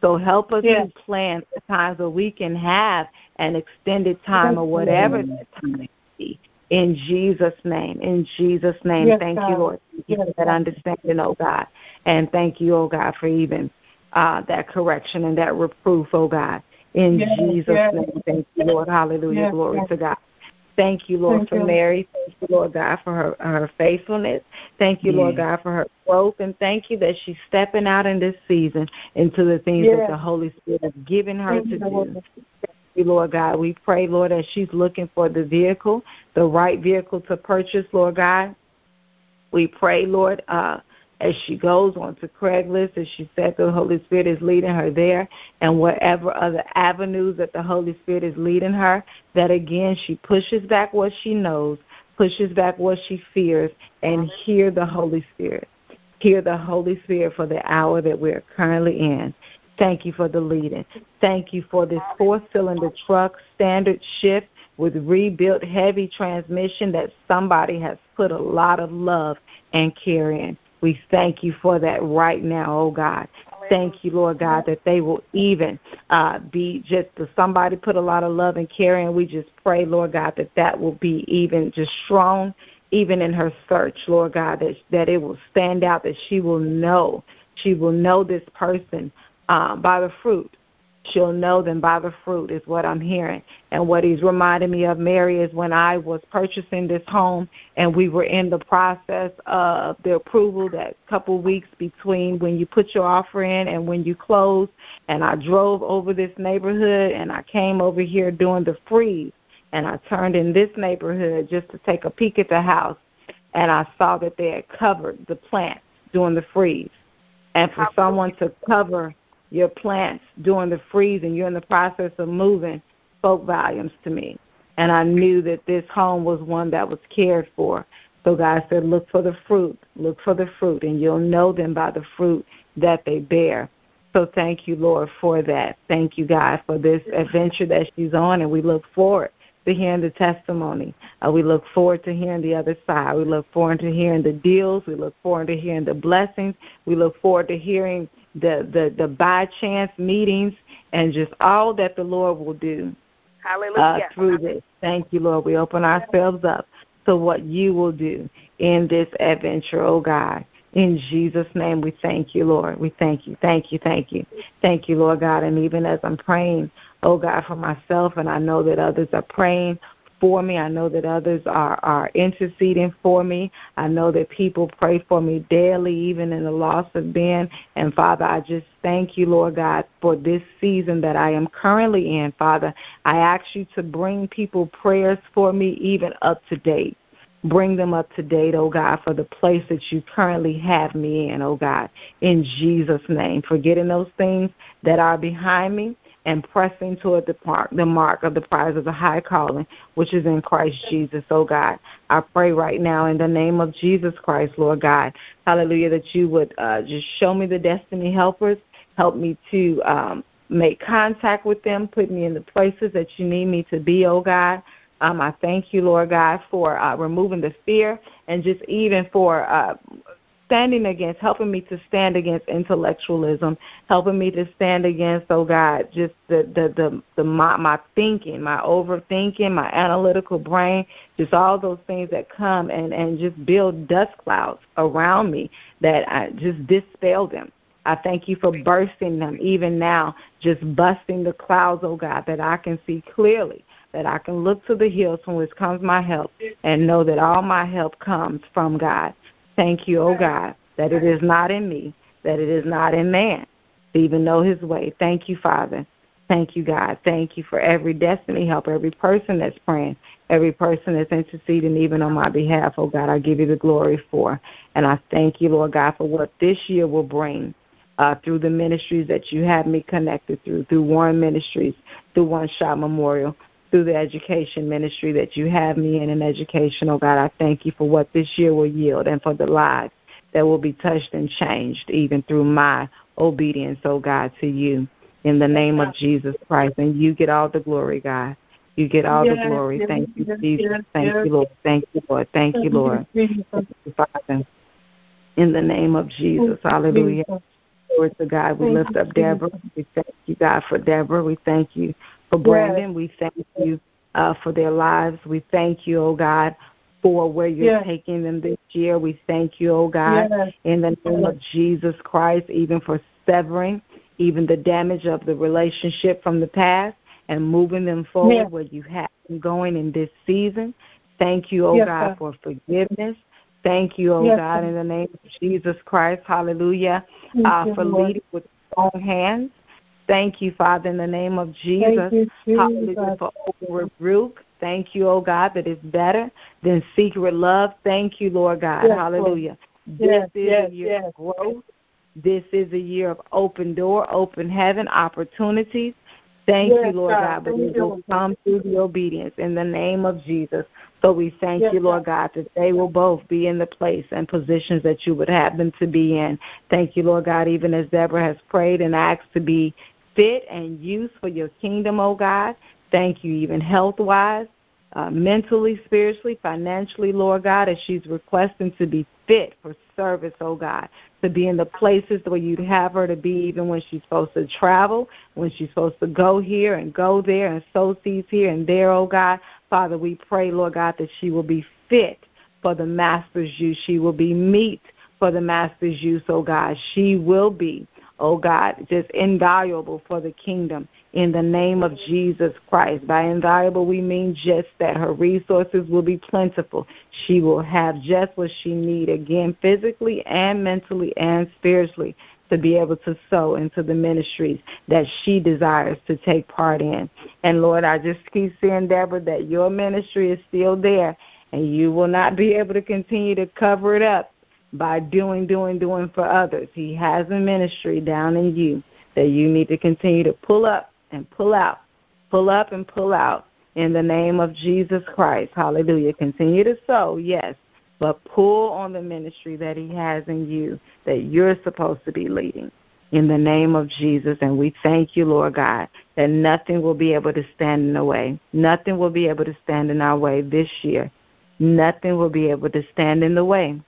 So help us yes. to plan the times where we can have an extended time or whatever that time may be. In Jesus' name. In Jesus' name. Yes, thank God. you, Lord. Thank you for that understanding, oh God. And thank you, oh God, for even uh, that correction and that reproof, oh God. In yes, Jesus' name. Thank you, Lord. Hallelujah. Glory to God. Thank you, Lord, Thank for you. Mary. Thank you, Lord God, for her her faithfulness. Thank you, Lord God, for her growth, and thank you that she's stepping out in this season into the things that the Holy Spirit has given her thank to do. Lord. Thank you, Lord God. We pray, Lord, as she's looking for the vehicle, the right vehicle to purchase, Lord God. We pray, Lord, uh, as she goes onto Craigslist, as she said, the Holy Spirit is leading her there, and whatever other avenues that the Holy Spirit is leading her, that again she pushes back what she knows, pushes back what she fears, and hear the Holy Spirit. Hear the Holy Spirit for the hour that we're currently in. Thank you for the leading. Thank you for this four cylinder truck standard shift with rebuilt heavy transmission that somebody has put a lot of love and care in. We thank you for that right now, oh God. Thank you, Lord God, that they will even uh, be just somebody put a lot of love and care in. We just pray, Lord God, that that will be even just strong, even in her search, Lord God, that that it will stand out, that she will know, she will know this person uh, by the fruit She'll know them by the fruit, is what I'm hearing. And what he's reminding me of, Mary, is when I was purchasing this home and we were in the process of the approval that couple weeks between when you put your offer in and when you close. And I drove over this neighborhood and I came over here during the freeze. And I turned in this neighborhood just to take a peek at the house. And I saw that they had covered the plants during the freeze. And for someone to cover your plants during the freeze and you're in the process of moving spoke volumes to me. And I knew that this home was one that was cared for. So God said, Look for the fruit, look for the fruit, and you'll know them by the fruit that they bear. So thank you, Lord, for that. Thank you, God, for this adventure that she's on, and we look forward to hearing the testimony. Uh, we look forward to hearing the other side. We look forward to hearing the deals. We look forward to hearing the blessings. We look forward to hearing the the the by chance meetings and just all that the Lord will do Hallelujah. uh, through this. Thank you, Lord. We open ourselves up to what you will do in this adventure, oh God. In Jesus' name, we thank you, Lord. We thank you, thank you, thank you. Thank you, Lord God. And even as I'm praying, oh God, for myself, and I know that others are praying for me. I know that others are, are interceding for me. I know that people pray for me daily, even in the loss of Ben. And Father, I just thank you, Lord God, for this season that I am currently in. Father, I ask you to bring people prayers for me even up to date. Bring them up to date, oh God, for the place that you currently have me in, oh God, in Jesus' name. Forgetting those things that are behind me and pressing toward the mark, the mark of the prize of the high calling, which is in Christ Jesus, oh God. I pray right now in the name of Jesus Christ, Lord God, hallelujah, that you would uh, just show me the destiny helpers, help me to um, make contact with them, put me in the places that you need me to be, oh God. Um, I thank you, Lord God, for uh, removing the fear and just even for uh, standing against, helping me to stand against intellectualism, helping me to stand against, oh God, just the the the, the my, my thinking, my overthinking, my analytical brain, just all those things that come and and just build dust clouds around me that I just dispel them. I thank you for bursting them even now, just busting the clouds, oh God, that I can see clearly that I can look to the hills from which comes my help and know that all my help comes from God. Thank you, O oh God, that it is not in me, that it is not in man to even know his way. Thank you, Father. Thank you, God. Thank you for every destiny help, every person that's praying, every person that's interceding, even on my behalf. Oh, God, I give you the glory for. And I thank you, Lord God, for what this year will bring uh, through the ministries that you have me connected through, through Warren Ministries, through One Shot Memorial, through the education ministry that you have me in in education. Oh God, I thank you for what this year will yield and for the lives that will be touched and changed even through my obedience, oh God, to you in the name of Jesus Christ. And you get all the glory, God. You get all yes, the glory. Yes, Thank you, yes, Jesus. Thank you, Lord. Thank you, Lord. Thank you, Lord. Thank you, Father. In the name of Jesus. Hallelujah. Glory to God. We lift up Deborah. We thank you, God, for Deborah. We thank you for Brandon. Yes. We thank you uh, for their lives. We thank you, oh God, for where you're yes. taking them this year. We thank you, oh God, yes. in the name of Jesus Christ, even for severing even the damage of the relationship from the past and moving them forward where you have them going in this season. Thank you, oh God, for forgiveness. Thank you, oh God, in the name of Jesus Christ. Hallelujah. Uh, for leading with strong hands. Thank you, Father, in the name of Jesus. You, Jesus. Hallelujah for rebuke. Thank you, oh God, that it's better than secret love. Thank you, Lord God. Yes, Hallelujah. Yes, this is yes, a year of growth. This is a year of open door, open heaven, opportunities. Thank you, Lord God, God but it will come through the obedience in the name of Jesus. So we thank yes, you, Lord God, that they will both be in the place and positions that you would have them to be in. Thank you, Lord God, even as Deborah has prayed and asked to be fit and use for your kingdom, oh God. Thank you, even health wise, uh, mentally, spiritually, financially, Lord God, as she's requesting to be fit for service, oh God, to be in the places where you'd have her to be, even when she's supposed to travel, when she's supposed to go here and go there and sow seeds here and there, oh God. Father, we pray, Lord God, that she will be fit for the Master's use. She will be meet for the Master's use, oh God. She will be oh God, just invaluable for the kingdom in the name of Jesus Christ. By invaluable, we mean just that her resources will be plentiful. She will have just what she needs, again, physically and mentally and spiritually, to be able to sow into the ministries that she desires to take part in. And Lord, I just keep seeing, Deborah, that your ministry is still there, and you will not be able to continue to cover it up by doing, doing, doing for others. He has a ministry down in you that you need to continue to pull up and pull out, pull up and pull out in the name of Jesus Christ. Hallelujah. Continue to sow, yes, but pull on the ministry that He has in you that you're supposed to be leading in the name of Jesus. And we thank you, Lord God, that nothing will be able to stand in the way. Nothing will be able to stand in our way this year. Nothing will be able to stand in the way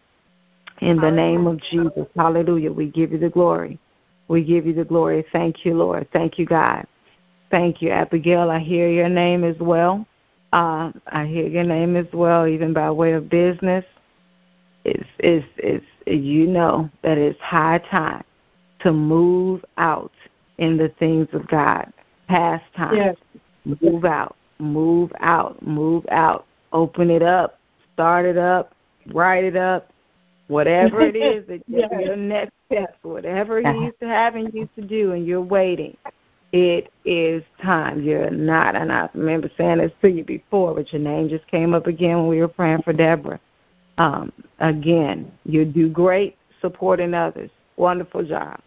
in the name of Jesus. Hallelujah. We give you the glory. We give you the glory. Thank you, Lord. Thank you, God. Thank you, Abigail. I hear your name as well. Uh, I hear your name as well, even by way of business. It's, it's, it's, you know that it's high time to move out in the things of God. Past time. Yes. Move out. Move out. Move out. Open it up. Start it up. Write it up whatever it is that yes. your next step, whatever he's having you to do, and you're waiting, it is time. You're not, and I remember saying this to you before, but your name just came up again when we were praying for Deborah. Um, again, you do great supporting others. Wonderful job.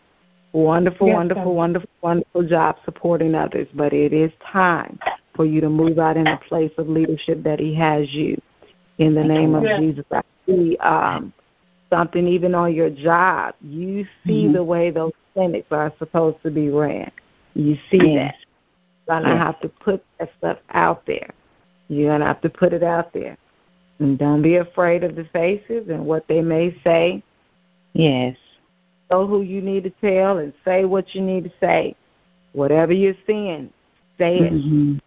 Wonderful, yes, wonderful, wonderful, wonderful job supporting others. But it is time for you to move out in a place of leadership that He has you. In the name of yes. Jesus, I see um, something even on your job. You see mm-hmm. the way those clinics are supposed to be ran. You see yes. that. You're gonna yes. have to put that stuff out there. You're gonna have to put it out there. And don't be afraid of the faces and what they may say. Yes. Know who you need to tell and say what you need to say. Whatever you're seeing, say it. Mm-hmm.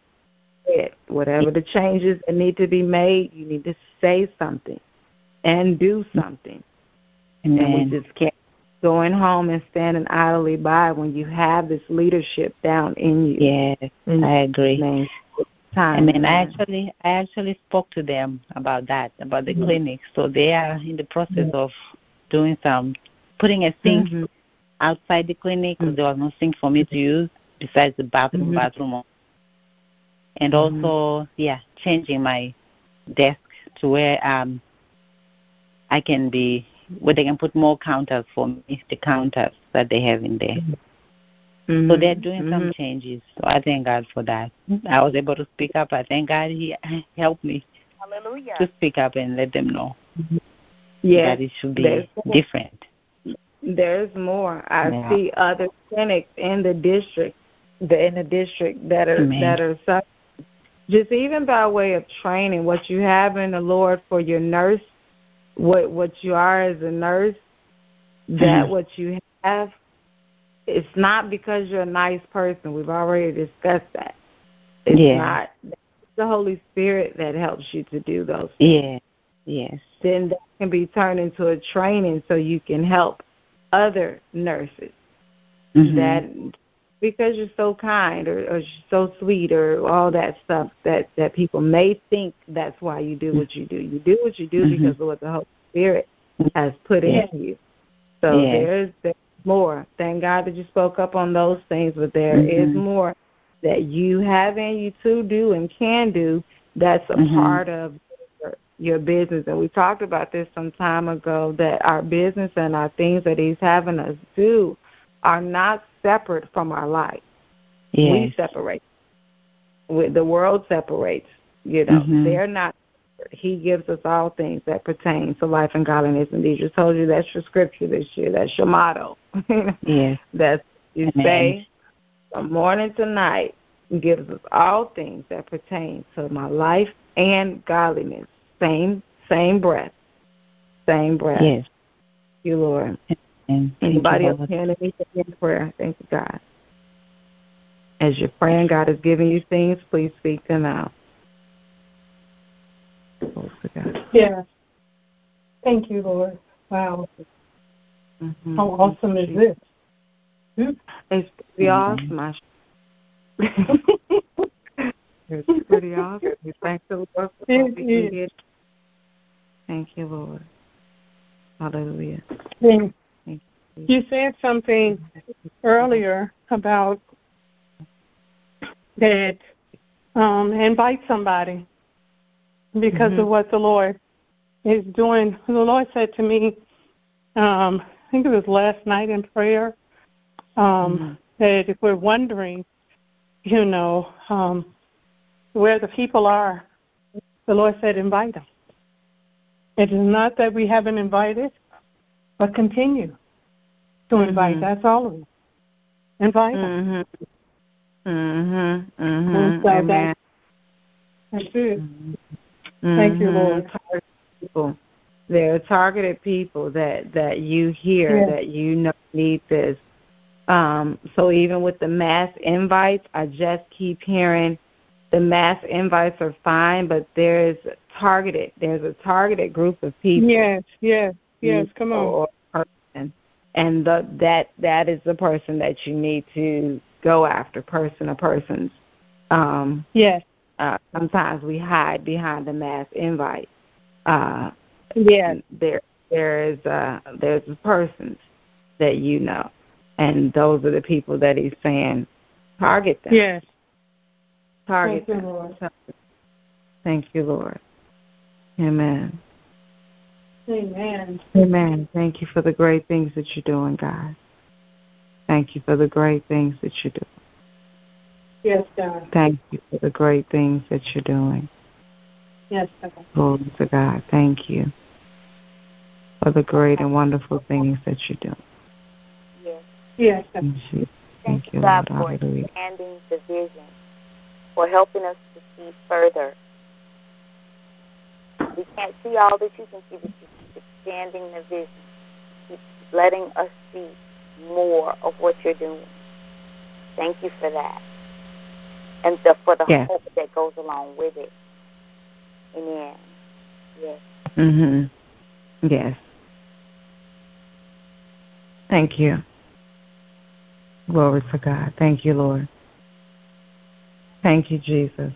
Say it. Whatever the changes that need to be made, you need to say something and do something. Amen. And we just can't going home and standing idly by when you have this leadership down in you. Yes, in I agree. Time, I mean, I actually, I actually spoke to them about that, about the mm-hmm. clinic. So they are in the process mm-hmm. of doing some, putting a sink mm-hmm. outside the clinic because there was no sink for me to use besides the bathroom, mm-hmm. bathroom, and Mm-hmm. also, yeah, changing my desk to where um I can be where they can put more counters for me, the counters that they have in there. Mm-hmm. So they're doing mm-hmm. some changes. So I thank God for that. I was able to speak up. I thank God He helped me Hallelujah. to speak up and let them know yes, that it should be different. There's more. I yeah. see other clinics in the district, the, in the district that are Amen. that are suffering. Just even by way of training, what you have in the Lord for your nurse what what you are as a nurse, that mm-hmm. what you have, it's not because you're a nice person. We've already discussed that. It's yeah. not it's the Holy Spirit that helps you to do those things. Yeah. Yes. Then that can be turned into a training so you can help other nurses. Mm-hmm. That because you're so kind or, or so sweet or all that stuff that that people may think that's why you do what you do. You do what you do mm-hmm. because of what the Holy Spirit has put in you. So yes. there's there's more. Thank God that you spoke up on those things, but there mm-hmm. is more that you have in you to do and can do. That's a mm-hmm. part of your, your business. And we talked about this some time ago that our business and our things that He's having us do are not separate from our life. Yes. We separate. The world separates. You know, mm-hmm. they're not. He gives us all things that pertain to life and godliness. And Jesus told you that's your scripture this year. That's your motto. yes. That's you Amen. say from morning to night. He gives us all things that pertain to my life and godliness. Same, same breath. Same breath. Yes. Thank you, Lord. And Anybody else hearing anything in prayer? Thank you, God. As you're praying, God is giving you things, please speak them out. Yeah. Thank you, Lord. Wow. Mm-hmm. How awesome is this? It's pretty mm-hmm. awesome. it's pretty awesome. We thank the Lord for what we can. Thank you, Lord. Hallelujah. Thank you. said something earlier about that um, invite somebody because mm-hmm. of what the Lord is doing. The Lord said to me, um, I think it was last night in prayer, um, mm-hmm. that if we're wondering, you know, um, where the people are, the Lord said, invite them. It is not that we haven't invited, but continue to invite. Mm-hmm. That's all of it. Invite them. Mm-hmm. Mm-hmm. mm-hmm. So Amen. That's, that's it. Mm-hmm. Thank you, Lord. People. There are targeted people that that you hear yes. that you know need this. Um, so even with the mass invites, I just keep hearing the mass invites are fine, but there's targeted. There's a targeted group of people. Yes, yes, yes. Come on. Person, and the, that that is the person that you need to go after, person or persons. Um, yes. Uh, sometimes we hide behind the mass invite. Uh, yes. There, there is uh, there's persons that you know, and those are the people that he's saying target them. Yes. Target Thank them. You, Lord. Thank you, Lord. Amen. Amen. Amen. Thank you for the great things that you're doing, God. Thank you for the great things that you're doing. Yes, God. Thank you for the great things that you're doing. Yes, God. Glory to God. Thank you for the great and wonderful things that you're doing. Yes. Yes. Thank you, Thank you God Lord. for expanding the vision, for helping us to see further we can't see all that you can see, but you keep expanding the vision. Keep letting us see more of what you're doing. Thank you for that. And the, for the yes. hope that goes along with it. Amen. Yes. Mhm. Yes. Thank you. Glory to God. Thank you, Lord. Thank you, Jesus.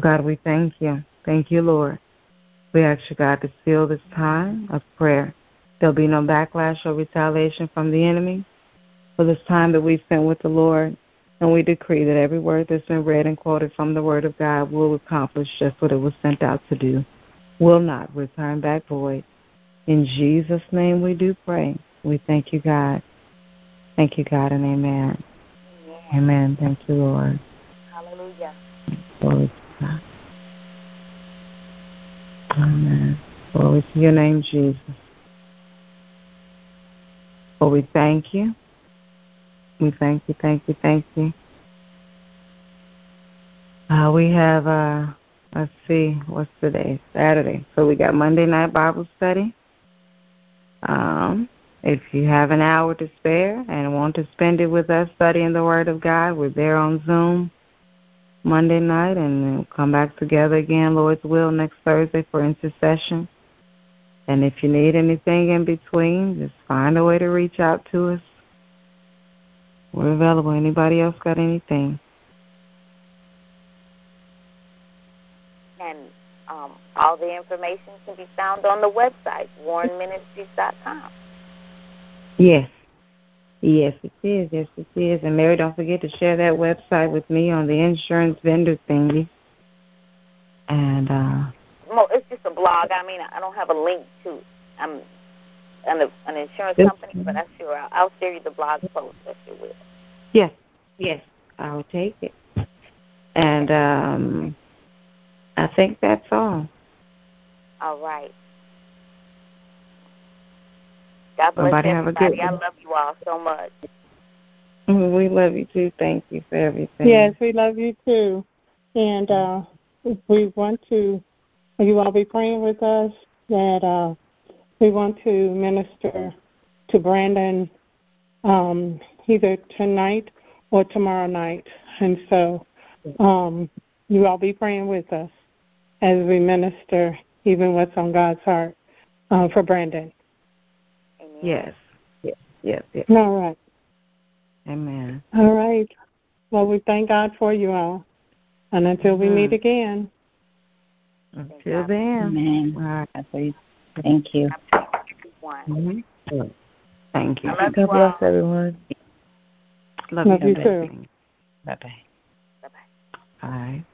God, we thank you. Thank you, Lord. We ask you, God, to seal this time of prayer. There'll be no backlash or retaliation from the enemy for this time that we've spent with the Lord. And we decree that every word that's been read and quoted from the Word of God will accomplish just what it was sent out to do, will not return back void. In Jesus' name we do pray. We thank you, God. Thank you, God, and amen. Amen. amen. Thank you, Lord. Hallelujah. Glory to God. Amen. Glory to your name, Jesus. Well, we thank you. We thank you, thank you, thank you. Uh, we have, uh, let's see, what's today? Saturday. So we got Monday night Bible study. Um, if you have an hour to spare and want to spend it with us studying the Word of God, we're there on Zoom Monday night, and we'll come back together again, Lord's will, next Thursday for intercession. And if you need anything in between, just find a way to reach out to us. We're available. Anybody else got anything? And um, all the information can be found on the website, warrenministries.com. Yes. Yes, it is. Yes, it is. And Mary, don't forget to share that website with me on the insurance vendor thingy. And uh well, it's just a blog. I mean, I don't have a link to I'm an, an insurance company, but I'm sure I'll, I'll share you the blog post if you will. Yes, yes, I'll take it. And um I think that's all. All right. God bless everybody. everybody. Have a good I love you all so much. We love you too. Thank you for everything. Yes, we love you too. And uh, we want to, you all be praying with us that uh, we want to minister to Brandon um, either tonight or tomorrow night. And so um, you all be praying with us as we minister even what's on God's heart uh, for Brandon. Yes. Yes. Yes. yes. All right. Amen. All right. Well, we thank God for you all. And until we mm-hmm. meet again. Until then. Amen. All right. Thank you. Mm-hmm. Thank you. God bless everyone. Love, Love you, you too. Bye bye. Bye bye. Bye.